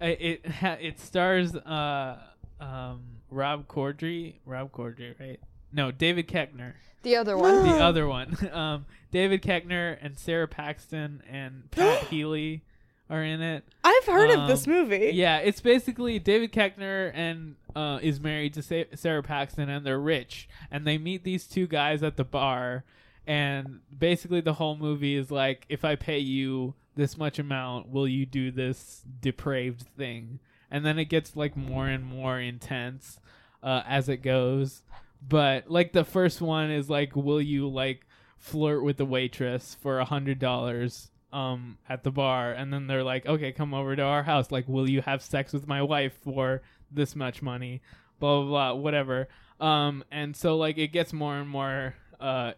i- it ha- it stars uh um Rob Corddry Rob Corddry right no David Koechner The other one. the other one um David Koechner and Sara Paxton and Pat Healy are in it. I've heard of this Um, movie. Yeah, it's basically David Koechner and uh, is married to Sa- Sara Paxton, and they're rich, and they meet these two guys at the bar, and basically the whole movie is like, if I pay you this much amount, will you do this depraved thing? And then it gets like more and more intense uh, as it goes. But like the first one is like, will you like flirt with the waitress for a hundred dollars? um at the bar? And then they're like okay come over to our house. Like will you have sex with my wife for this much money? Blah blah blah whatever. Um and so like it gets more and more uh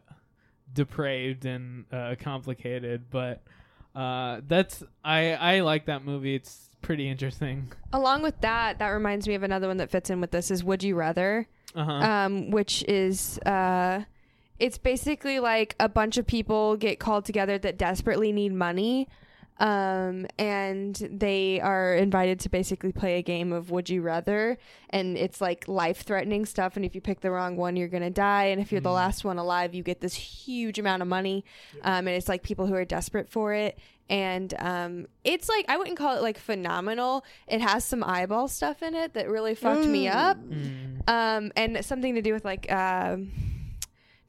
depraved and uh complicated but uh that's i i like that movie. It's pretty interesting. Along with that, that reminds me of another one that fits in with this is Would You Rather, uh-huh um, which is uh, it's basically like a bunch of people get called together that desperately need money. Um, and they are invited to basically play a game of Would You Rather, and it's like life threatening stuff. And if you pick the wrong one, you're gonna die. And if you're the last one alive, you get this huge amount of money. Um, and it's like people who are desperate for it. And um, it's like I wouldn't call it like phenomenal. It has some eyeball stuff in it that really fucked me up um, and something to do with like um,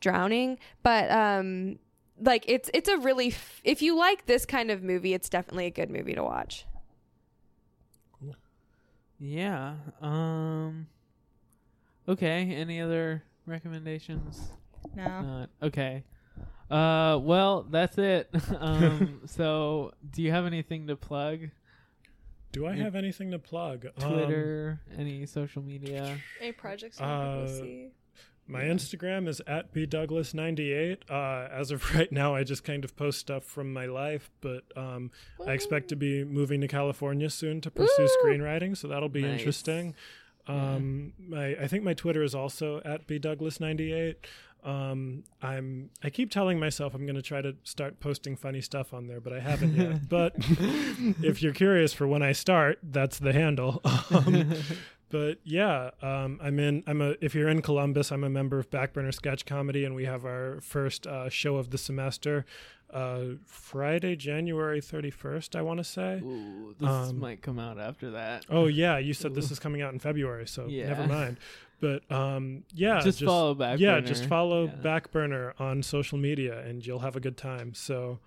drowning. But um, like it's it's a really f- if you like this kind of movie, it's definitely a good movie to watch. yeah um okay any other recommendations No. Not. Okay. Uh, well, that's it. um, so do you have anything to plug? Do I have anything to plug? Um, Twitter, any social media? Any projects you Uh, want people to see? My Instagram is at bdouglas98. Uh, as of right now, I just kind of post stuff from my life, but um, I expect to be moving to California soon to pursue screenwriting, so that'll be Nice. interesting. Um, my I think my Twitter is also at bdouglas98. Um, I'm I keep telling myself I'm going to try to start posting funny stuff on there, but I haven't yet. but if you're curious for when I start, that's the handle. Um, but yeah, um, I'm in. I'm a. If you're in Columbus, I'm a member of Backburner Sketch Comedy, and we have our first uh, show of the semester, uh, Friday, January 31st. I want to say. Ooh, this Um, might come out after that. Oh yeah, you said this is coming out in February, so Yeah. never mind. But um, yeah, Just follow Backburner. Yeah, Backburner. just follow Yeah. Backburner on social media, and you'll have a good time. So,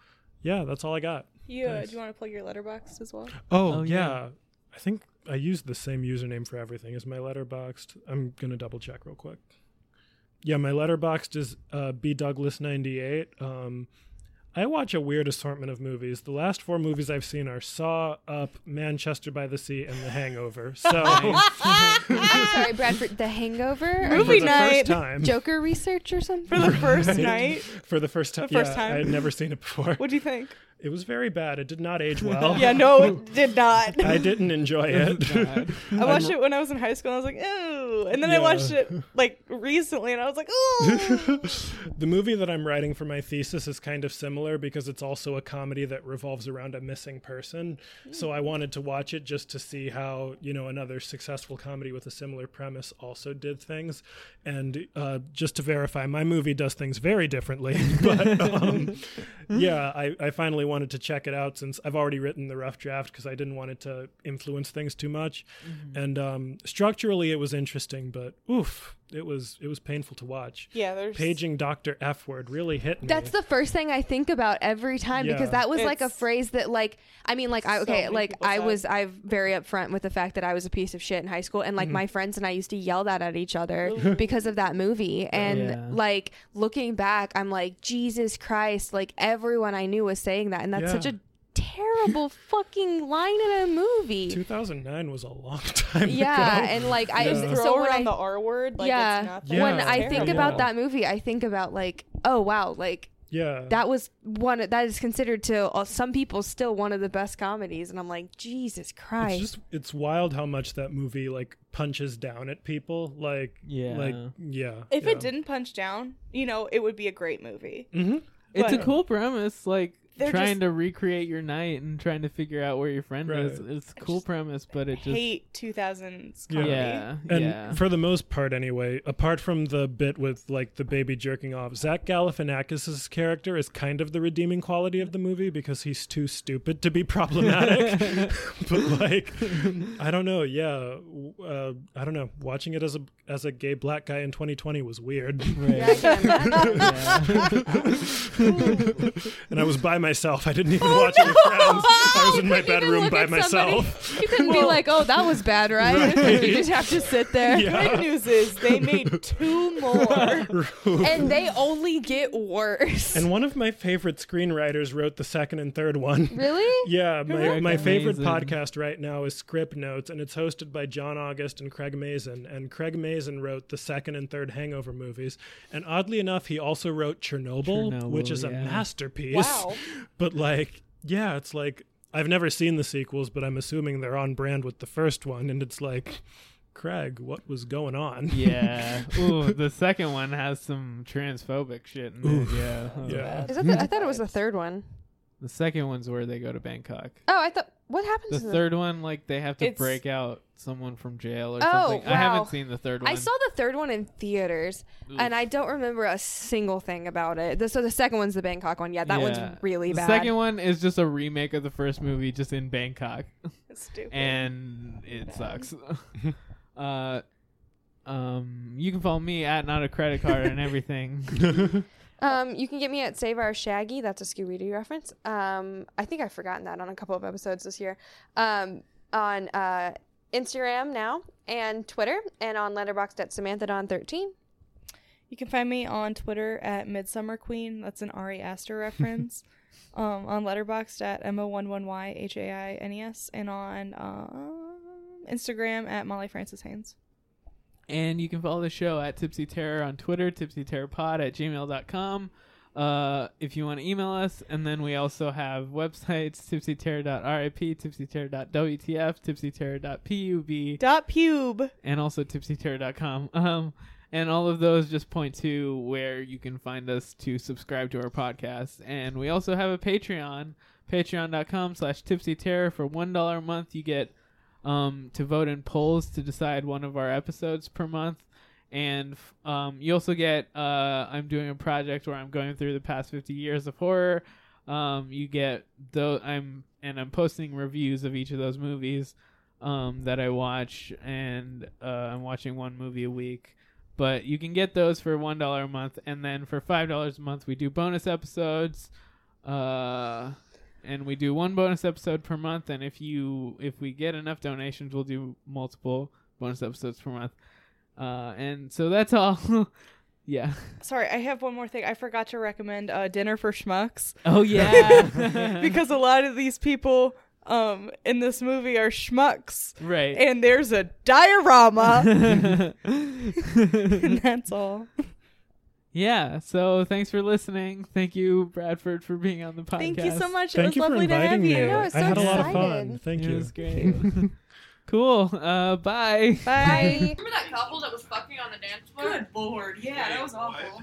yeah, that's all I got. You, uh, Thanks. do you want to plug your Letterboxd as well? Oh, Oh, yeah. yeah. I think I used the same username for everything as my Letterboxd. I'm gonna double check real quick. Yeah, my Letterboxd is uh, bdouglas98. Um, I watch a weird assortment of movies. The last four movies I've seen are Saw, Up, Manchester by the Sea, and The Hangover. So I'm sorry, Bradford. The Hangover Movie you- for the night. first time. Joker research or something. For the first Right. night. For the first time. The first yeah, time. I had never seen it before. What do you think? It was very bad. It did not age well. yeah, no, it did not. I didn't enjoy it. I watched it when I was in high school. and I was like, ooh, and then I Yeah. watched it like recently, and I was like, ooh. the movie that I'm writing for my thesis is kind of similar because it's also a comedy that revolves around a missing person. So I wanted to watch it just to see how, you know, another successful comedy with a similar premise also did things. And uh, just to verify, my movie does things very differently. but um, yeah, I, I finally wanted to check it out since I've already written the rough draft because I didn't want it to influence things too much. Mm-hmm. And um, structurally, it was interesting, but oof. It was it was painful to watch. Yeah, there's- paging Doctor F word really hit me. That's the first thing I think about every time Yeah. because that was like a phrase that like I mean like I okay many like I said. was I very upfront with the fact that I was a piece of shit in high school and like Mhm. my friends and I used to yell that at each other because of that movie and Yeah. like looking back I'm like Jesus Christ like everyone I knew was saying that and that's such a terrible fucking line in a movie. 2009 was a long time ago. Yeah, ago. and like I Yeah. so throw when around I the R word. Like, yeah, it's nothing. when Yeah, I think about that movie, I think about like, oh wow, like yeah. that was one that is considered to uh, some people still one of the best comedies, and I'm like, Jesus Christ. It's just it's wild how much that movie like punches down at people. Like Yeah. like yeah. If yeah. it didn't punch down, you know, it would be a great movie. Mhm. It's a cool premise, like They're trying just- to recreate your night and trying to figure out where your friend is. It's a cool premise, but it just Hate 2000s Yeah. comedy. yeah, And yeah. for the most part, anyway, apart from the bit with like the baby jerking off, Zach Galifianakis' character is kind of the redeeming quality of the movie because he's too stupid to be problematic. but like, I don't know. Yeah, w- uh, I don't know. Watching it as a as a gay black guy in 2020 was weird. Right. and I was by myself. I didn't even oh, watch it with friends. I was in my bedroom by myself. you couldn't be like, oh, that was bad, right? Right. you just have to sit there. Yeah. Good news is they made two more. And they only get worse. And one of my favorite screenwriters wrote the second and third one. Really? Yeah, my, my favorite Amazing. podcast right now is Script Notes, and it's hosted by John August and Craig Mazin. And Craig Mazin wrote the second and third Hangover movies. And oddly enough, he also wrote Chernobyl, Chernobyl, which is a masterpiece. Wow. But like, yeah, it's like I've never seen the sequels, but I'm assuming they're on brand with the first one. And it's like, Craig, what was going on? yeah. Ooh, the second one has some transphobic shit in Oof. it. Yeah. Oh. Yeah. Is that the, I thought it was the third one. The second one's where they go to Bangkok. Oh, I thought. What happens The to third one, like they have to It's- break out someone from jail or Oh, something. I haven't seen the third one. I saw the third one in theaters, Oof. and I don't remember a single thing about it. The, so the second one's the Bangkok one. Yeah, that Yeah. one's really bad. the second one is just a remake of the first movie, just in Bangkok, It's stupid. and it sucks. uh, um, you can follow me at not a credit card and everything. Um, you can get me at Save Our Shaggy. That's a Scooby Doo reference. Um, I think I've forgotten that on a couple of episodes this year. Um, on uh, Instagram now and Twitter, and on Letterboxd at Samantha Dawn thirteen. You can find me on Twitter at Midsummer Queen. That's an Ari Aster reference. um, on Letterboxd at M-O-1-1-Y-H-A-I-N-E-S. And on um, Instagram at Molly Francis Haynes. And you can follow the show at Tipsy Terror on Twitter, tipsyterrorpod at gmail.com. Uh, if you want to email us, and then we also have websites tipsyterror.rip, tipsyterror.wtf, tipsyterror.pub, Dot pube. and also tipsyterror.com. Um, and all of those just point to where you can find us to subscribe to our podcast. And we also have a Patreon, patreon.com slash tipsyterror. For $1 a month, you get um, to vote in polls to decide one of our episodes per month. And um, you also get, uh, I'm doing a project where I'm going through the past 50 years of horror. Um, you get, though, I'm, and I'm posting reviews of each of those movies um, that I watch, and uh, I'm watching one movie a week. But you can get those for one dollar a month, and then for five dollars a month, we do bonus episodes. Uh, and we do one bonus episode per month. And if you if we get enough donations, we'll do multiple bonus episodes per month. Uh, and so that's all. yeah. Sorry, I have one more thing. I forgot to recommend uh, Dinner for Schmucks. Oh yeah, because a lot of these people um in this movie are schmucks. Right. And there's a diorama. and that's all. Yeah. So thanks for listening. Thank you, Bradford, for being on the podcast. Thank you so much. Thank it was lovely to have me. you. No, I so had excited. a lot of fun. Thank it you. Was great. Cool. Uh, bye. Bye. Remember that couple that was fucking on the dance floor? Good lord, yeah, that was awful.